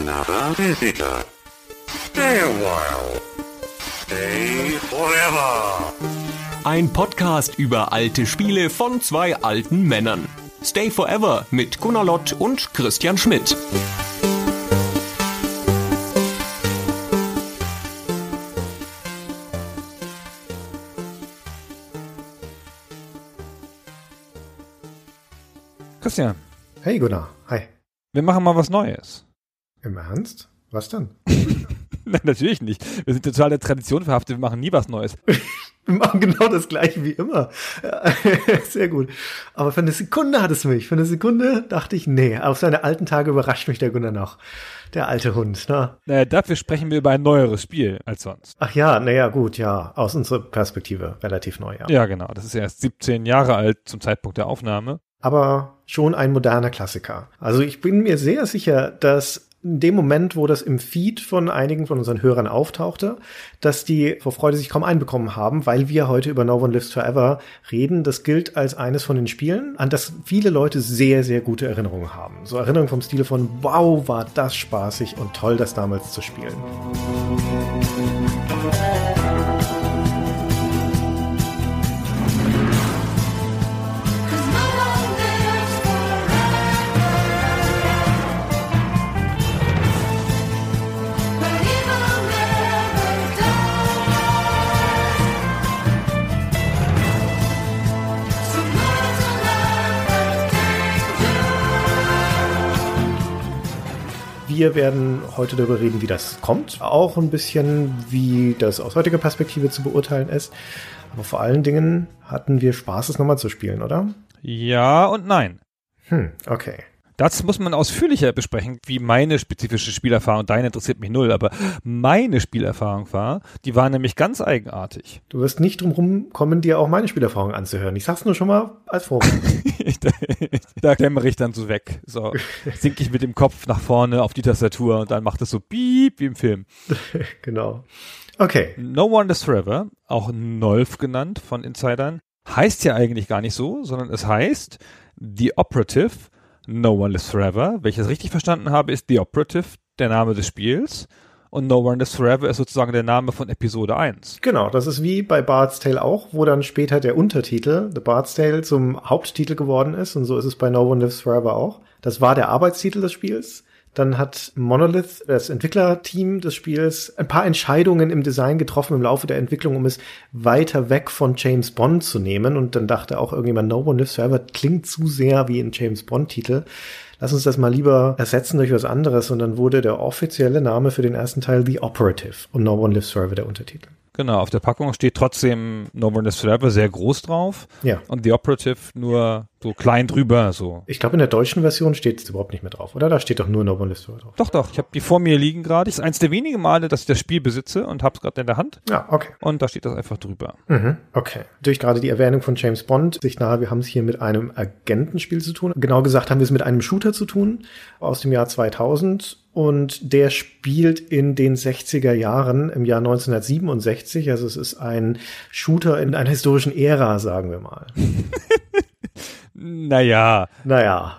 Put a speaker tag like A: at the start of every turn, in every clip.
A: another visitor. Stay a while. Stay forever.
B: Ein Podcast über alte Spiele von zwei alten Männern. Stay Forever mit Gunnar Lott und Christian Schmidt.
C: Christian,
D: Hey Gunnar, hi.
C: wir machen mal was Neues.
D: Im Ernst? Was denn?
C: Nein, natürlich nicht. Wir sind total der Tradition verhaftet, wir machen nie was Neues.
D: Wir machen genau das gleiche wie immer. Sehr gut. Aber für eine Sekunde hat es mich. Für eine Sekunde dachte ich, nee, auf seine alten Tage überrascht mich der Gunnar noch. Der alte Hund, ne?
C: Naja, dafür sprechen wir über ein neueres Spiel als sonst.
D: Ach ja, naja, gut, ja. Aus unserer Perspektive relativ neu, ja.
C: Ja, genau. Das ist erst 17 Jahre alt zum Zeitpunkt der Aufnahme.
D: Aber schon ein moderner Klassiker. Also ich bin mir sehr sicher, dass in dem Moment, wo das im Feed von einigen von unseren Hörern auftauchte, dass die vor Freude sich kaum einbekommen haben, weil wir heute über No One Lives Forever reden. Das gilt als eines von den Spielen, an das viele Leute sehr, sehr gute Erinnerungen haben. So Erinnerungen vom Stile von, wow, war das spaßig und toll, das damals zu spielen. Wir werden heute darüber reden, wie das kommt. Auch ein bisschen, wie das aus heutiger Perspektive zu beurteilen ist. Aber vor allen Dingen hatten wir Spaß, es nochmal zu spielen, oder?
C: Ja und nein.
D: Hm, okay.
C: Das muss man ausführlicher besprechen, wie meine spezifische Spielerfahrung, deine interessiert mich null, aber meine Spielerfahrung war, die war nämlich ganz eigenartig.
D: Du wirst nicht drum rumkommen, dir auch meine Spielerfahrung anzuhören. Ich sag's nur schon mal als Vorwurf.
C: da, da klemmere ich dann so weg. So sink ich mit dem Kopf nach vorne auf die Tastatur und dann macht es so piep wie im Film.
D: genau. Okay.
C: No One Lives Forever, auch Nolf genannt von Insidern, heißt ja eigentlich gar nicht so, sondern es heißt The Operative No One Lives Forever. Wenn ich das richtig verstanden habe, ist The Operative der Name des Spiels und No One Lives Forever ist sozusagen der Name von Episode 1.
D: Genau, das ist wie bei Bard's Tale auch, wo dann später der Untertitel, The Bard's Tale, zum Haupttitel geworden ist und so ist es bei No One Lives Forever auch. Das war der Arbeitstitel des Spiels. Dann hat Monolith, das Entwicklerteam des Spiels, ein paar Entscheidungen im Design getroffen im Laufe der Entwicklung, um es weiter weg von James Bond zu nehmen. Und dann dachte auch irgendjemand, No One Lives Forever klingt zu sehr wie ein James Bond-Titel. Lass uns das mal lieber ersetzen durch was anderes. Und dann wurde der offizielle Name für den ersten Teil The Operative und No One Lives Forever der Untertitel.
C: Genau, auf der Packung steht trotzdem No One Lives Forever sehr groß drauf.
D: Ja.
C: Und The Operative nur so klein drüber, so.
D: Ich glaube, in der deutschen Version steht es überhaupt nicht mehr drauf, oder? Da steht doch nur No One Lives Forever drauf.
C: Doch, doch. Ich habe die vor mir liegen gerade. Das ist eins der wenigen Male, dass ich das Spiel besitze und habe es gerade in der Hand.
D: Ja, okay.
C: Und da steht das einfach drüber.
D: Mhm, okay. Durch gerade die Erwähnung von James Bond sich nahe, wir haben es hier mit einem Agentenspiel zu tun. Genau gesagt haben wir es mit einem Shooter zu tun aus dem Jahr 2000 und der spielt in den 60er Jahren im Jahr 1967. Also es ist ein Shooter in einer historischen Ära, sagen wir mal.
C: Naja,
D: Naja.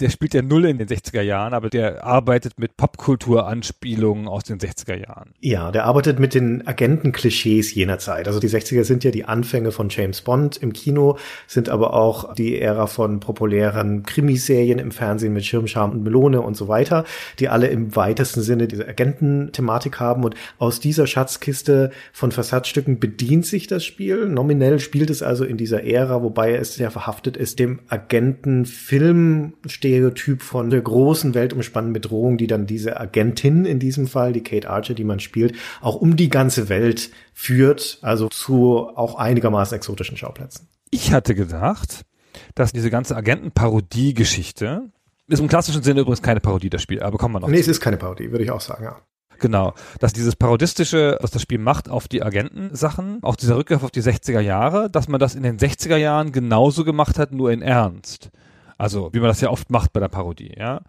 C: Der spielt ja null in den 60er Jahren, aber der arbeitet mit Popkultur-Anspielungen aus den 60er Jahren.
D: Ja, der arbeitet mit den Agentenklischees jener Zeit. Also die 60er sind ja die Anfänge von James Bond im Kino, sind aber auch die Ära von populären Krimiserien im Fernsehen mit Schirmscham und Melone und so weiter, die alle im weitesten Sinne diese Agententhematik haben. Und aus dieser Schatzkiste von Versatzstücken bedient sich das Spiel. Nominell spielt es also in dieser Ära, wobei es sehr verhaftet ist, dem Agentenfilm Stereotyp von der großen weltumspannenden Bedrohung, die dann diese Agentin in diesem Fall, die Kate Archer, die man spielt, auch um die ganze Welt führt, also zu auch einigermaßen exotischen Schauplätzen.
C: Ich hatte gedacht, dass diese ganze Agentenparodie-Geschichte ist im klassischen Sinne übrigens keine Parodie, das Spiel, aber kommen wir noch.
D: Nee,
C: zu.
D: es ist keine Parodie, würde ich auch sagen, ja.
C: Genau, dass dieses Parodistische, was das Spiel macht auf die Agentensachen, auch dieser Rückgriff auf die 60er Jahre, dass man das in den 60er Jahren genauso gemacht hat, nur in Ernst. Also, wie man das ja oft macht bei der Parodie, ja.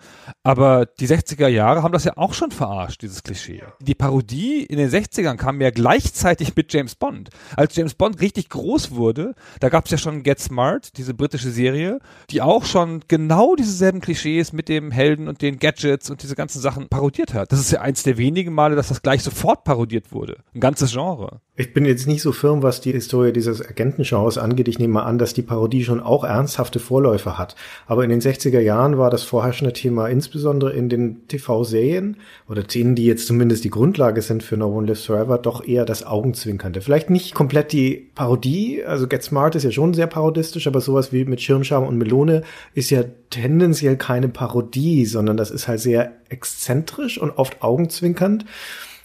C: Aber die 60er Jahre haben das ja auch schon verarscht, dieses Klischee. Die Parodie in den 60ern kam ja gleichzeitig mit James Bond. Als James Bond richtig groß wurde, da gab es ja schon Get Smart, diese britische Serie, die auch schon genau dieselben Klischees mit dem Helden und den Gadgets und diese ganzen Sachen parodiert hat. Das ist ja eins der wenigen Male, dass das gleich sofort parodiert wurde. Ein ganzes Genre.
D: Ich bin jetzt nicht so firm, was die Historie dieses Agentengenres angeht. Ich nehme mal an, dass die Parodie schon auch ernsthafte Vorläufer hat. Aber in den 60er Jahren war das vorherrschende Thema insbesondere in den TV-Serien oder denen, die jetzt zumindest die Grundlage sind für No One Lives Forever, doch eher das Augenzwinkernde. Vielleicht nicht komplett die Parodie, also Get Smart ist ja schon sehr parodistisch, aber sowas wie mit Schirmscham und Melone ist ja tendenziell keine Parodie, sondern das ist halt sehr exzentrisch und oft augenzwinkernd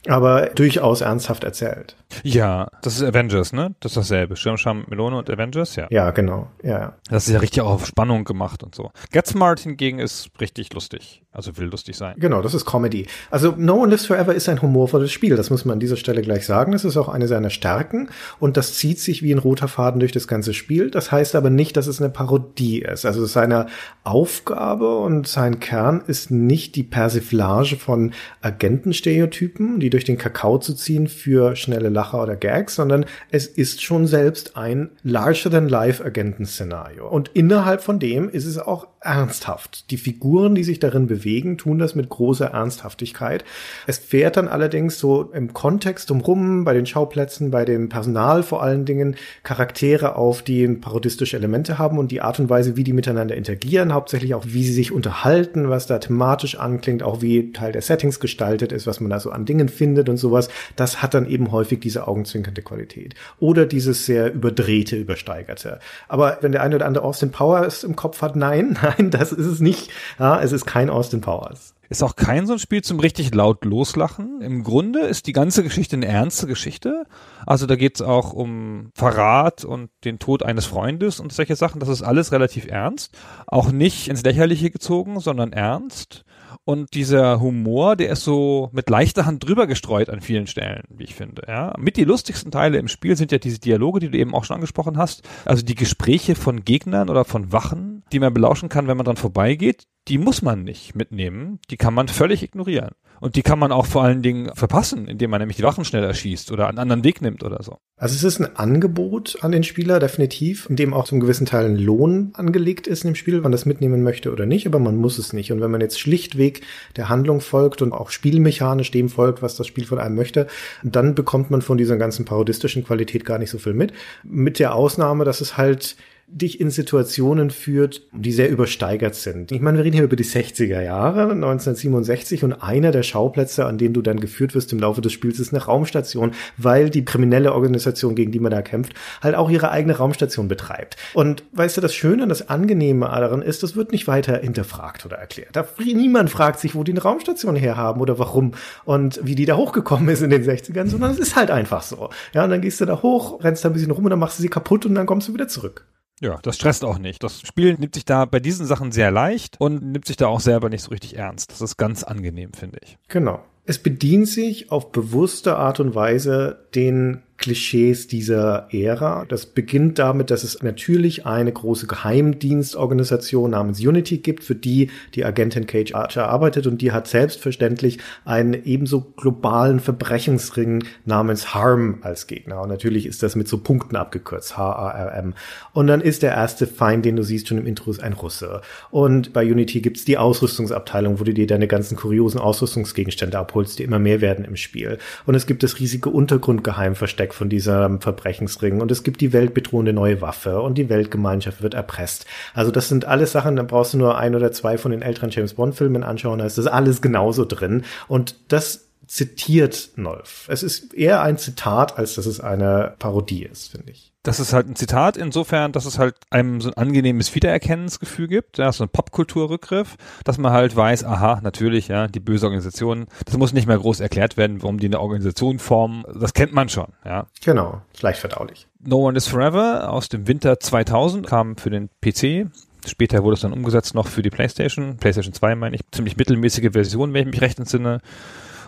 D: aber durchaus ernsthaft erzählt.
C: Ja, das ist Avengers, ne? Das ist dasselbe. Schirmscham, Melone und Avengers, ja.
D: Ja, genau. Ja, ja.
C: Das ist ja richtig auch auf Spannung gemacht und so. Get Smart hingegen ist richtig lustig. Also will lustig sein.
D: Genau, das ist Comedy. Also No One Lives Forever ist ein humorvolles Spiel. Das muss man an dieser Stelle gleich sagen. Das ist auch eine seiner Stärken und das zieht sich wie ein roter Faden durch das ganze Spiel. Das heißt aber nicht, dass es eine Parodie ist. Also seine Aufgabe und sein Kern ist nicht die Persiflage von Agentenstereotypen, die durch den Kakao zu ziehen für schnelle Lacher oder Gags, sondern es ist schon selbst ein larger-than-life-Agenten-Szenario. Und innerhalb von dem ist es auch ernsthaft. Die Figuren, die sich darin bewegen, tun das mit großer Ernsthaftigkeit. Es fährt dann allerdings so im Kontext umrum, bei den Schauplätzen, bei dem Personal vor allen Dingen, Charaktere auf, die parodistische Elemente haben und die Art und Weise, wie die miteinander interagieren, hauptsächlich auch, wie sie sich unterhalten, was da thematisch anklingt, auch wie Teil der Settings gestaltet ist, was man da so an Dingen findet und sowas. Das hat dann eben häufig diese augenzwinkernde Qualität. Oder dieses sehr überdrehte, übersteigerte. Aber wenn der eine oder andere Austin Powers im Kopf hat, nein, nein, das ist es nicht. Ja, es ist kein Austin Powers.
C: Ist auch kein so ein Spiel zum richtig laut loslachen. Im Grunde ist die ganze Geschichte eine ernste Geschichte. Also da geht es auch um Verrat und den Tod eines Freundes und solche Sachen. Das ist alles relativ ernst. Auch nicht ins Lächerliche gezogen, sondern ernst. Und dieser Humor, der ist so mit leichter Hand drüber gestreut an vielen Stellen, wie ich finde. Ja, mit die lustigsten Teile im Spiel sind ja diese Dialoge, die du eben auch schon angesprochen hast. Also die Gespräche von Gegnern oder von Wachen, die man belauschen kann, wenn man dran vorbeigeht. Die muss man nicht mitnehmen. Die kann man völlig ignorieren. Und die kann man auch vor allen Dingen verpassen, indem man nämlich die Wachen schneller schießt oder einen anderen Weg nimmt oder so.
D: Also es ist ein Angebot an den Spieler, definitiv, in dem auch zum gewissen Teil ein Lohn angelegt ist in dem Spiel, man das mitnehmen möchte oder nicht, aber man muss es nicht. Und wenn man jetzt schlichtweg der Handlung folgt und auch spielmechanisch dem folgt, was das Spiel von einem möchte, dann bekommt man von dieser ganzen parodistischen Qualität gar nicht so viel mit. Mit der Ausnahme, dass es halt dich in Situationen führt, die sehr übersteigert sind. Ich meine, wir reden hier über die 60er Jahre, 1967, und einer der Schauplätze, an denen du dann geführt wirst im Laufe des Spiels, ist eine Raumstation, weil die kriminelle Organisation, gegen die man da kämpft, halt auch ihre eigene Raumstation betreibt. Und weißt du, das Schöne und das Angenehme daran ist, das wird nicht weiter hinterfragt oder erklärt. Da, niemand fragt sich, wo die eine Raumstation herhaben oder warum und wie die da hochgekommen ist in den 60ern, sondern es ist halt einfach so. Ja, und dann gehst du da hoch, rennst da ein bisschen rum und dann machst du sie kaputt und dann kommst du wieder zurück.
C: Ja, das stresst auch nicht. Das Spiel nimmt sich da bei diesen Sachen sehr leicht und nimmt sich da auch selber nicht so richtig ernst. Das ist ganz angenehm, finde ich.
D: Genau. Es bedient sich auf bewusste Art und Weise den Klischees dieser Ära. Das beginnt damit, dass es natürlich eine große Geheimdienstorganisation namens Unity gibt, für die die Agentin Cage Archer arbeitet und die hat selbstverständlich einen ebenso globalen Verbrechensring namens Harm als Gegner. Und natürlich ist das mit so Punkten abgekürzt, H-A-R-M. Und dann ist der erste Feind, den du siehst schon im Intro, ist ein Russe. Und bei Unity gibt's die Ausrüstungsabteilung, wo du dir deine ganzen kuriosen Ausrüstungsgegenstände abholst, die immer mehr werden im Spiel. Und es gibt das riesige Untergrundgeheimversteck Versteck von dieser Verbrechensring und es gibt die weltbedrohende neue Waffe und die Weltgemeinschaft wird erpresst. Also das sind alles Sachen, da brauchst du nur ein oder zwei von den älteren James Bond Filmen anschauen, da ist das alles genauso drin und das zitiert Nolf. Es ist eher ein Zitat, als dass es eine Parodie ist, finde ich
C: das ist halt ein Zitat insofern, dass es halt einem so ein angenehmes Wiedererkennensgefühl gibt, ja, so ein Popkulturrückgriff, dass man halt weiß, aha, natürlich, ja, die böse Organisation, das muss nicht mehr groß erklärt werden, warum die eine Organisation formen, das kennt man schon, ja.
D: Genau, leicht verdaulich.
C: No One is Forever aus dem Winter 2000 kam für den PC, Später wurde es dann umgesetzt noch für die PlayStation, PlayStation 2 meine ich, ziemlich mittelmäßige Version, wenn ich mich recht entsinne.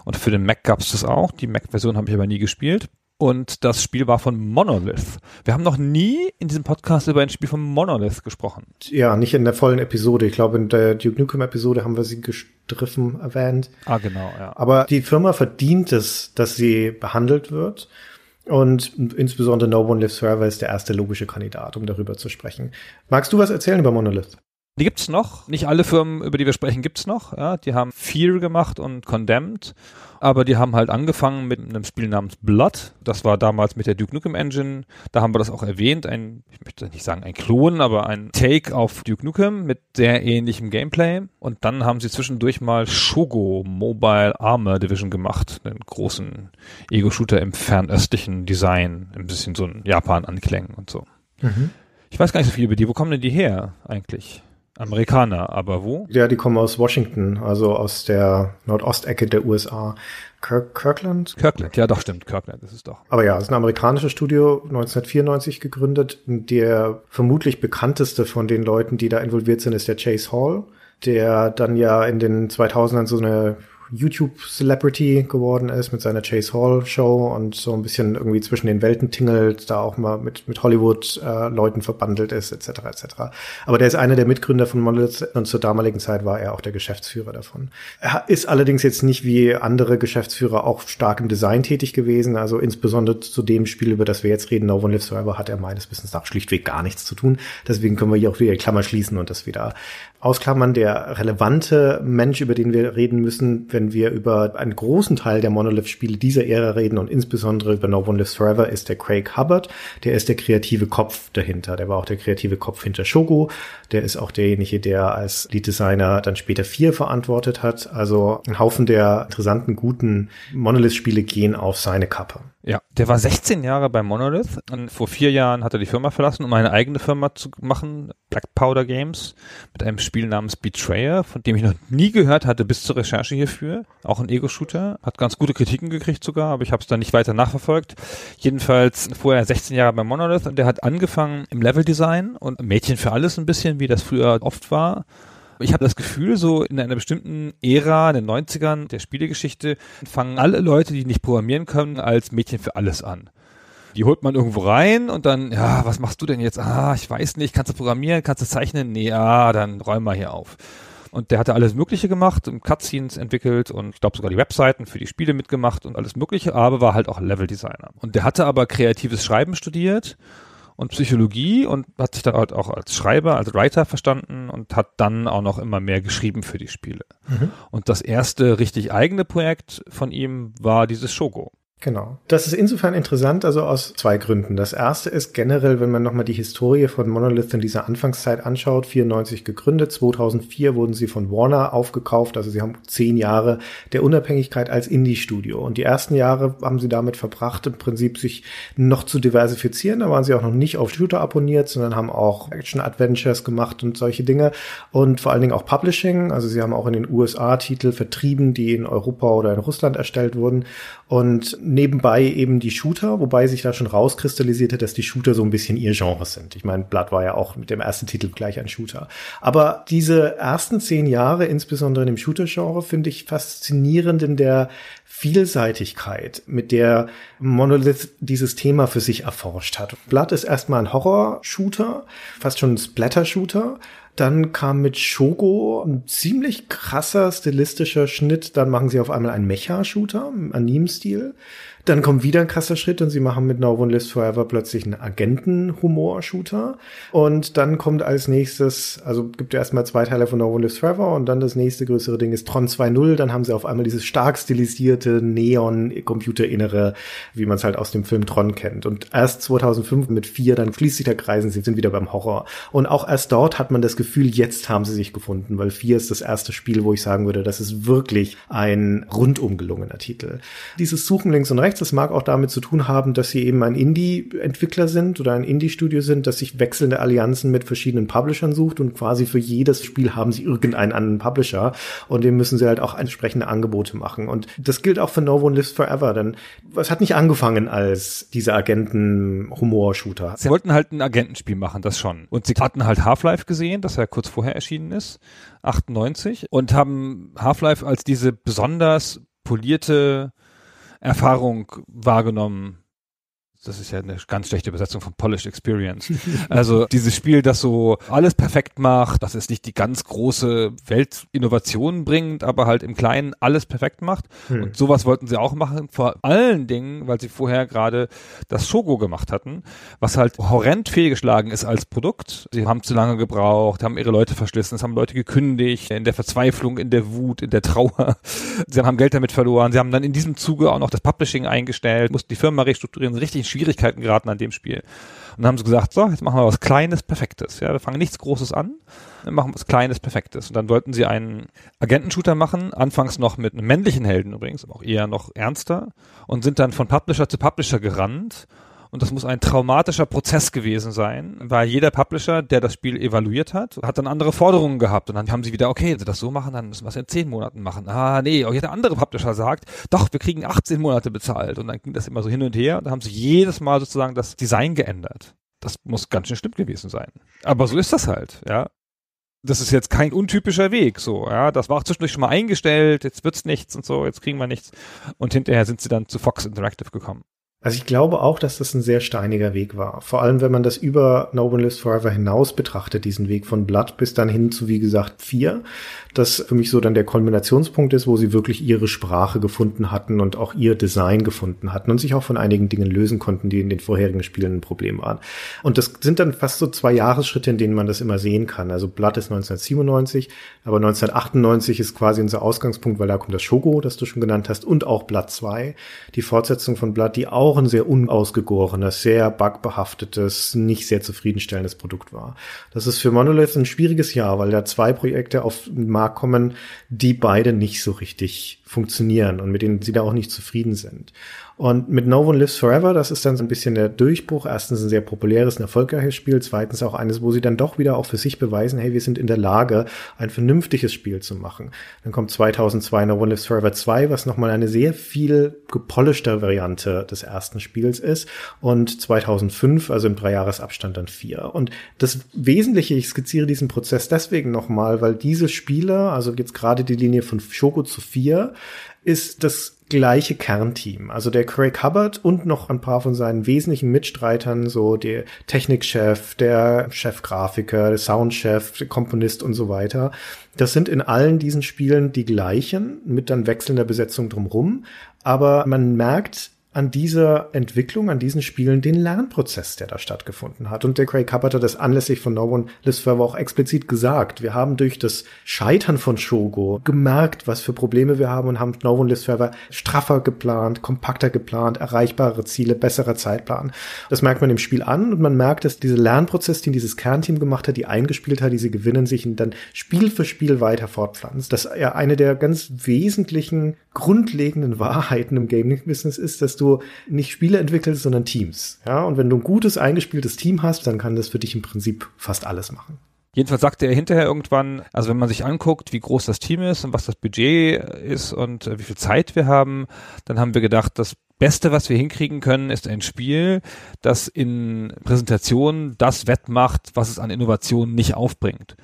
C: Und für den Mac gab es das auch. Die Mac-Version habe ich aber nie gespielt. Und das Spiel war von Monolith. Wir haben noch nie in diesem Podcast über ein Spiel von Monolith gesprochen.
D: Ja, nicht in der vollen Episode. Ich glaube, in der Duke Nukem Episode haben wir sie gestriffen erwähnt.
C: Ah, genau, ja.
D: Aber die Firma verdient es, dass sie behandelt wird. Und insbesondere No One Lives Forever ist der erste logische Kandidat, um darüber zu sprechen. Magst du was erzählen über Monolith?
C: Die gibt's noch. Nicht alle Firmen, über die wir sprechen, gibt's noch. Ja, die haben Fear gemacht und Condemned. Aber die haben halt angefangen mit einem Spiel namens Blood. Das war damals mit der Duke Nukem Engine. Da haben wir das auch erwähnt. Ein, ich möchte nicht sagen ein Klon, aber ein Take auf Duke Nukem mit sehr ähnlichem Gameplay. Und dann haben sie zwischendurch mal Shogo Mobile Armor Division gemacht. Einen großen Ego-Shooter im fernöstlichen Design. Ein bisschen so ein Japan-Anklängen und so. Mhm. Ich weiß gar nicht so viel über die. Wo kommen denn die her eigentlich? Amerikaner, aber wo?
D: Ja, die kommen aus Washington, also aus der Nordostecke der USA. Kirk Kirkland?
C: Kirkland, ja doch, stimmt, Kirkland ist es doch.
D: Aber ja, es ist ein amerikanisches Studio, 1994 gegründet. Der vermutlich bekannteste von den Leuten, die da involviert sind, ist der Chase Hall, der dann ja in den 2000ern so eine YouTube-Celebrity geworden ist mit seiner Chase Hall-Show und so ein bisschen irgendwie zwischen den Welten tingelt, da auch mal mit, mit Hollywood-Leuten äh, verbandelt ist, etc. etc. Aber der ist einer der Mitgründer von Monolith und zur damaligen Zeit war er auch der Geschäftsführer davon. Er ist allerdings jetzt nicht wie andere Geschäftsführer auch stark im Design tätig gewesen, also insbesondere zu dem Spiel, über das wir jetzt reden, No One Lives Forever, hat er meines Wissens nach schlichtweg gar nichts zu tun. Deswegen können wir hier auch wieder die Klammer schließen und das wieder ausklammern. Der relevante Mensch, über den wir reden müssen, wenn wir über einen großen Teil der Monolith-Spiele dieser Ära reden und insbesondere über No One Lives Forever, ist der Craig Hubbard. Der ist der kreative Kopf dahinter. Der war auch der kreative Kopf hinter Shogo. Der ist auch derjenige, der als Lead-Designer dann später vier verantwortet hat. Also ein Haufen der interessanten, guten Monolith-Spiele gehen auf seine Kappe.
C: Ja, der war 16 Jahre bei Monolith und vor vier Jahren hat er die Firma verlassen, um eine eigene Firma zu machen, Black Powder Games, mit einem Spiel namens Betrayer, von dem ich noch nie gehört hatte bis zur Recherche hierfür. Auch ein Ego-Shooter, hat ganz gute Kritiken gekriegt sogar, aber ich habe es dann nicht weiter nachverfolgt. Jedenfalls vorher 16 Jahre bei Monolith und der hat angefangen im Level-Design und Mädchen für alles ein bisschen, wie das früher oft war ich habe das Gefühl, so in einer bestimmten Ära, in den 90ern der Spielegeschichte, fangen alle Leute, die nicht programmieren können, als Mädchen für alles an. Die holt man irgendwo rein und dann, ja, was machst du denn jetzt? Ah, ich weiß nicht, kannst du programmieren, kannst du zeichnen? Nee, ah, dann räum mal hier auf. Und der hatte alles Mögliche gemacht, Cutscenes entwickelt und ich glaube sogar die Webseiten für die Spiele mitgemacht und alles Mögliche, aber war halt auch Level-Designer. Und der hatte aber kreatives Schreiben studiert und Psychologie und hat sich dann halt auch als Schreiber, als Writer verstanden und hat dann auch noch immer mehr geschrieben für die Spiele. Mhm. Und das erste richtig eigene Projekt von ihm war dieses Shogo.
D: Genau. Das ist insofern interessant, also aus zwei Gründen. Das erste ist generell, wenn man nochmal die Historie von Monolith in dieser Anfangszeit anschaut, 94 gegründet, 2004 wurden sie von Warner aufgekauft, also sie haben zehn Jahre der Unabhängigkeit als Indie-Studio. Und die ersten Jahre haben sie damit verbracht, im Prinzip sich noch zu diversifizieren. Da waren sie auch noch nicht auf Shooter abonniert, sondern haben auch Action-Adventures gemacht und solche Dinge. Und vor allen Dingen auch Publishing, also sie haben auch in den USA Titel vertrieben, die in Europa oder in Russland erstellt wurden. Und nebenbei eben die Shooter, wobei sich da schon rauskristallisierte, dass die Shooter so ein bisschen ihr Genre sind. Ich meine, Blood war ja auch mit dem ersten Titel gleich ein Shooter. Aber diese ersten zehn Jahre, insbesondere in dem Shooter-Genre, finde ich faszinierend in der Vielseitigkeit, mit der Monolith dieses Thema für sich erforscht hat. Blood ist erstmal ein Horror-Shooter, fast schon ein Splatter-Shooter, dann kam mit Shogo ein ziemlich krasser stilistischer Schnitt. Dann machen sie auf einmal einen Mecha-Shooter im Anime-Stil. Dann kommt wieder ein krasser Schritt und sie machen mit No One Lives Forever plötzlich einen Agenten-Humor-Shooter. Und dann kommt als nächstes, also gibt ja erstmal zwei Teile von No One Lives Forever und dann das nächste größere Ding ist Tron 2.0. Dann haben sie auf einmal dieses stark stilisierte Neon-Computerinere, wie man es halt aus dem Film Tron kennt. Und erst 2005 mit vier, dann fließt sich der Kreisen, sie sind wieder beim Horror. Und auch erst dort hat man das Gefühl, jetzt haben sie sich gefunden, weil vier ist das erste Spiel, wo ich sagen würde, das ist wirklich ein rundum gelungener Titel. Dieses Suchen links und rechts rechts. Das mag auch damit zu tun haben, dass sie eben ein Indie-Entwickler sind oder ein Indie-Studio sind, das sich wechselnde Allianzen mit verschiedenen Publishern sucht und quasi für jedes Spiel haben sie irgendeinen anderen Publisher und dem müssen sie halt auch entsprechende Angebote machen. Und das gilt auch für No One Lives Forever, denn es hat nicht angefangen als diese Agenten-Humor-Shooter.
C: Sie wollten halt ein Agentenspiel machen, das schon. Und sie hatten halt Half-Life gesehen, das ja kurz vorher erschienen ist, 98, und haben Half-Life als diese besonders polierte Erfahrung wahrgenommen das ist ja eine ganz schlechte Übersetzung von Polished Experience. also dieses Spiel, das so alles perfekt macht, das es nicht die ganz große Weltinnovation bringt, aber halt im Kleinen alles perfekt macht. Hm. Und sowas wollten sie auch machen, vor allen Dingen, weil sie vorher gerade das Shogo gemacht hatten, was halt horrend fehlgeschlagen ist als Produkt. Sie haben zu lange gebraucht, haben ihre Leute verschlissen, es haben Leute gekündigt, in der Verzweiflung, in der Wut, in der Trauer. Sie haben Geld damit verloren. Sie haben dann in diesem Zuge auch noch das Publishing eingestellt, mussten die Firma restrukturieren, richtig Schwierigkeiten geraten an dem Spiel. Und dann haben sie gesagt, so, jetzt machen wir was Kleines, Perfektes. Ja, wir fangen nichts Großes an, wir machen was Kleines, Perfektes. Und dann wollten sie einen Agentenshooter machen, anfangs noch mit einem männlichen Helden übrigens, aber auch eher noch ernster, und sind dann von Publisher zu Publisher gerannt und das muss ein traumatischer Prozess gewesen sein, weil jeder Publisher, der das Spiel evaluiert hat, hat dann andere Forderungen gehabt und dann haben sie wieder, okay, wenn sie das so machen, dann müssen wir es in zehn Monaten machen. Ah, nee, auch jeder andere Publisher sagt, doch, wir kriegen 18 Monate bezahlt und dann ging das immer so hin und her und dann haben sie jedes Mal sozusagen das Design geändert. Das muss ganz schön schlimm gewesen sein. Aber so ist das halt, ja das ist jetzt kein untypischer Weg, so, ja. Das war auch zwischendurch schon mal eingestellt, jetzt wird's nichts und so, jetzt kriegen wir nichts. Und hinterher sind sie dann zu Fox Interactive gekommen.
D: Also ich glaube auch, dass das ein sehr steiniger Weg war. Vor allem, wenn man das über No One Lives Forever hinaus betrachtet, diesen Weg von Blood bis dann hin zu, wie gesagt, vier. Das für mich so dann der Kombinationspunkt ist, wo sie wirklich ihre Sprache gefunden hatten und auch ihr Design gefunden hatten und sich auch von einigen Dingen lösen konnten, die in den vorherigen Spielen ein Problem waren. Und das sind dann fast so zwei Jahresschritte, in denen man das immer sehen kann. Also Blood ist 1997, aber 1998 ist quasi unser Ausgangspunkt, weil da kommt das Shogo, das du schon genannt hast, und auch Blood 2, die Fortsetzung von Blood, die auch auch ein sehr unausgegorenes, sehr bugbehaftetes, nicht sehr zufriedenstellendes Produkt war. Das ist für Monolith ein schwieriges Jahr, weil da zwei Projekte auf den Markt kommen, die beide nicht so richtig funktionieren und mit denen sie da auch nicht zufrieden sind. Und mit No One Lives Forever, das ist dann so ein bisschen der Durchbruch. Erstens ein sehr populäres, ein erfolgreiches Spiel. Zweitens auch eines, wo sie dann doch wieder auch für sich beweisen, hey, wir sind in der Lage, ein vernünftiges Spiel zu machen. Dann kommt 2002 No One Lives Forever 2, was nochmal eine sehr viel gepolischter Variante des ersten Spiels ist. Und 2005, also im Dreijahresabstand dann vier. Und das Wesentliche, ich skizziere diesen Prozess deswegen nochmal, weil diese Spiele, also jetzt gerade die Linie von Shoko zu vier, ist das gleiche Kernteam. Also der Craig Hubbard und noch ein paar von seinen wesentlichen Mitstreitern, so der Technikchef, der Chefgrafiker, der Soundchef, der Komponist und so weiter. Das sind in allen diesen Spielen die gleichen, mit dann wechselnder Besetzung drumrum. Aber man merkt, an dieser Entwicklung, an diesen Spielen den Lernprozess, der da stattgefunden hat. Und der Craig Hubbard hat das anlässlich von No One Lives Forever auch explizit gesagt. Wir haben durch das Scheitern von Shogo gemerkt, was für Probleme wir haben und haben No One Lives Forever straffer geplant, kompakter geplant, erreichbare Ziele, besserer Zeitplan. Das merkt man im Spiel an und man merkt, dass dieser Lernprozess, den dieses Kernteam gemacht hat, die eingespielt hat, diese gewinnen sich dann Spiel für Spiel weiter fortpflanzt. Dass er eine der ganz wesentlichen grundlegenden Wahrheiten im Gaming-Business ist, dass du nicht Spiele entwickelst, sondern Teams. Ja, und wenn du ein gutes, eingespieltes Team hast, dann kann das für dich im Prinzip fast alles machen.
C: Jedenfalls sagte er hinterher irgendwann, also wenn man sich anguckt, wie groß das Team ist und was das Budget ist und äh, wie viel Zeit wir haben, dann haben wir gedacht, das Beste, was wir hinkriegen können, ist ein Spiel, das in Präsentationen das wettmacht, was es an Innovationen nicht aufbringt.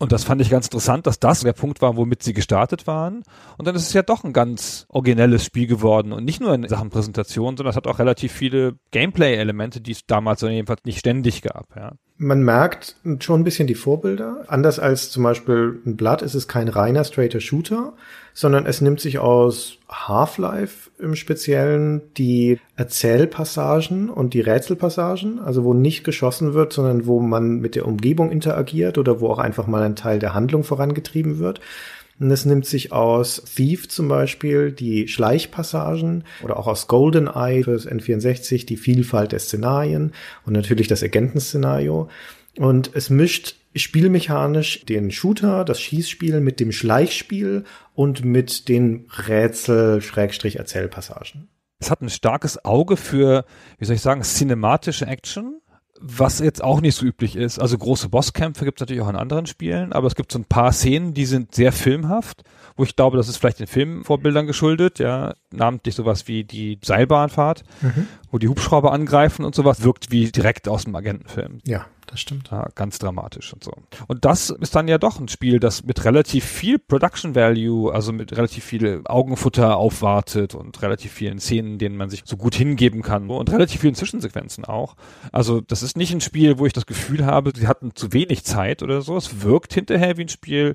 C: Und das fand ich ganz interessant, dass das der Punkt war, womit sie gestartet waren. Und dann ist es ja doch ein ganz originelles Spiel geworden. Und nicht nur in Sachen Präsentation, sondern es hat auch relativ viele Gameplay-Elemente, die es damals jedenfalls nicht ständig gab. Ja.
D: Man merkt schon ein bisschen die Vorbilder. Anders als zum Beispiel ein Blood ist es kein reiner straighter Shooter, sondern es nimmt sich aus Half-Life im Speziellen die Erzählpassagen und die Rätselpassagen, also wo nicht geschossen wird, sondern wo man mit der Umgebung interagiert oder wo auch einfach mal ein Teil der Handlung vorangetrieben wird. Und es nimmt sich aus Thief zum Beispiel die Schleichpassagen oder auch aus GoldenEye fürs N64 die Vielfalt der Szenarien und natürlich das Agentenszenario. Und es mischt spielmechanisch den Shooter, das Schießspiel mit dem Schleichspiel und mit den Rätsel-Erzählpassagen.
C: Es hat ein starkes Auge für, wie soll ich sagen, cinematische Action, was jetzt auch nicht so üblich ist. Also große Bosskämpfe gibt es natürlich auch in anderen Spielen, aber es gibt so ein paar Szenen, die sind sehr filmhaft, wo ich glaube, das ist vielleicht den Filmvorbildern geschuldet, ja, namentlich sowas wie die Seilbahnfahrt, mhm. wo die Hubschrauber angreifen und sowas, wirkt wie direkt aus dem Agentenfilm.
D: Ja, das stimmt.
C: Ja, ganz dramatisch und so. Und das ist dann ja doch ein Spiel, das mit relativ viel Production Value, also mit relativ viel Augenfutter aufwartet und relativ vielen Szenen, denen man sich so gut hingeben kann und relativ vielen Zwischensequenzen auch. Also das ist nicht ein Spiel, wo ich das Gefühl habe, sie hatten zu wenig Zeit oder so. Es wirkt hinterher wie ein Spiel,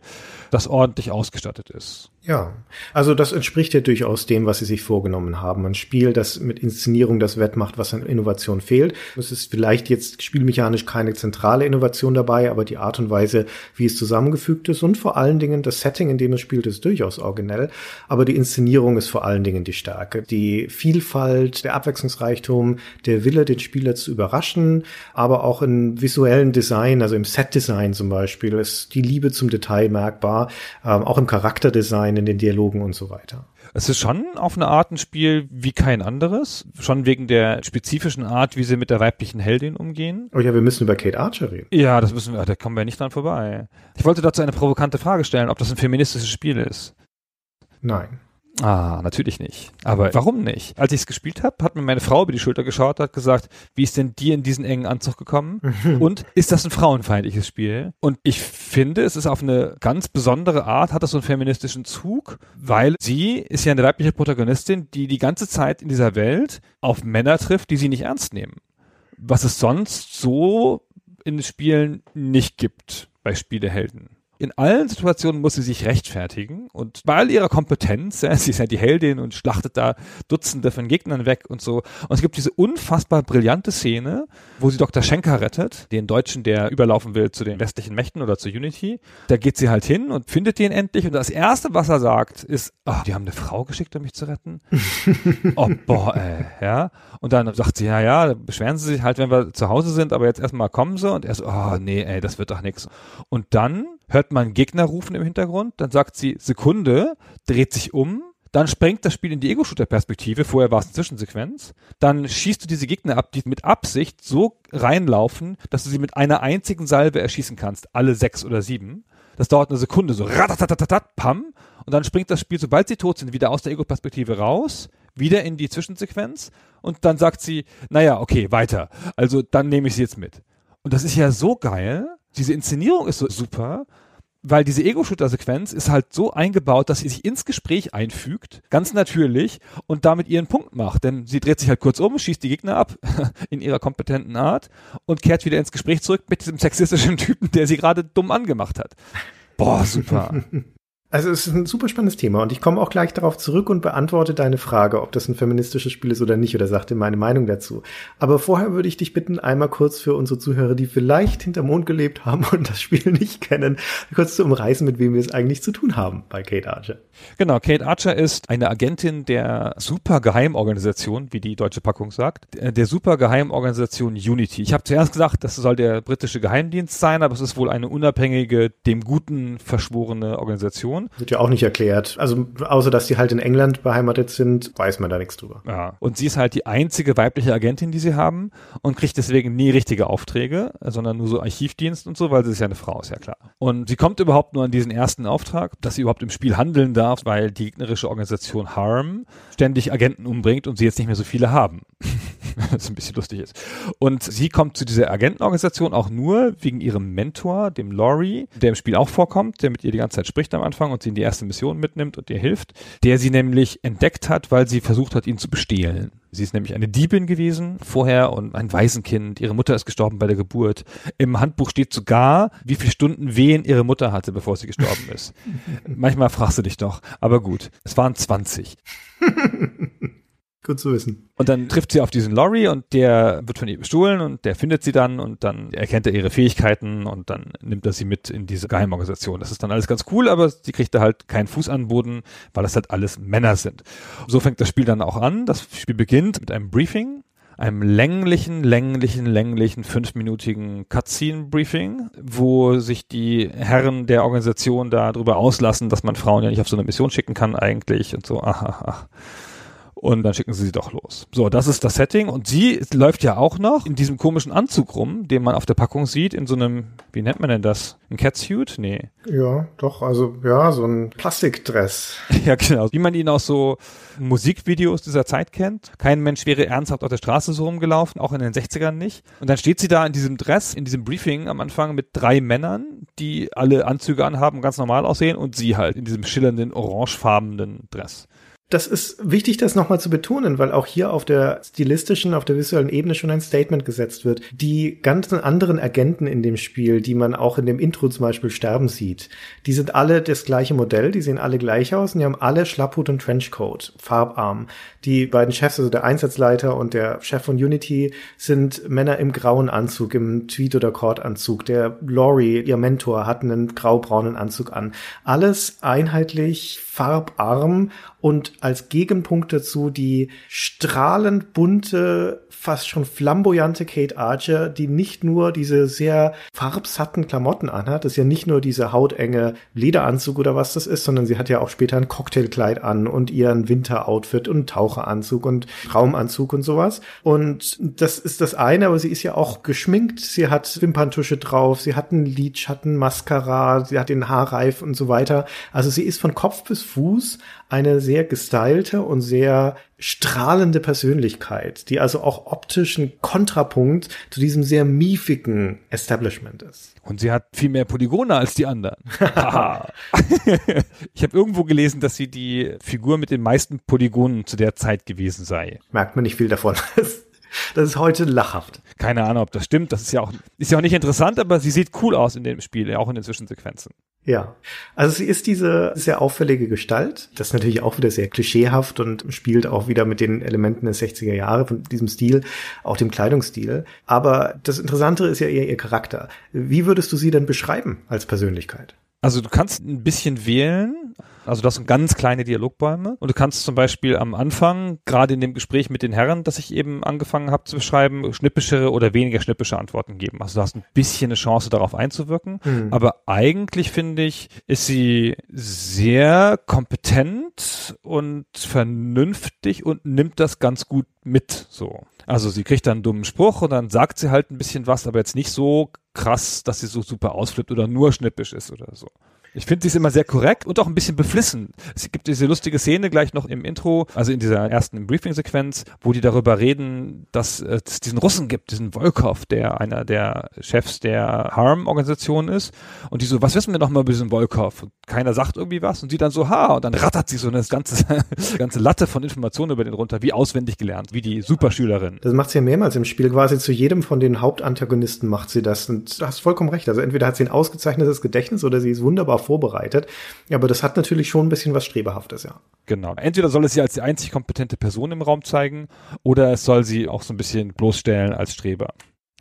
C: das ordentlich ausgestattet ist.
D: Ja, also das entspricht ja durchaus dem, was sie sich vorgenommen haben. Ein Spiel, das mit Inszenierung das wettmacht, was an Innovation fehlt. Es ist vielleicht jetzt spielmechanisch keine zentrale Innovation dabei, aber die Art und Weise, wie es zusammengefügt ist und vor allen Dingen das Setting, in dem es spielt, ist durchaus originell. Aber die Inszenierung ist vor allen Dingen die Stärke. Die Vielfalt, der Abwechslungsreichtum, der Wille, den Spieler zu überraschen, aber auch im visuellen Design, also im Set-Design zum Beispiel, ist die Liebe zum Detail merkbar, ähm, auch im Charakterdesign sein in den Dialogen und so weiter.
C: Es ist schon auf eine Art ein Spiel wie kein anderes, schon wegen der spezifischen Art, wie sie mit der weiblichen Heldin umgehen.
D: Oh ja, wir müssen über Kate Archer reden.
C: Ja, das müssen wir, da kommen wir nicht dran vorbei. Ich wollte dazu eine provokante Frage stellen, ob das ein feministisches Spiel ist.
D: Nein.
C: Ah, natürlich nicht. Aber warum nicht? Als ich es gespielt habe, hat mir meine Frau über die Schulter geschaut, hat gesagt, wie ist denn dir in diesen engen Anzug gekommen? Und ist das ein frauenfeindliches Spiel? Und ich finde, es ist auf eine ganz besondere Art, hat das so einen feministischen Zug, weil sie ist ja eine weibliche Protagonistin, die die ganze Zeit in dieser Welt auf Männer trifft, die sie nicht ernst nehmen. Was es sonst so in Spielen nicht gibt bei Spielehelden in allen Situationen muss sie sich rechtfertigen und bei all ihrer Kompetenz, ja, sie ist ja die Heldin und schlachtet da Dutzende von Gegnern weg und so. Und es gibt diese unfassbar brillante Szene, wo sie Dr. Schenker rettet, den Deutschen, der überlaufen will zu den westlichen Mächten oder zu Unity. Da geht sie halt hin und findet den endlich und das erste, was er sagt, ist, oh, die haben eine Frau geschickt, um mich zu retten. oh, boah, ey, ja. Und dann sagt sie, ja, ja, beschweren sie sich halt, wenn wir zu Hause sind, aber jetzt erstmal kommen sie und er so, oh, nee, ey, das wird doch nix. Und dann hört man Gegner rufen im Hintergrund, dann sagt sie Sekunde, dreht sich um, dann sprengt das Spiel in die Ego-Shooter-Perspektive, vorher war es eine Zwischensequenz, dann schießt du diese Gegner ab, die mit Absicht so reinlaufen, dass du sie mit einer einzigen Salve erschießen kannst, alle sechs oder sieben. Das dauert eine Sekunde, so ratatatatat, pam, und dann springt das Spiel, sobald sie tot sind, wieder aus der Ego-Perspektive raus, wieder in die Zwischensequenz und dann sagt sie, naja, okay, weiter. Also dann nehme ich sie jetzt mit. Und das ist ja so geil, diese Inszenierung ist so super, weil diese Ego-Shooter-Sequenz ist halt so eingebaut, dass sie sich ins Gespräch einfügt, ganz natürlich, und damit ihren Punkt macht. Denn sie dreht sich halt kurz um, schießt die Gegner ab in ihrer kompetenten Art und kehrt wieder ins Gespräch zurück mit diesem sexistischen Typen, der sie gerade dumm angemacht hat. Boah, super.
D: Also es ist ein super spannendes Thema und ich komme auch gleich darauf zurück und beantworte deine Frage, ob das ein feministisches Spiel ist oder nicht oder sagte meine Meinung dazu. Aber vorher würde ich dich bitten, einmal kurz für unsere Zuhörer, die vielleicht hinter Mond gelebt haben und das Spiel nicht kennen, kurz zu umreißen, mit wem wir es eigentlich zu tun haben bei Kate Archer.
C: Genau, Kate Archer ist eine Agentin der Supergeheimorganisation, wie die deutsche Packung sagt, der Supergeheimorganisation Unity. Ich habe zuerst gesagt, das soll der britische Geheimdienst sein, aber es ist wohl eine unabhängige, dem Guten verschworene Organisation. Organisation.
D: Wird ja auch nicht erklärt. Also außer dass die halt in England beheimatet sind, weiß man da nichts drüber.
C: Ja. Und sie ist halt die einzige weibliche Agentin, die sie haben und kriegt deswegen nie richtige Aufträge, sondern nur so Archivdienst und so, weil sie ist ja eine Frau, ist ja klar. Und sie kommt überhaupt nur an diesen ersten Auftrag, dass sie überhaupt im Spiel handeln darf, weil die gegnerische Organisation Harm ständig Agenten umbringt und sie jetzt nicht mehr so viele haben. was ein bisschen lustig ist. Und sie kommt zu dieser Agentenorganisation auch nur wegen ihrem Mentor, dem Laurie, der im Spiel auch vorkommt, der mit ihr die ganze Zeit spricht am Anfang und sie in die erste Mission mitnimmt und ihr hilft, der sie nämlich entdeckt hat, weil sie versucht hat, ihn zu bestehlen. Sie ist nämlich eine Diebin gewesen vorher und ein Waisenkind. Ihre Mutter ist gestorben bei der Geburt. Im Handbuch steht sogar, wie viele Stunden Wehen ihre Mutter hatte, bevor sie gestorben ist. Manchmal fragst du dich doch. Aber gut, es waren 20.
D: Gut zu wissen.
C: Und dann trifft sie auf diesen Laurie und der wird von ihr bestohlen und der findet sie dann und dann erkennt er ihre Fähigkeiten und dann nimmt er sie mit in diese Geheimorganisation. Das ist dann alles ganz cool, aber sie kriegt da halt keinen Fuß an Boden, weil das halt alles Männer sind. So fängt das Spiel dann auch an. Das Spiel beginnt mit einem Briefing einem länglichen, länglichen, länglichen fünfminütigen Cutscene-Briefing, wo sich die Herren der Organisation darüber auslassen, dass man Frauen ja nicht auf so eine Mission schicken kann eigentlich und so, ach, ach, ach. Und dann schicken sie sie doch los. So, das ist das Setting. Und sie läuft ja auch noch in diesem komischen Anzug rum, den man auf der Packung sieht, in so einem, wie nennt man denn das? Ein Catsuit? Nee.
D: Ja, doch, also ja, so ein Plastikdress.
C: ja, genau. Wie man ihn aus so Musikvideos dieser Zeit kennt. Kein Mensch wäre ernsthaft auf der Straße so rumgelaufen, auch in den 60ern nicht. Und dann steht sie da in diesem Dress, in diesem Briefing am Anfang mit drei Männern, die alle Anzüge anhaben, ganz normal aussehen und sie halt in diesem schillernden, orangefarbenen Dress.
D: Das ist wichtig, das nochmal zu betonen, weil auch hier auf der stilistischen, auf der visuellen Ebene schon ein Statement gesetzt wird. Die ganzen anderen Agenten in dem Spiel, die man auch in dem Intro zum Beispiel sterben sieht, die sind alle das gleiche Modell, die sehen alle gleich aus und die haben alle Schlapphut und Trenchcoat, farbarm. Die beiden Chefs, also der Einsatzleiter und der Chef von Unity, sind Männer im grauen Anzug, im Tweed- oder Kordanzug. Der Laurie, ihr Mentor, hat einen graubraunen Anzug an. Alles einheitlich, farbarm und als Gegenpunkt dazu die strahlend bunte, fast schon flamboyante Kate Archer, die nicht nur diese sehr farbsatten Klamotten anhat, das ist ja nicht nur diese hautenge Lederanzug oder was das ist, sondern sie hat ja auch später ein Cocktailkleid an und ihren Winteroutfit und Taucheranzug und Raumanzug und sowas. Und das ist das eine, aber sie ist ja auch geschminkt, sie hat Wimperntusche drauf, sie hat einen Lidschatten, Mascara, sie hat den Haarreif und so weiter. Also sie ist von Kopf bis Fuß eine sehr gestylte und sehr strahlende Persönlichkeit, die also auch optisch ein Kontrapunkt zu diesem sehr miefigen Establishment ist.
C: Und sie hat viel mehr Polygone als die anderen. ich habe irgendwo gelesen, dass sie die Figur mit den meisten Polygonen zu der Zeit gewesen sei.
D: Merkt man nicht viel davon. Das ist heute lachhaft.
C: Keine Ahnung, ob das stimmt. Das ist ja auch, ist ja auch nicht interessant, aber sie sieht cool aus in dem Spiel, auch in den Zwischensequenzen.
D: Ja, also sie ist diese sehr auffällige Gestalt. Das ist natürlich auch wieder sehr klischeehaft und spielt auch wieder mit den Elementen der 60er Jahre von diesem Stil, auch dem Kleidungsstil. Aber das Interessante ist ja eher ihr Charakter. Wie würdest du sie denn beschreiben als Persönlichkeit?
C: Also du kannst ein bisschen wählen. Also das sind ganz kleine Dialogbäume. Und du kannst zum Beispiel am Anfang, gerade in dem Gespräch mit den Herren, das ich eben angefangen habe zu beschreiben, schnippische oder weniger schnippische Antworten geben. Also du hast ein bisschen eine Chance, darauf einzuwirken. Mhm. Aber eigentlich finde ich, ist sie sehr kompetent und vernünftig und nimmt das ganz gut mit, so. Also sie kriegt dann einen dummen Spruch und dann sagt sie halt ein bisschen was, aber jetzt nicht so krass, dass sie so super ausflippt oder nur schnippisch ist oder so. Ich finde, sie ist immer sehr korrekt und auch ein bisschen beflissen. Es gibt diese lustige Szene gleich noch im Intro, also in dieser ersten Briefing-Sequenz, wo die darüber reden, dass es diesen Russen gibt, diesen Volkov, der einer der Chefs der Harm-Organisation ist. Und die so, was wissen wir noch mal über diesen Volkov? Und keiner sagt irgendwie was und sie dann so, ha, und dann rattert sie so eine ganze, ganze Latte von Informationen über den runter, wie auswendig gelernt, wie die Superschülerin.
D: Das macht sie ja mehrmals im Spiel. Quasi zu jedem von den Hauptantagonisten macht sie das. Und du hast vollkommen recht. Also entweder hat sie ein ausgezeichnetes Gedächtnis oder sie ist wunderbar vorbereitet. Aber das hat natürlich schon ein bisschen was Strebehaftes, ja.
C: Genau. Entweder soll es sie als die einzig kompetente Person im Raum zeigen oder es soll sie auch so ein bisschen bloßstellen als Streber.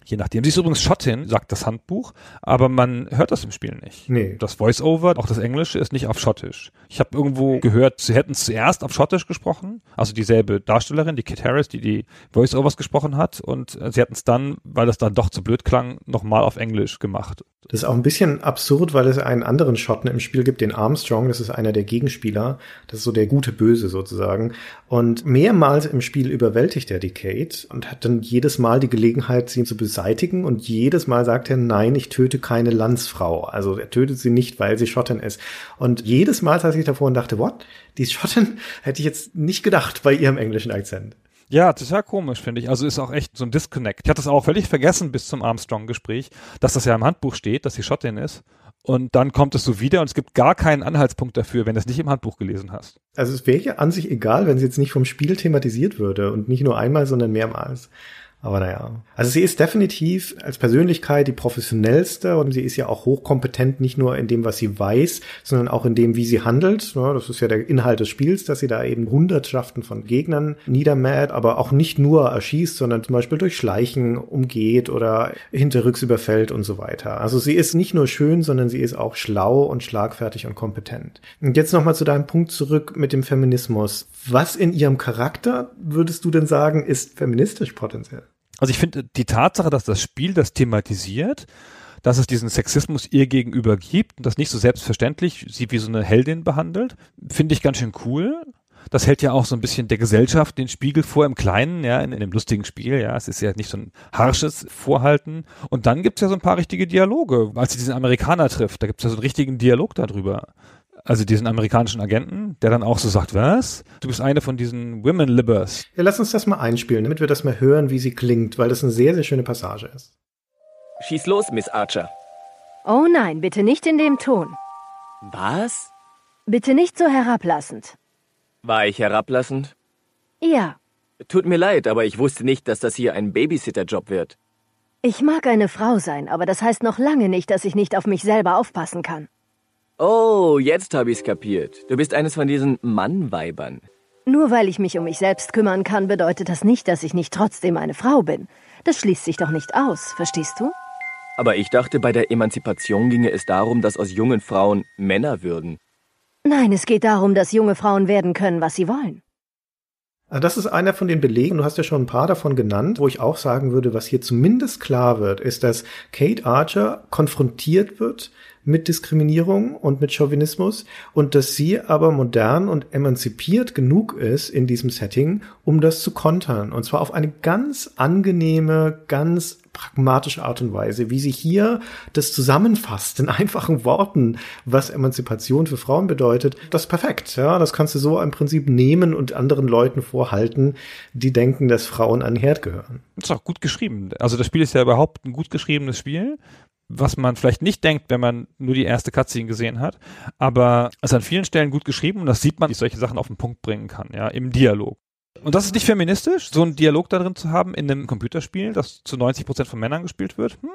C: Je nachdem. Sie ist übrigens Schottin, sagt das Handbuch, aber man hört das im Spiel nicht.
D: Nee.
C: Das Voice-Over, auch das Englische, ist nicht auf Schottisch. Ich habe irgendwo gehört, sie hätten zuerst auf Schottisch gesprochen, also dieselbe Darstellerin, die Kit Harris, die die Voice-Overs gesprochen hat, und sie hatten es dann, weil das dann doch zu blöd klang, nochmal auf Englisch gemacht.
D: Das ist auch ein bisschen absurd, weil es einen anderen Schotten im Spiel gibt, den Armstrong, das ist einer der Gegenspieler, das ist so der gute Böse sozusagen. Und mehrmals im Spiel überwältigt er die Kate und hat dann jedes Mal die Gelegenheit, sie zu beseitigen und jedes Mal sagt er, nein, ich töte keine Landsfrau. Also er tötet sie nicht, weil sie Schottin ist. Und jedes Mal saß ich davor und dachte, what? Die ist Schottin? Hätte ich jetzt nicht gedacht bei ihrem englischen Akzent.
C: Ja, total komisch, finde ich. Also ist auch echt so ein Disconnect. Ich hatte das auch völlig vergessen bis zum Armstrong-Gespräch, dass das ja im Handbuch steht, dass sie Schottin ist. Und dann kommt es so wieder und es gibt gar keinen Anhaltspunkt dafür, wenn du es nicht im Handbuch gelesen hast.
D: Also es wäre ja an sich egal, wenn sie jetzt nicht vom Spiel thematisiert würde und nicht nur einmal, sondern mehrmals. Aber naja. Also sie ist definitiv als Persönlichkeit die professionellste und sie ist ja auch hochkompetent, nicht nur in dem, was sie weiß, sondern auch in dem, wie sie handelt. Das ist ja der Inhalt des Spiels, dass sie da eben Hundertschaften von Gegnern niedermäht, aber auch nicht nur erschießt, sondern zum Beispiel durch Schleichen umgeht oder hinterrücks überfällt und so weiter. Also sie ist nicht nur schön, sondern sie ist auch schlau und schlagfertig und kompetent. Und jetzt nochmal zu deinem Punkt zurück mit dem Feminismus. Was in ihrem Charakter würdest du denn sagen, ist feministisch potenziell?
C: Also ich finde die Tatsache, dass das Spiel das thematisiert, dass es diesen Sexismus ihr gegenüber gibt und das nicht so selbstverständlich sie wie so eine Heldin behandelt, finde ich ganz schön cool. Das hält ja auch so ein bisschen der Gesellschaft den Spiegel vor im Kleinen, ja, in, in einem lustigen Spiel, ja. Es ist ja nicht so ein harsches Vorhalten. Und dann gibt's ja so ein paar richtige Dialoge. Als sie diesen Amerikaner trifft, da gibt's ja so einen richtigen Dialog darüber. Also diesen amerikanischen Agenten, der dann auch so sagt, was? Du bist eine von diesen Women Libbers.
D: Ja, lass uns das mal einspielen, damit wir das mal hören, wie sie klingt, weil das eine sehr, sehr schöne Passage ist.
E: Schieß los, Miss Archer.
F: Oh nein, bitte nicht in dem Ton.
E: Was?
F: Bitte nicht so herablassend.
E: War ich herablassend?
F: Ja,
E: Tut mir leid, aber ich wusste nicht, dass das hier ein Babysitter-Job wird.
F: ich mag eine Frau sein, aber das heißt noch lange nicht, dass ich nicht auf mich selber aufpassen kann.
E: Oh, jetzt habe ich's kapiert. Du bist eines von diesen Mannweibern.
F: Nur weil ich mich um mich selbst kümmern kann, bedeutet das nicht, dass ich nicht trotzdem eine Frau bin. Das schließt sich doch nicht aus, verstehst du?
E: Aber ich dachte, bei der Emanzipation ginge es darum, dass aus jungen Frauen Männer würden.
F: Nein, es geht darum, dass junge Frauen werden können, was sie wollen.
D: Also das ist einer von den Belegen, du hast ja schon ein paar davon genannt, wo ich auch sagen würde, was hier zumindest klar wird, ist, dass Kate Archer konfrontiert wird mit Diskriminierung und mit Chauvinismus und dass sie aber modern und emanzipiert genug ist in diesem Setting, um das zu kontern. Und zwar auf eine ganz angenehme, ganz pragmatische Art und Weise, wie sie hier das zusammenfasst in einfachen Worten, was Emanzipation für Frauen bedeutet, das ist perfekt. Ja, das kannst du so im Prinzip nehmen und anderen Leuten vorhalten, die denken, dass Frauen an den Herd gehören.
C: Das ist auch gut geschrieben. Also das Spiel ist ja überhaupt ein gut geschriebenes Spiel, was man vielleicht nicht denkt, wenn man nur die erste Cutscene gesehen hat. Aber es ist an vielen Stellen gut geschrieben und das sieht man, wie solche Sachen auf den Punkt bringen kann, ja, im Dialog. Und das ist nicht feministisch, so einen Dialog da drin zu haben in einem Computerspiel, das zu 90 Prozent von Männern gespielt wird. Hm,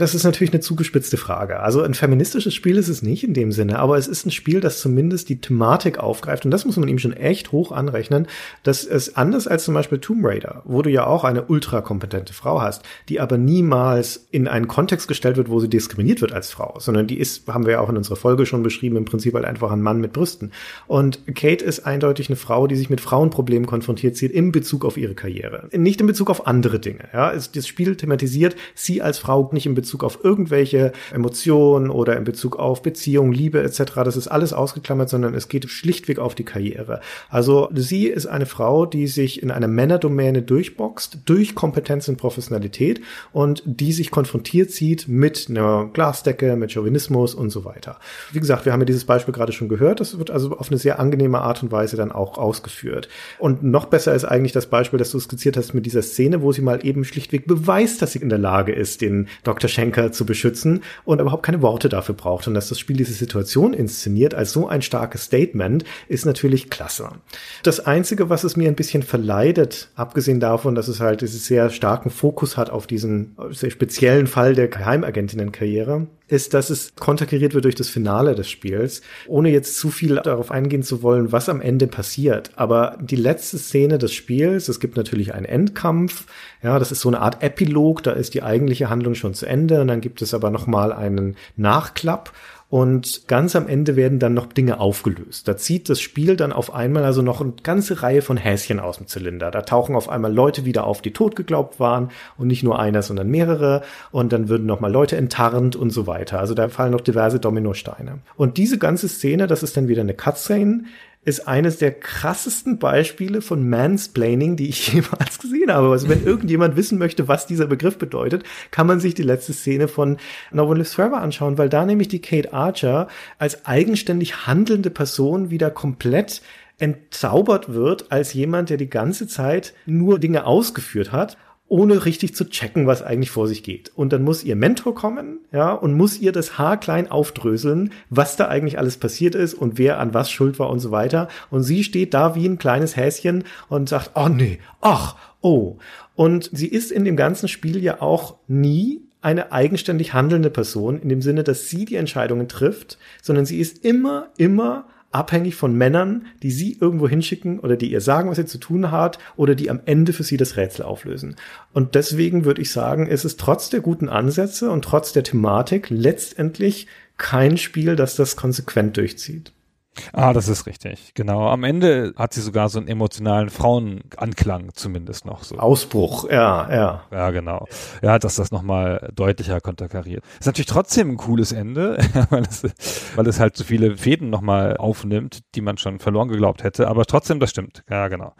D: das ist natürlich eine zugespitzte Frage. Also ein feministisches Spiel ist es nicht in dem Sinne, aber es ist ein Spiel, das zumindest die Thematik aufgreift. Und das muss man ihm schon echt hoch anrechnen, dass es anders als zum Beispiel Tomb Raider, wo du ja auch eine ultrakompetente Frau hast, die aber niemals in einen Kontext gestellt wird, wo sie diskriminiert wird als Frau, sondern die ist, haben wir ja auch in unserer Folge schon beschrieben, im Prinzip halt einfach ein Mann mit Brüsten. Und Kate ist eindeutig eine Frau, die sich mit Frauenproblemen konfrontiert sieht in Bezug auf ihre Karriere. Nicht in Bezug auf andere Dinge. Ja, das Spiel thematisiert sie als Frau nicht in Bezug auf irgendwelche Emotionen oder in Bezug auf Beziehung, Liebe etc. Das ist alles ausgeklammert, sondern es geht schlichtweg auf die Karriere. Also sie ist eine Frau, die sich in einer Männerdomäne durchboxt, durch Kompetenz und Professionalität und die sich konfrontiert sieht mit einer Glasdecke, mit Chauvinismus und so weiter. Wie gesagt, wir haben ja dieses Beispiel gerade schon gehört. Das wird also auf eine sehr angenehme Art und Weise dann auch ausgeführt. Und noch besser ist eigentlich das Beispiel, das du skizziert hast mit dieser Szene, wo sie mal eben schlichtweg beweist, dass sie in der Lage ist, den Dr. Schenker zu beschützen und überhaupt keine Worte dafür braucht. Und dass das Spiel diese Situation inszeniert als so ein starkes Statement, ist natürlich klasse. Das Einzige, was es mir ein bisschen verleidet, abgesehen davon, dass es halt diesen sehr starken Fokus hat auf diesen sehr speziellen Fall der Geheimagentinnenkarriere, ist, dass es konterkariert wird durch das Finale des Spiels, ohne jetzt zu viel darauf eingehen zu wollen, was am Ende passiert. Aber die letzte Szene des Spiels, es gibt natürlich einen Endkampf, ja, das ist so eine Art Epilog, da ist die eigentliche Handlung schon zu Ende und dann gibt es aber noch mal einen Nachklapp und ganz am Ende werden dann noch Dinge aufgelöst. Da zieht das Spiel dann auf einmal also noch eine ganze Reihe von Häschen aus dem Zylinder. Da tauchen auf einmal Leute wieder auf, die tot geglaubt waren und nicht nur einer, sondern mehrere. Und dann würden noch mal Leute enttarnt und so weiter. Also da fallen noch diverse Dominosteine. Und diese ganze Szene, das ist dann wieder eine Cutscene, ist eines der krassesten Beispiele von Mansplaining, die ich jemals gesehen habe. Also wenn irgendjemand wissen möchte, was dieser Begriff bedeutet, kann man sich die letzte Szene von No One Lives Forever anschauen, weil da nämlich die Kate Archer als eigenständig handelnde Person wieder komplett entzaubert wird als jemand, der die ganze Zeit nur Dinge ausgeführt hat ohne richtig zu checken, was eigentlich vor sich geht. Und dann muss ihr Mentor kommen, ja, und muss ihr das haarklein aufdröseln, was da eigentlich alles passiert ist und wer an was schuld war und so weiter. Und sie steht da wie ein kleines Häschen und sagt, oh nee, ach, oh. Und sie ist in dem ganzen Spiel ja auch nie eine eigenständig handelnde Person in dem Sinne, dass sie die Entscheidungen trifft, sondern sie ist immer, immer abhängig von Männern, die sie irgendwo hinschicken oder die ihr sagen, was sie zu tun hat oder die am Ende für sie das Rätsel auflösen. Und deswegen würde ich sagen, ist es trotz der guten Ansätze und trotz der Thematik letztendlich kein Spiel, das das konsequent durchzieht.
C: Ah, das ist richtig. Genau. Am Ende hat sie sogar so einen emotionalen Frauenanklang zumindest noch so.
D: Ausbruch, ja, ja.
C: Ja, genau. Ja, dass das nochmal deutlicher konterkariert. Ist natürlich trotzdem ein cooles Ende, weil es, weil es halt so viele Fäden nochmal aufnimmt, die man schon verloren geglaubt hätte. Aber trotzdem, das stimmt. Ja, genau.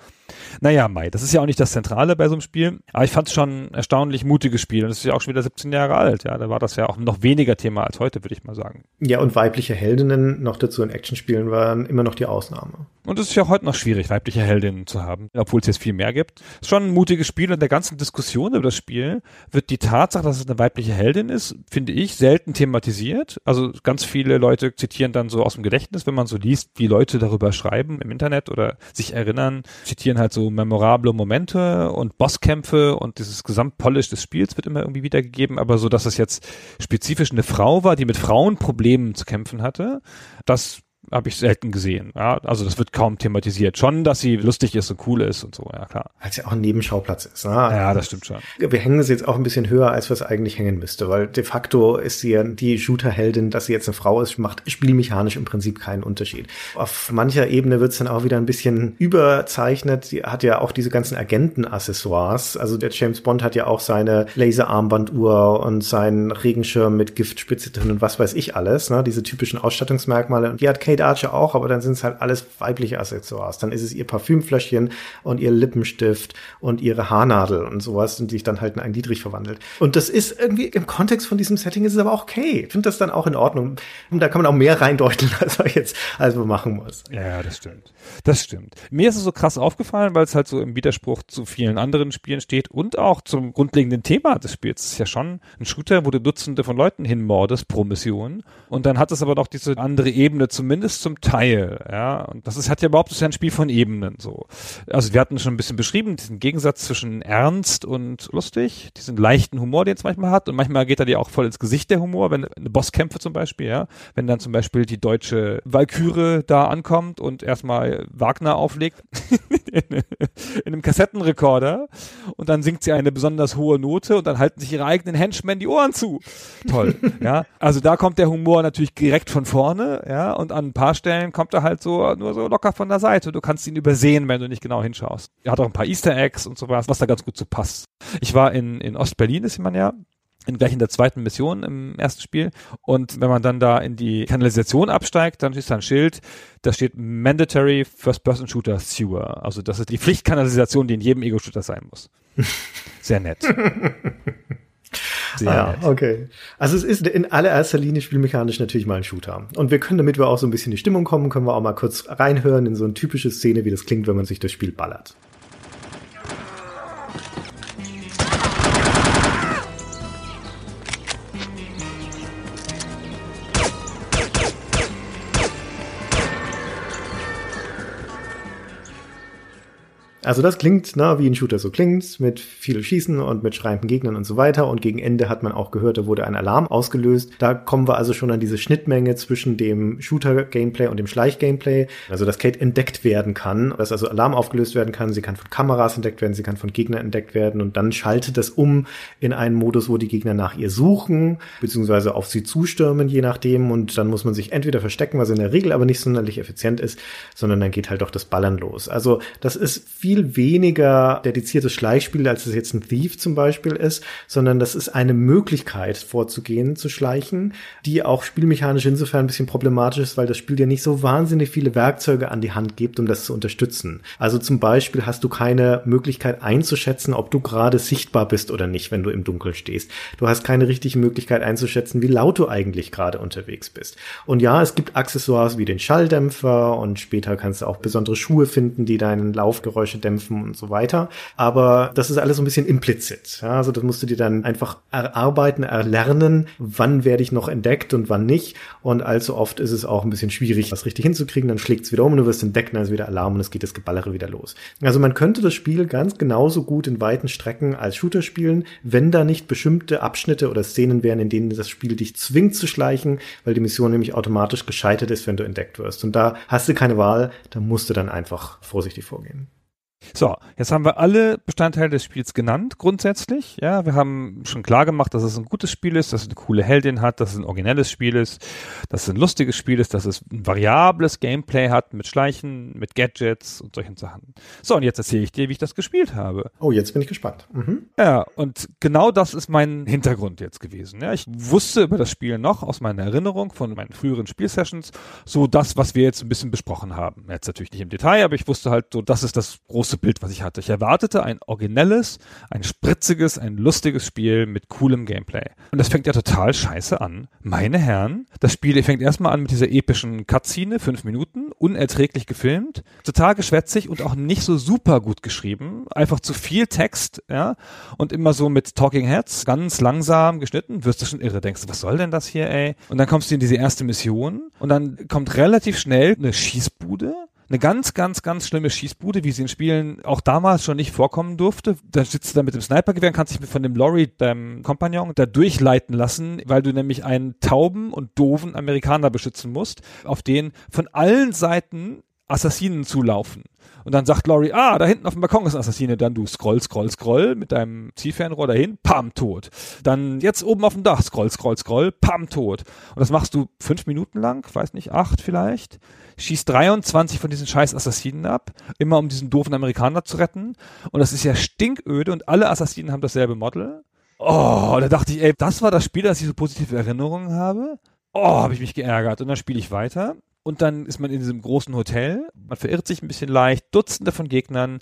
C: Naja, Mai, das ist ja auch nicht das Zentrale bei so einem Spiel, aber ich fand es schon ein erstaunlich mutiges Spiel und es ist ja auch schon wieder 17 Jahre alt, ja, da war das ja auch noch weniger Thema als heute, würde ich mal sagen.
D: Ja, und weibliche Heldinnen noch dazu in Actionspielen waren immer noch die Ausnahme.
C: Und es ist ja heute noch schwierig, weibliche Heldinnen zu haben, obwohl es jetzt viel mehr gibt. Ist schon ein mutiges Spiel und der ganzen Diskussion über das Spiel wird die Tatsache, dass es eine weibliche Heldin ist, finde ich, selten thematisiert. Also ganz viele Leute zitieren dann so aus dem Gedächtnis, wenn man so liest, wie Leute darüber schreiben im Internet oder sich erinnern, zitieren halt so memorable Momente und Bosskämpfe und dieses Gesamtpolish des Spiels wird immer irgendwie wiedergegeben, aber so, dass es jetzt spezifisch eine Frau war, die mit Frauenproblemen zu kämpfen hatte, das habe ich selten gesehen. Ja, also das wird kaum thematisiert. Schon, dass sie lustig ist und cool ist und so, ja klar.
D: Weil es ja auch ein Nebenschauplatz ist. Ne?
C: Ja, das stimmt schon.
D: Wir hängen sie jetzt auch ein bisschen höher, als was eigentlich hängen müsste, weil de facto ist sie ja die Shooter-Heldin, dass sie jetzt eine Frau ist, macht spielmechanisch im Prinzip keinen Unterschied. Auf mancher Ebene wird es dann auch wieder ein bisschen überzeichnet. Sie hat ja auch diese ganzen Agenten-Accessoires. Also der James Bond hat ja auch seine Laserarmbanduhr und seinen Regenschirm mit Giftspitze drin und was weiß ich alles. Ne? Diese typischen Ausstattungsmerkmale. Und die hat Kate Archer auch, aber dann sind es halt alles weibliche Accessoires. Dann ist es ihr Parfümfläschchen und ihr Lippenstift und ihre Haarnadel und sowas, die sich dann halt in einen Dietrich verwandelt. Und das ist irgendwie im Kontext von diesem Setting ist es aber auch okay. Ich finde das dann auch in Ordnung. Und da kann man auch mehr reindeuteln, als er jetzt, als man machen muss.
C: Ja, das stimmt. Das stimmt. Mir ist es so krass aufgefallen, weil es halt so im Widerspruch zu vielen anderen Spielen steht und auch zum grundlegenden Thema des Spiels. Es ist ja schon ein Shooter, wo du Dutzende von Leuten hinmordest pro Mission. Und dann hat es aber noch diese andere Ebene, zumindest zum Teil. Ja, und das ist, hat ja überhaupt, das ist ja ein Spiel von Ebenen so. Also wir hatten schon ein bisschen beschrieben, diesen Gegensatz zwischen ernst und lustig, diesen leichten Humor, den es manchmal hat. Und manchmal geht er dir auch voll ins Gesicht der Humor, wenn eine Bosskämpfe zum Beispiel, ja. Wenn dann zum Beispiel die deutsche Walküre da ankommt und erstmal Wagner auflegt in, einem Kassettenrekorder und dann singt sie eine besonders hohe Note und dann halten sich ihre eigenen Henchmen die Ohren zu. Toll, ja. Also da kommt der Humor natürlich direkt von vorne, ja, und an paar Stellen kommt er halt so nur so locker von der Seite. Du kannst ihn übersehen, wenn du nicht genau hinschaust. Er hat auch ein paar Easter Eggs und sowas, was da ganz gut zu so passt. Ich war in, in Ostberlin, ist man ja, in, gleich in der zweiten Mission im ersten Spiel. Und wenn man dann da in die Kanalisation absteigt, dann ist da ein Schild, da steht Mandatory First-Person-Shooter Sewer. Also das ist die Pflichtkanalisation, die in jedem Ego-Shooter sein muss. Sehr nett.
D: Ah, nett. okay. Also es ist in allererster Linie spielmechanisch natürlich mal ein Shooter. Und wir können, damit wir auch so ein bisschen in die Stimmung kommen, können wir auch mal kurz reinhören in so eine typische Szene, wie das klingt, wenn man sich das Spiel ballert. Also das klingt, na, wie ein Shooter so klingt, mit viel Schießen und mit schreienden Gegnern und so weiter. Und gegen Ende hat man auch gehört, da wurde ein Alarm ausgelöst. Da kommen wir also schon an diese Schnittmenge zwischen dem Shooter-Gameplay und dem Schleich-Gameplay. Also, dass Kate entdeckt werden kann, dass also Alarm aufgelöst werden kann. Sie kann von Kameras entdeckt werden, sie kann von Gegnern entdeckt werden. Und dann schaltet das um in einen Modus, wo die Gegner nach ihr suchen, beziehungsweise auf sie zustürmen, je nachdem. Und dann muss man sich entweder verstecken, was in der Regel aber nicht sonderlich effizient ist, sondern dann geht halt doch das Ballern los. Also, das ist viel viel weniger dediziertes Schleichspiel, als es jetzt ein Thief zum Beispiel ist, sondern das ist eine Möglichkeit vorzugehen, zu schleichen, die auch spielmechanisch insofern ein bisschen problematisch ist, weil das Spiel dir nicht so wahnsinnig viele Werkzeuge an die Hand gibt, um das zu unterstützen. Also zum Beispiel hast du keine Möglichkeit einzuschätzen, ob du gerade sichtbar bist oder nicht, wenn du im Dunkeln stehst. Du hast keine richtige Möglichkeit einzuschätzen, wie laut du eigentlich gerade unterwegs bist. Und ja, es gibt Accessoires wie den Schalldämpfer und später kannst du auch besondere Schuhe finden, die deinen Laufgeräusche dämpfen und so weiter. Aber das ist alles so ein bisschen implizit. Ja, also das musst du dir dann einfach erarbeiten, erlernen, wann werde ich noch entdeckt und wann nicht. Und allzu oft ist es auch ein bisschen schwierig, das richtig hinzukriegen. Dann schlägt es wieder um und du wirst entdeckt, dann ist wieder Alarm und es geht das Geballere wieder los. Also man könnte das Spiel ganz genauso gut in weiten Strecken als Shooter spielen, wenn da nicht bestimmte Abschnitte oder Szenen wären, in denen das Spiel dich zwingt zu schleichen, weil die Mission nämlich automatisch gescheitert ist, wenn du entdeckt wirst. Und da hast du keine Wahl, da musst du dann einfach vorsichtig vorgehen.
C: So, jetzt haben wir alle Bestandteile des Spiels genannt, grundsätzlich. Ja, wir haben schon klar gemacht, dass es ein gutes Spiel ist, dass es eine coole Heldin hat, dass es ein originelles Spiel ist, dass es ein lustiges Spiel ist, dass es ein variables Gameplay hat mit Schleichen, mit Gadgets und solchen Sachen. So, und jetzt erzähle ich dir, wie ich das gespielt habe.
D: Oh, jetzt bin ich gespannt. Mhm.
C: Ja, und genau das ist mein Hintergrund jetzt gewesen. Ja, ich wusste über das Spiel noch aus meiner Erinnerung von meinen früheren Spielsessions, so das, was wir jetzt ein bisschen besprochen haben. Jetzt natürlich nicht im Detail, aber ich wusste halt so, das ist das große Bild, was ich hatte. Ich erwartete ein originelles, ein spritziges, ein lustiges Spiel mit coolem Gameplay. Und das fängt ja total scheiße an. Meine Herren, das Spiel fängt erstmal an mit dieser epischen Cutscene, fünf Minuten, unerträglich gefilmt, total geschwätzig und auch nicht so super gut geschrieben. Einfach zu viel Text, ja, und immer so mit Talking Heads, ganz langsam geschnitten, wirst du schon irre, denkst du, was soll denn das hier, ey? Und dann kommst du in diese erste Mission und dann kommt relativ schnell eine Schießbude eine ganz, ganz, ganz schlimme Schießbude, wie sie in Spielen auch damals schon nicht vorkommen durfte. Da sitzt du da mit dem Snipergewehr und kannst dich von dem Lorry, deinem Kompagnon, da durchleiten lassen, weil du nämlich einen tauben und doofen Amerikaner beschützen musst, auf den von allen Seiten Assassinen zulaufen. Und dann sagt Laurie, ah, da hinten auf dem Balkon ist ein Assassine. Dann du scroll, scroll, scroll mit deinem Zielfernrohr dahin, pam, tot. Dann jetzt oben auf dem Dach, scroll, scroll, scroll, pam, tot. Und das machst du fünf Minuten lang, weiß nicht, acht vielleicht. Schießt 23 von diesen scheiß Assassinen ab, immer um diesen doofen Amerikaner zu retten. Und das ist ja stinköde und alle Assassinen haben dasselbe Model. Oh, da dachte ich, ey, das war das Spiel, das ich so positive Erinnerungen habe. Oh, habe ich mich geärgert. Und dann spiele ich weiter und dann ist man in diesem großen Hotel, man verirrt sich ein bisschen leicht, Dutzende von Gegnern,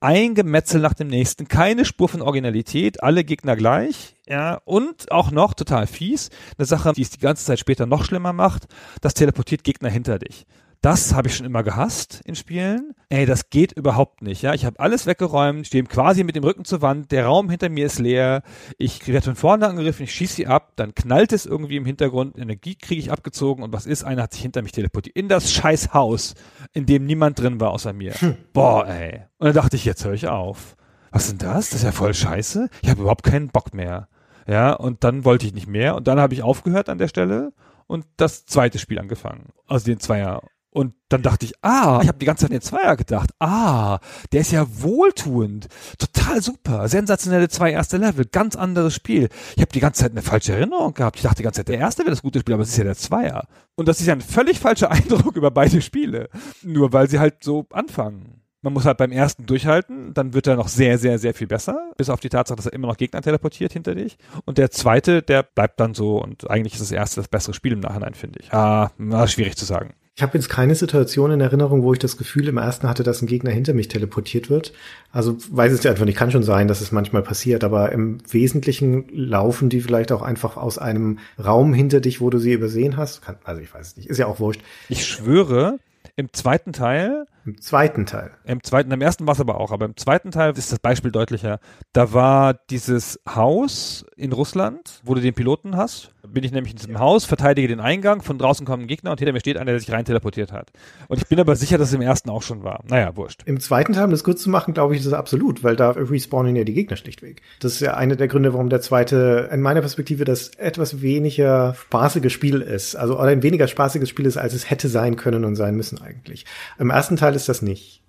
C: ein Gemetzel nach dem nächsten, keine Spur von Originalität, alle Gegner gleich, ja, und auch noch total fies, eine Sache, die es die ganze Zeit später noch schlimmer macht, das teleportiert Gegner hinter dich. Das habe ich schon immer gehasst in Spielen. Ey, das geht überhaupt nicht. Ja, ich habe alles weggeräumt, stehe quasi mit dem Rücken zur Wand. Der Raum hinter mir ist leer. Ich werde von vorne angegriffen, ich schieße sie ab, dann knallt es irgendwie im Hintergrund. Energie kriege ich abgezogen und was ist? Einer hat sich hinter mich teleportiert in das scheiß Haus, in dem niemand drin war außer mir. Hm. Boah, ey. Und dann dachte ich, jetzt höre ich auf. Was ist denn das? Das ist ja voll scheiße. Ich habe überhaupt keinen Bock mehr. Ja, und dann wollte ich nicht mehr und dann habe ich aufgehört an der Stelle und das zweite Spiel angefangen. Also den Zweier. Und dann dachte ich, ah, ich habe die ganze Zeit an den Zweier gedacht. Ah, der ist ja wohltuend. Total super. Sensationelle zwei erste Level. Ganz anderes Spiel. Ich habe die ganze Zeit eine falsche Erinnerung gehabt. Ich dachte die ganze Zeit, der erste wäre das gute Spiel, aber es ist ja der Zweier. Und das ist ja ein völlig falscher Eindruck über beide Spiele. Nur weil sie halt so anfangen. Man muss halt beim ersten durchhalten, dann wird er noch sehr, sehr, sehr viel besser, bis auf die Tatsache, dass er immer noch Gegner teleportiert hinter dich. Und der zweite, der bleibt dann so und eigentlich ist das erste das bessere Spiel im Nachhinein, finde ich. Ah, schwierig zu sagen.
D: Ich habe jetzt keine Situation in Erinnerung, wo ich das Gefühl im ersten hatte, dass ein Gegner hinter mich teleportiert wird. Also weiß es ja einfach nicht. Kann schon sein, dass es manchmal passiert, aber im Wesentlichen laufen die vielleicht auch einfach aus einem Raum hinter dich, wo du sie übersehen hast. Kann, also ich weiß es nicht. Ist ja auch wurscht.
C: Ich schwöre, im zweiten Teil.
D: Im zweiten Teil.
C: Im zweiten, im ersten war es aber auch, aber im zweiten Teil ist das Beispiel deutlicher. Da war dieses Haus in Russland, wo du den Piloten hast bin ich nämlich in diesem Haus, verteidige den Eingang, von draußen kommen Gegner und hinter mir steht einer, der sich rein teleportiert hat. Und ich bin aber sicher, dass es im ersten auch schon war. Naja, wurscht.
D: Im zweiten Teil, um das kurz zu machen, glaube ich, ist das absolut, weil da respawnen ja die Gegner schlichtweg. Das ist ja einer der Gründe, warum der zweite, in meiner Perspektive, das etwas weniger spaßiges Spiel ist. Also, oder ein weniger spaßiges Spiel ist, als es hätte sein können und sein müssen eigentlich. Im ersten Teil ist das nicht.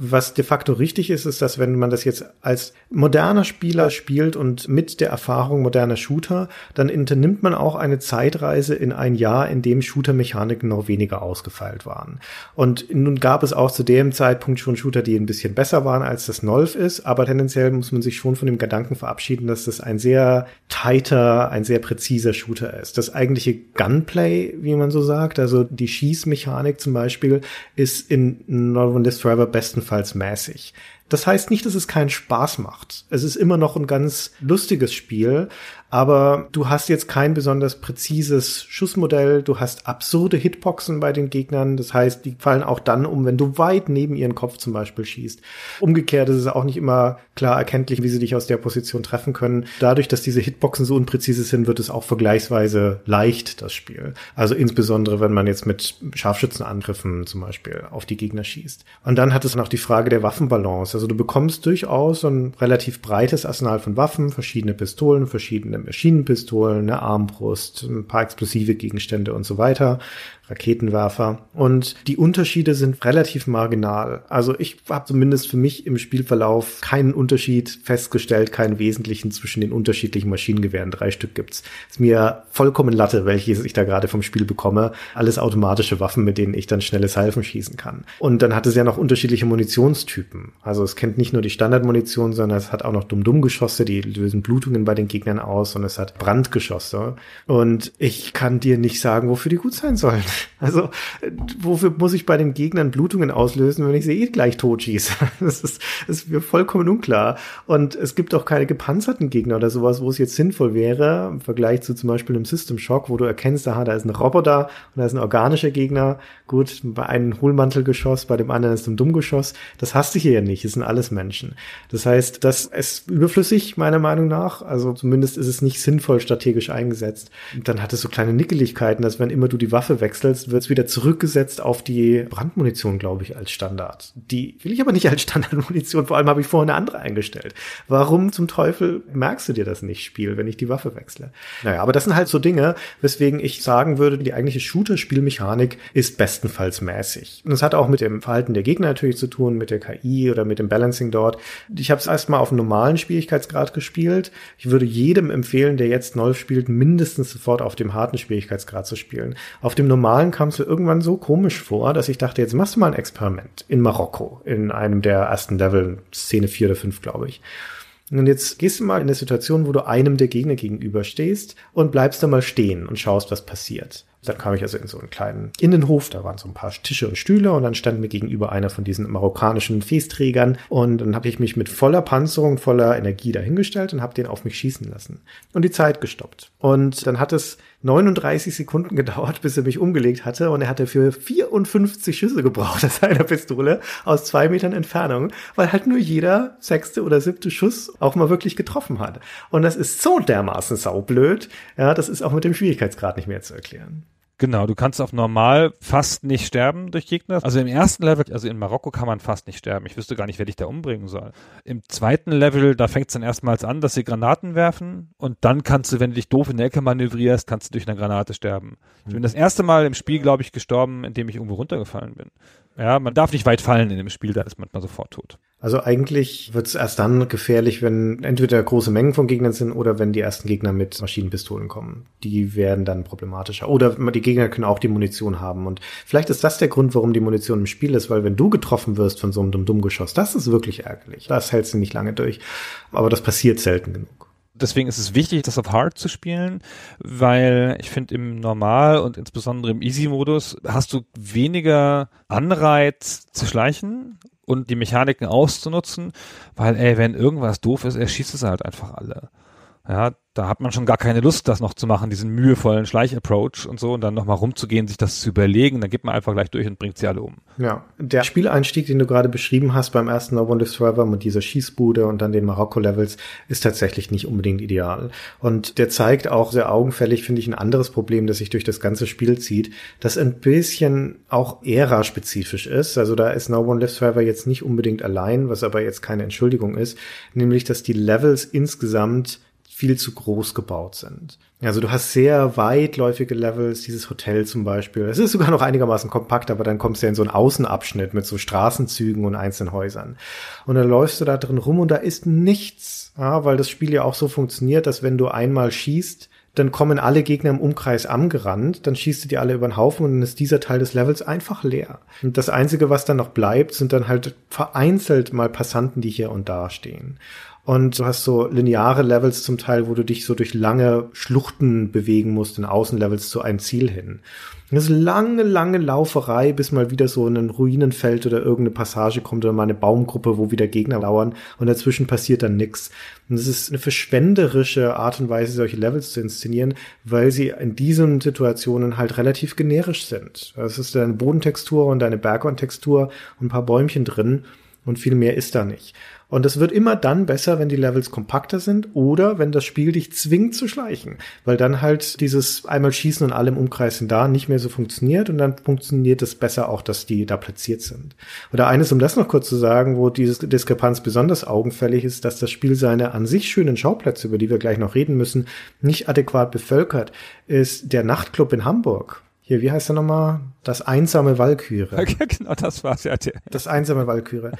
D: Was de facto richtig ist, ist, dass wenn man das jetzt als moderner Spieler spielt und mit der Erfahrung moderner Shooter, dann unternimmt man auch eine Zeitreise in ein Jahr, in dem Shooter-Mechaniken noch weniger ausgefeilt waren. Und nun gab es auch zu dem Zeitpunkt schon Shooter, die ein bisschen besser waren, als das Nolf ist, aber tendenziell muss man sich schon von dem Gedanken verabschieden, dass das ein sehr tighter, ein sehr präziser Shooter ist. Das eigentliche Gunplay, wie man so sagt, also die Schießmechanik zum Beispiel, ist in No One Lives Forever besten jedenfalls mäßig. Das heißt nicht, dass es keinen Spaß macht. Es ist immer noch ein ganz lustiges Spiel, aber du hast jetzt kein besonders präzises Schussmodell, du hast absurde Hitboxen bei den Gegnern, das heißt, die fallen auch dann um, wenn du weit neben ihren Kopf zum Beispiel schießt. Umgekehrt ist es auch nicht immer klar erkenntlich, wie sie dich aus der Position treffen können. Dadurch, dass diese Hitboxen so unpräzise sind, wird es auch vergleichsweise leicht, das Spiel. Also insbesondere, wenn man jetzt mit Scharfschützenangriffen zum Beispiel auf die Gegner schießt. Und dann hat es noch die Frage der Waffenbalance. Also du bekommst durchaus so ein relativ breites Arsenal von Waffen, verschiedene Pistolen, verschiedene Maschinenpistolen, eine Armbrust, ein paar explosive Gegenstände und so weiter. Raketenwerfer. Und die Unterschiede sind relativ marginal. Also ich habe zumindest für mich im Spielverlauf keinen Unterschied festgestellt, keinen wesentlichen zwischen den unterschiedlichen Maschinengewehren. Drei Stück gibt's. Ist mir vollkommen Latte, welches ich da gerade vom Spiel bekomme. Alles automatische Waffen, mit denen ich dann schnelles Halfen schießen kann. Und dann hat es ja noch unterschiedliche Munitionstypen. Also es kennt nicht nur die Standardmunition, sondern es hat auch noch Dumm-Dumm-Geschosse, die lösen Blutungen bei den Gegnern aus und es hat Brandgeschosse. Und ich kann dir nicht sagen, wofür die gut sein sollen. Also, wofür muss ich bei den Gegnern Blutungen auslösen, wenn ich sie eh gleich tot schieße? Das ist, das ist mir vollkommen unklar. Und es gibt auch keine gepanzerten Gegner oder sowas, wo es jetzt sinnvoll wäre, im Vergleich zu zum Beispiel einem System Shock, wo du erkennst, aha, da ist ein Roboter und da ist ein organischer Gegner. Gut, bei einem Hohlmantelgeschoss, bei dem anderen ist ein Dummgeschoss. Das hast du hier ja nicht. Es sind alles Menschen. Das heißt, das ist überflüssig, meiner Meinung nach. Also zumindest ist es nicht sinnvoll strategisch eingesetzt. Und dann hat es so kleine Nickeligkeiten, dass wenn immer du die Waffe wechselst, wird es wieder zurückgesetzt auf die Brandmunition, glaube ich, als Standard. Die will ich aber nicht als Standardmunition. Vor allem habe ich vorher eine andere eingestellt. Warum zum Teufel merkst du dir das nicht, Spiel, wenn ich die Waffe wechsle? Naja, aber das sind halt so Dinge, weswegen ich sagen würde, die eigentliche Shooter-Spielmechanik ist bestenfalls mäßig. Und das hat auch mit dem Verhalten der Gegner natürlich zu tun, mit der KI oder mit dem Balancing dort. Ich habe es erstmal auf einem normalen Schwierigkeitsgrad gespielt. Ich würde jedem empfehlen, der jetzt neu spielt, mindestens sofort auf dem harten Schwierigkeitsgrad zu spielen. Auf dem normalen kam es mir irgendwann so komisch vor, dass ich dachte, jetzt machst du mal ein Experiment in Marokko, in einem der ersten Level, Szene 4 oder 5, glaube ich. Und jetzt gehst du mal in eine Situation, wo du einem der Gegner gegenüberstehst und bleibst da mal stehen und schaust, was passiert. Dann kam ich also in so einen kleinen Innenhof, da waren so ein paar Tische und Stühle und dann stand mir gegenüber einer von diesen marokkanischen Fäßträgern und dann habe ich mich mit voller Panzerung, voller Energie dahingestellt und habe den auf mich schießen lassen und die Zeit gestoppt. Und dann hat es 39 Sekunden gedauert, bis er mich umgelegt hatte und er hatte für 54 Schüsse gebraucht aus seiner Pistole aus zwei Metern Entfernung, weil halt nur jeder sechste oder siebte Schuss auch mal wirklich getroffen hat. Und das ist so dermaßen saublöd, ja, das ist auch mit dem Schwierigkeitsgrad nicht mehr zu erklären.
C: Genau, du kannst auf normal fast nicht sterben durch Gegner. Also im ersten Level, also in Marokko kann man fast nicht sterben. Ich wüsste gar nicht, wer dich da umbringen soll. Im zweiten Level, da fängt es dann erstmals an, dass sie Granaten werfen und dann kannst du, wenn du dich doof in der Ecke manövrierst, kannst du durch eine Granate sterben. Ich bin das erste Mal im Spiel, glaube ich, gestorben, indem ich irgendwo runtergefallen bin. Ja, man darf nicht weit fallen in dem Spiel, da ist man sofort tot.
D: Also eigentlich wird es erst dann gefährlich, wenn entweder große Mengen von Gegnern sind oder wenn die ersten Gegner mit Maschinenpistolen kommen. Die werden dann problematischer. Oder die Gegner können auch die Munition haben. Und vielleicht ist das der Grund, warum die Munition im Spiel ist, weil wenn du getroffen wirst von so einem Dummgeschoss, das ist wirklich ärgerlich. Das hältst du nicht lange durch. Aber das passiert selten genug
C: deswegen ist es wichtig, das auf Hard zu spielen, weil ich finde, im Normal und insbesondere im Easy-Modus hast du weniger Anreiz zu schleichen und die Mechaniken auszunutzen, weil, ey, wenn irgendwas doof ist, er schießt es halt einfach alle. Ja, da hat man schon gar keine Lust, das noch zu machen, diesen mühevollen Schleichapproach und so und dann nochmal rumzugehen, sich das zu überlegen, dann geht man einfach gleich durch und bringt sie alle um.
D: Ja, der Spieleinstieg, den du gerade beschrieben hast beim ersten No One Lives Forever mit dieser Schießbude und dann den Marokko-Levels, ist tatsächlich nicht unbedingt ideal. Und der zeigt auch sehr augenfällig, finde ich, ein anderes Problem, das sich durch das ganze Spiel zieht, das ein bisschen auch ära-spezifisch ist. Also da ist No One Lives Forever jetzt nicht unbedingt allein, was aber jetzt keine Entschuldigung ist, nämlich, dass die Levels insgesamt viel zu groß gebaut sind. Also du hast sehr weitläufige Levels, dieses Hotel zum Beispiel. Es ist sogar noch einigermaßen kompakt, aber dann kommst du ja in so einen Außenabschnitt mit so Straßenzügen und einzelnen Häusern. Und dann läufst du da drin rum und da ist nichts, ja, weil das Spiel ja auch so funktioniert, dass wenn du einmal schießt, dann kommen alle Gegner im Umkreis angerannt, dann schießt du die alle über den Haufen und dann ist dieser Teil des Levels einfach leer. Und das Einzige, was dann noch bleibt, sind dann halt vereinzelt mal Passanten, die hier und da stehen. Und du hast so lineare Levels zum Teil, wo du dich so durch lange Schluchten bewegen musst in Außenlevels zu einem Ziel hin. Das ist lange, lange Lauferei, bis mal wieder so ein Ruinenfeld oder irgendeine Passage kommt oder mal eine Baumgruppe, wo wieder Gegner lauern und dazwischen passiert dann nix. Und es ist eine verschwenderische Art und Weise, solche Levels zu inszenieren, weil sie in diesen Situationen halt relativ generisch sind. Es ist eine Bodentextur und eine Bergwandtextur und ein paar Bäumchen drin und viel mehr ist da nicht. Und es wird immer dann besser, wenn die Levels kompakter sind oder wenn das Spiel dich zwingt zu schleichen, weil dann halt dieses einmal schießen und alle im Umkreis da nicht mehr so funktioniert und dann funktioniert es besser auch, dass die da platziert sind. Oder eines, um das noch kurz zu sagen, wo diese Diskrepanz besonders augenfällig ist, dass das Spiel seine an sich schönen Schauplätze, über die wir gleich noch reden müssen, nicht adäquat bevölkert, ist der Nachtclub in Hamburg hier, wie heißt er nochmal? Das einsame Walküre.
C: Ja, genau, das war's ja.
D: Das einsame Walküre.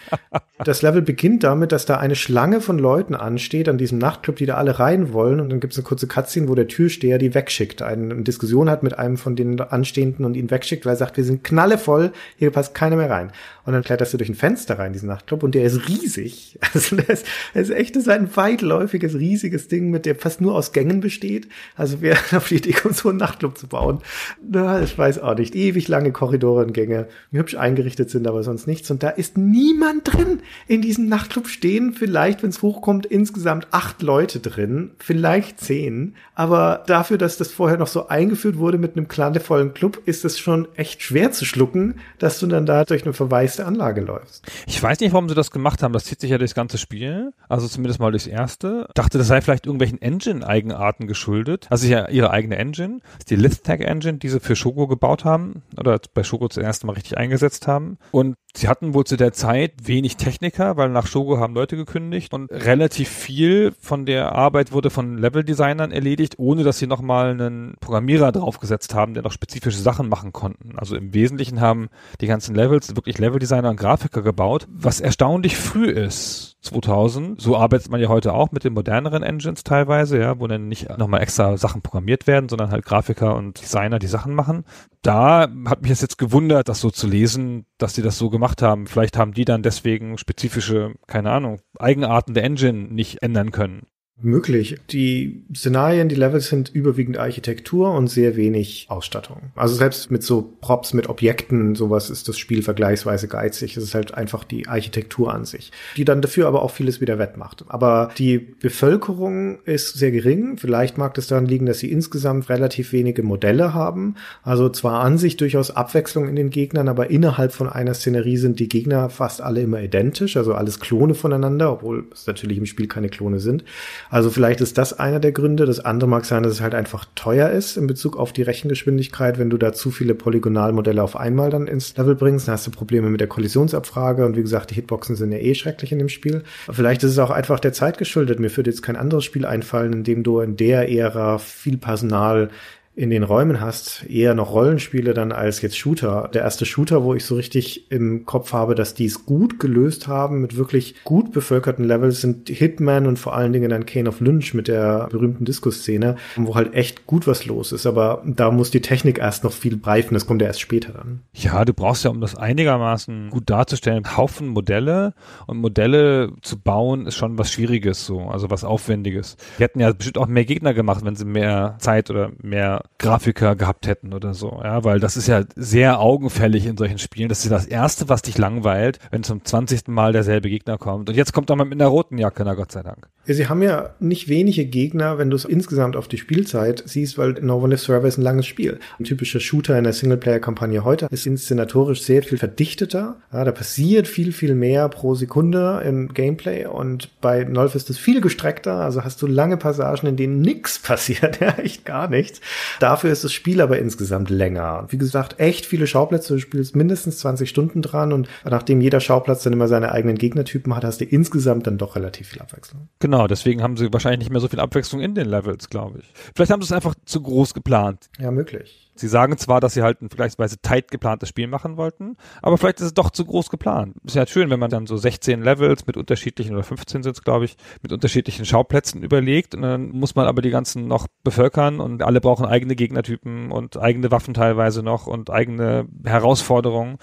D: Das Level beginnt damit, dass da eine Schlange von Leuten ansteht an diesem Nachtclub, die da alle rein wollen. Und dann gibt's eine kurze Cutscene, wo der Türsteher die wegschickt, eine, eine Diskussion hat mit einem von den Anstehenden und ihn wegschickt, weil er sagt, wir sind knallevoll, hier passt keiner mehr rein. Und dann kletterst du durch ein Fenster rein, diesen Nachtclub, und der ist riesig. Also ist, der ist echt das ist ein weitläufiges, riesiges Ding, mit der fast nur aus Gängen besteht. Also wer auf die Idee kommt, so einen Nachtclub zu bauen, na, ich weiß auch nicht. Ewig lange Korridore und Gänge, die hübsch eingerichtet sind, aber sonst nichts. Und da ist niemand drin. In diesem Nachtclub stehen vielleicht, wenn es hochkommt, insgesamt acht Leute drin, vielleicht zehn. Aber dafür, dass das vorher noch so eingeführt wurde mit einem klandevollen Club, ist es schon echt schwer zu schlucken, dass du dann da durch eine verwaiste Anlage läufst.
C: Ich weiß nicht, warum sie das gemacht haben. Das zieht sich ja durchs ganze Spiel. Also zumindest mal durchs erste. Ich dachte, das sei vielleicht irgendwelchen Engine-Eigenarten geschuldet. Also ja ihre eigene Engine. Das ist die Lithtag Engine, die sie für Shogo gebaut haben. Oder bei Shogo zuerst mal richtig eingesetzt haben. Und sie hatten wohl zu der Zeit wenig Techniker, weil nach Shogo haben Leute gekündigt und relativ viel von der Arbeit wurde von Level-Designern erledigt, ohne dass sie nochmal einen Programmierer draufgesetzt haben, der noch spezifische Sachen machen konnten. Also im Wesentlichen haben die ganzen Levels wirklich Level-Designer und Grafiker gebaut, was erstaunlich früh ist. 2000. So arbeitet man ja heute auch mit den moderneren Engines teilweise, ja, wo dann nicht nochmal extra Sachen programmiert werden, sondern halt Grafiker und Designer die Sachen machen. Da hat mich es jetzt gewundert, das so zu lesen, dass die das so gemacht haben. Vielleicht haben die dann deswegen spezifische, keine Ahnung, Eigenarten der Engine nicht ändern können.
D: Möglich. Die Szenarien, die Levels sind überwiegend Architektur und sehr wenig Ausstattung. Also selbst mit so Props, mit Objekten, sowas ist das Spiel vergleichsweise geizig. Es ist halt einfach die Architektur an sich, die dann dafür aber auch vieles wieder wettmacht. Aber die Bevölkerung ist sehr gering. Vielleicht mag es daran liegen, dass sie insgesamt relativ wenige Modelle haben. Also zwar an sich durchaus Abwechslung in den Gegnern, aber innerhalb von einer Szenerie sind die Gegner fast alle immer identisch, also alles Klone voneinander, obwohl es natürlich im Spiel keine Klone sind. Also vielleicht ist das einer der Gründe. Das andere mag sein, dass es halt einfach teuer ist in Bezug auf die Rechengeschwindigkeit. Wenn du da zu viele Polygonalmodelle auf einmal dann ins Level bringst, dann hast du Probleme mit der Kollisionsabfrage. Und wie gesagt, die Hitboxen sind ja eh schrecklich in dem Spiel. vielleicht ist es auch einfach der Zeit geschuldet. Mir würde jetzt kein anderes Spiel einfallen, in dem du in der Ära viel Personal in den Räumen hast, eher noch Rollenspiele dann als jetzt Shooter. Der erste Shooter, wo ich so richtig im Kopf habe, dass die es gut gelöst haben mit wirklich gut bevölkerten Levels, sind Hitman und vor allen Dingen dann Kane of Lynch mit der berühmten Disco-Szene, wo halt echt gut was los ist. Aber da muss die Technik erst noch viel breifen. Das kommt ja erst später dann.
C: Ja, du brauchst ja, um das einigermaßen gut darzustellen, Haufen Modelle. Und Modelle zu bauen ist schon was Schwieriges so, also was Aufwendiges. Die hätten ja bestimmt auch mehr Gegner gemacht, wenn sie mehr Zeit oder mehr Grafiker gehabt hätten oder so, ja, weil das ist ja sehr augenfällig in solchen Spielen. Das ist das Erste, was dich langweilt, wenn zum 20. Mal derselbe Gegner kommt. Und jetzt kommt er mal mit einer roten Jacke, na Gott sei Dank.
D: Ja, sie haben ja nicht wenige Gegner, wenn du es insgesamt auf die Spielzeit siehst, weil No One Lives Forever ist ein langes Spiel. Ein typischer Shooter in der Singleplayer-Kampagne heute ist inszenatorisch sehr viel verdichteter. Ja, da passiert viel, viel mehr pro Sekunde im Gameplay und bei Nolf ist es viel gestreckter. Also hast du lange Passagen, in denen nichts passiert, ja, echt gar nichts. Dafür ist das Spiel aber insgesamt länger. Wie gesagt, echt viele Schauplätze. Du spielst mindestens 20 Stunden dran und nachdem jeder Schauplatz dann immer seine eigenen Gegnertypen hat, hast du insgesamt dann doch relativ viel Abwechslung.
C: Genau, deswegen haben sie wahrscheinlich nicht mehr so viel Abwechslung in den Levels, glaube ich. Vielleicht haben sie es einfach zu groß geplant.
D: Ja, möglich.
C: Sie sagen zwar, dass sie halt ein vergleichsweise tight geplantes Spiel machen wollten, aber vielleicht ist es doch zu groß geplant. Ist ja schön, wenn man dann so 16 Levels mit unterschiedlichen, oder 15 sind es, glaube ich, mit unterschiedlichen Schauplätzen überlegt und dann muss man aber die ganzen noch bevölkern und alle brauchen eigene Gegnertypen und eigene Waffen teilweise noch und eigene Herausforderungen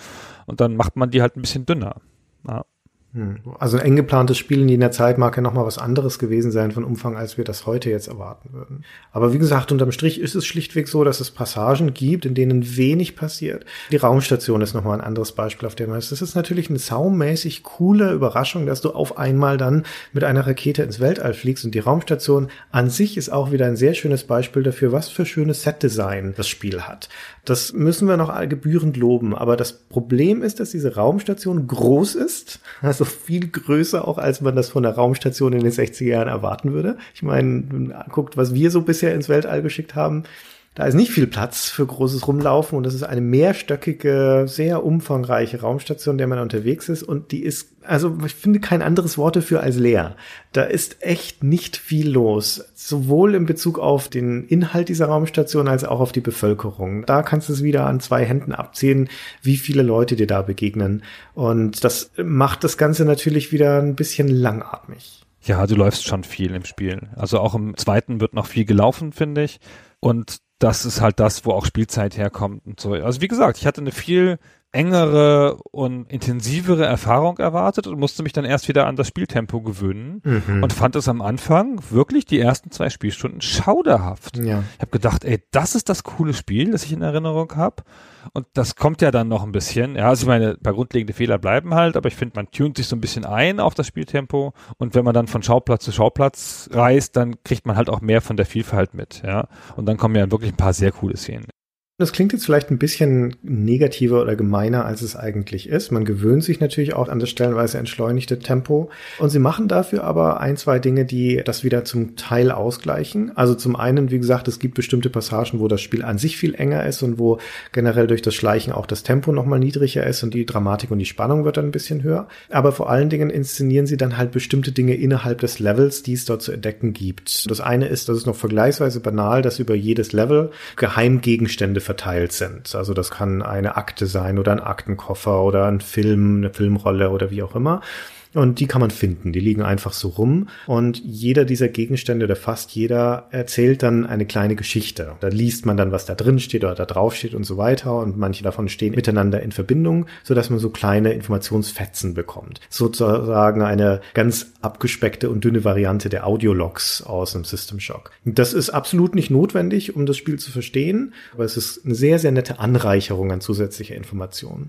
C: und dann macht man die halt ein bisschen dünner. Ja.
D: Hm. Also ein eng geplantes Spiel in jener Zeit mag ja nochmal was anderes gewesen sein von Umfang, als wir das heute jetzt erwarten würden. Aber wie gesagt, unterm Strich ist es schlichtweg so, dass es Passagen gibt, in denen wenig passiert. Die Raumstation ist nochmal ein anderes Beispiel, auf dem man ist. Das ist natürlich eine saumäßig coole Überraschung, dass du auf einmal dann mit einer Rakete ins Weltall fliegst und die Raumstation an sich ist auch wieder ein sehr schönes Beispiel dafür, was für schönes Setdesign das Spiel hat. Das müssen wir noch gebührend loben. Aber das Problem ist, dass diese Raumstation groß ist. Also viel größer auch, als man das von der Raumstation in den 60er Jahren erwarten würde. Ich meine, guckt, was wir so bisher ins Weltall geschickt haben. Da ist nicht viel Platz für großes Rumlaufen und das ist eine mehrstöckige, sehr umfangreiche Raumstation, der man unterwegs ist und die ist, also ich finde kein anderes Wort dafür als leer. Da ist echt nicht viel los, sowohl in Bezug auf den Inhalt dieser Raumstation als auch auf die Bevölkerung. Da kannst du es wieder an zwei Händen abzählen, wie viele Leute dir da begegnen und das macht das Ganze natürlich wieder ein bisschen langatmig.
C: Ja, du läufst schon viel im Spiel. Also auch im zweiten wird noch viel gelaufen, finde ich. Und das ist halt das, wo auch Spielzeit herkommt und so. Also wie gesagt, ich hatte eine viel engere und intensivere Erfahrung erwartet und musste mich dann erst wieder an das Spieltempo gewöhnen mhm. und fand es am Anfang wirklich die ersten zwei Spielstunden schauderhaft. Ja. Ich habe gedacht, ey, das ist das coole Spiel, das ich in Erinnerung habe. Und das kommt ja dann noch ein bisschen. Ja, also ich meine, paar grundlegende Fehler bleiben halt, aber ich finde, man tunt sich so ein bisschen ein auf das Spieltempo. Und wenn man dann von Schauplatz zu Schauplatz reist, dann kriegt man halt auch mehr von der Vielfalt mit. Ja, und dann kommen ja wirklich ein paar sehr coole Szenen.
D: Das klingt jetzt vielleicht ein bisschen negativer oder gemeiner, als es eigentlich ist. Man gewöhnt sich natürlich auch an das stellenweise entschleunigte Tempo. Und sie machen dafür aber ein, zwei Dinge, die das wieder zum Teil ausgleichen. Also zum einen, wie gesagt, es gibt bestimmte Passagen, wo das Spiel an sich viel enger ist und wo generell durch das Schleichen auch das Tempo nochmal niedriger ist und die Dramatik und die Spannung wird dann ein bisschen höher. Aber vor allen Dingen inszenieren sie dann halt bestimmte Dinge innerhalb des Levels, die es dort zu entdecken gibt. Das eine ist, das ist noch vergleichsweise banal, dass über jedes Level Geheimgegenstände verteilt sind. Also das kann eine Akte sein oder ein Aktenkoffer oder ein Film, eine Filmrolle oder wie auch immer. Und die kann man finden. Die liegen einfach so rum. Und jeder dieser Gegenstände oder fast jeder erzählt dann eine kleine Geschichte. Da liest man dann, was da drin steht oder da drauf steht und so weiter. Und manche davon stehen miteinander in Verbindung, sodass man so kleine Informationsfetzen bekommt. Sozusagen eine ganz abgespeckte und dünne Variante der Audiologs aus einem System Shock. Das ist absolut nicht notwendig, um das Spiel zu verstehen, aber es ist eine sehr, sehr nette Anreicherung an zusätzlicher Informationen.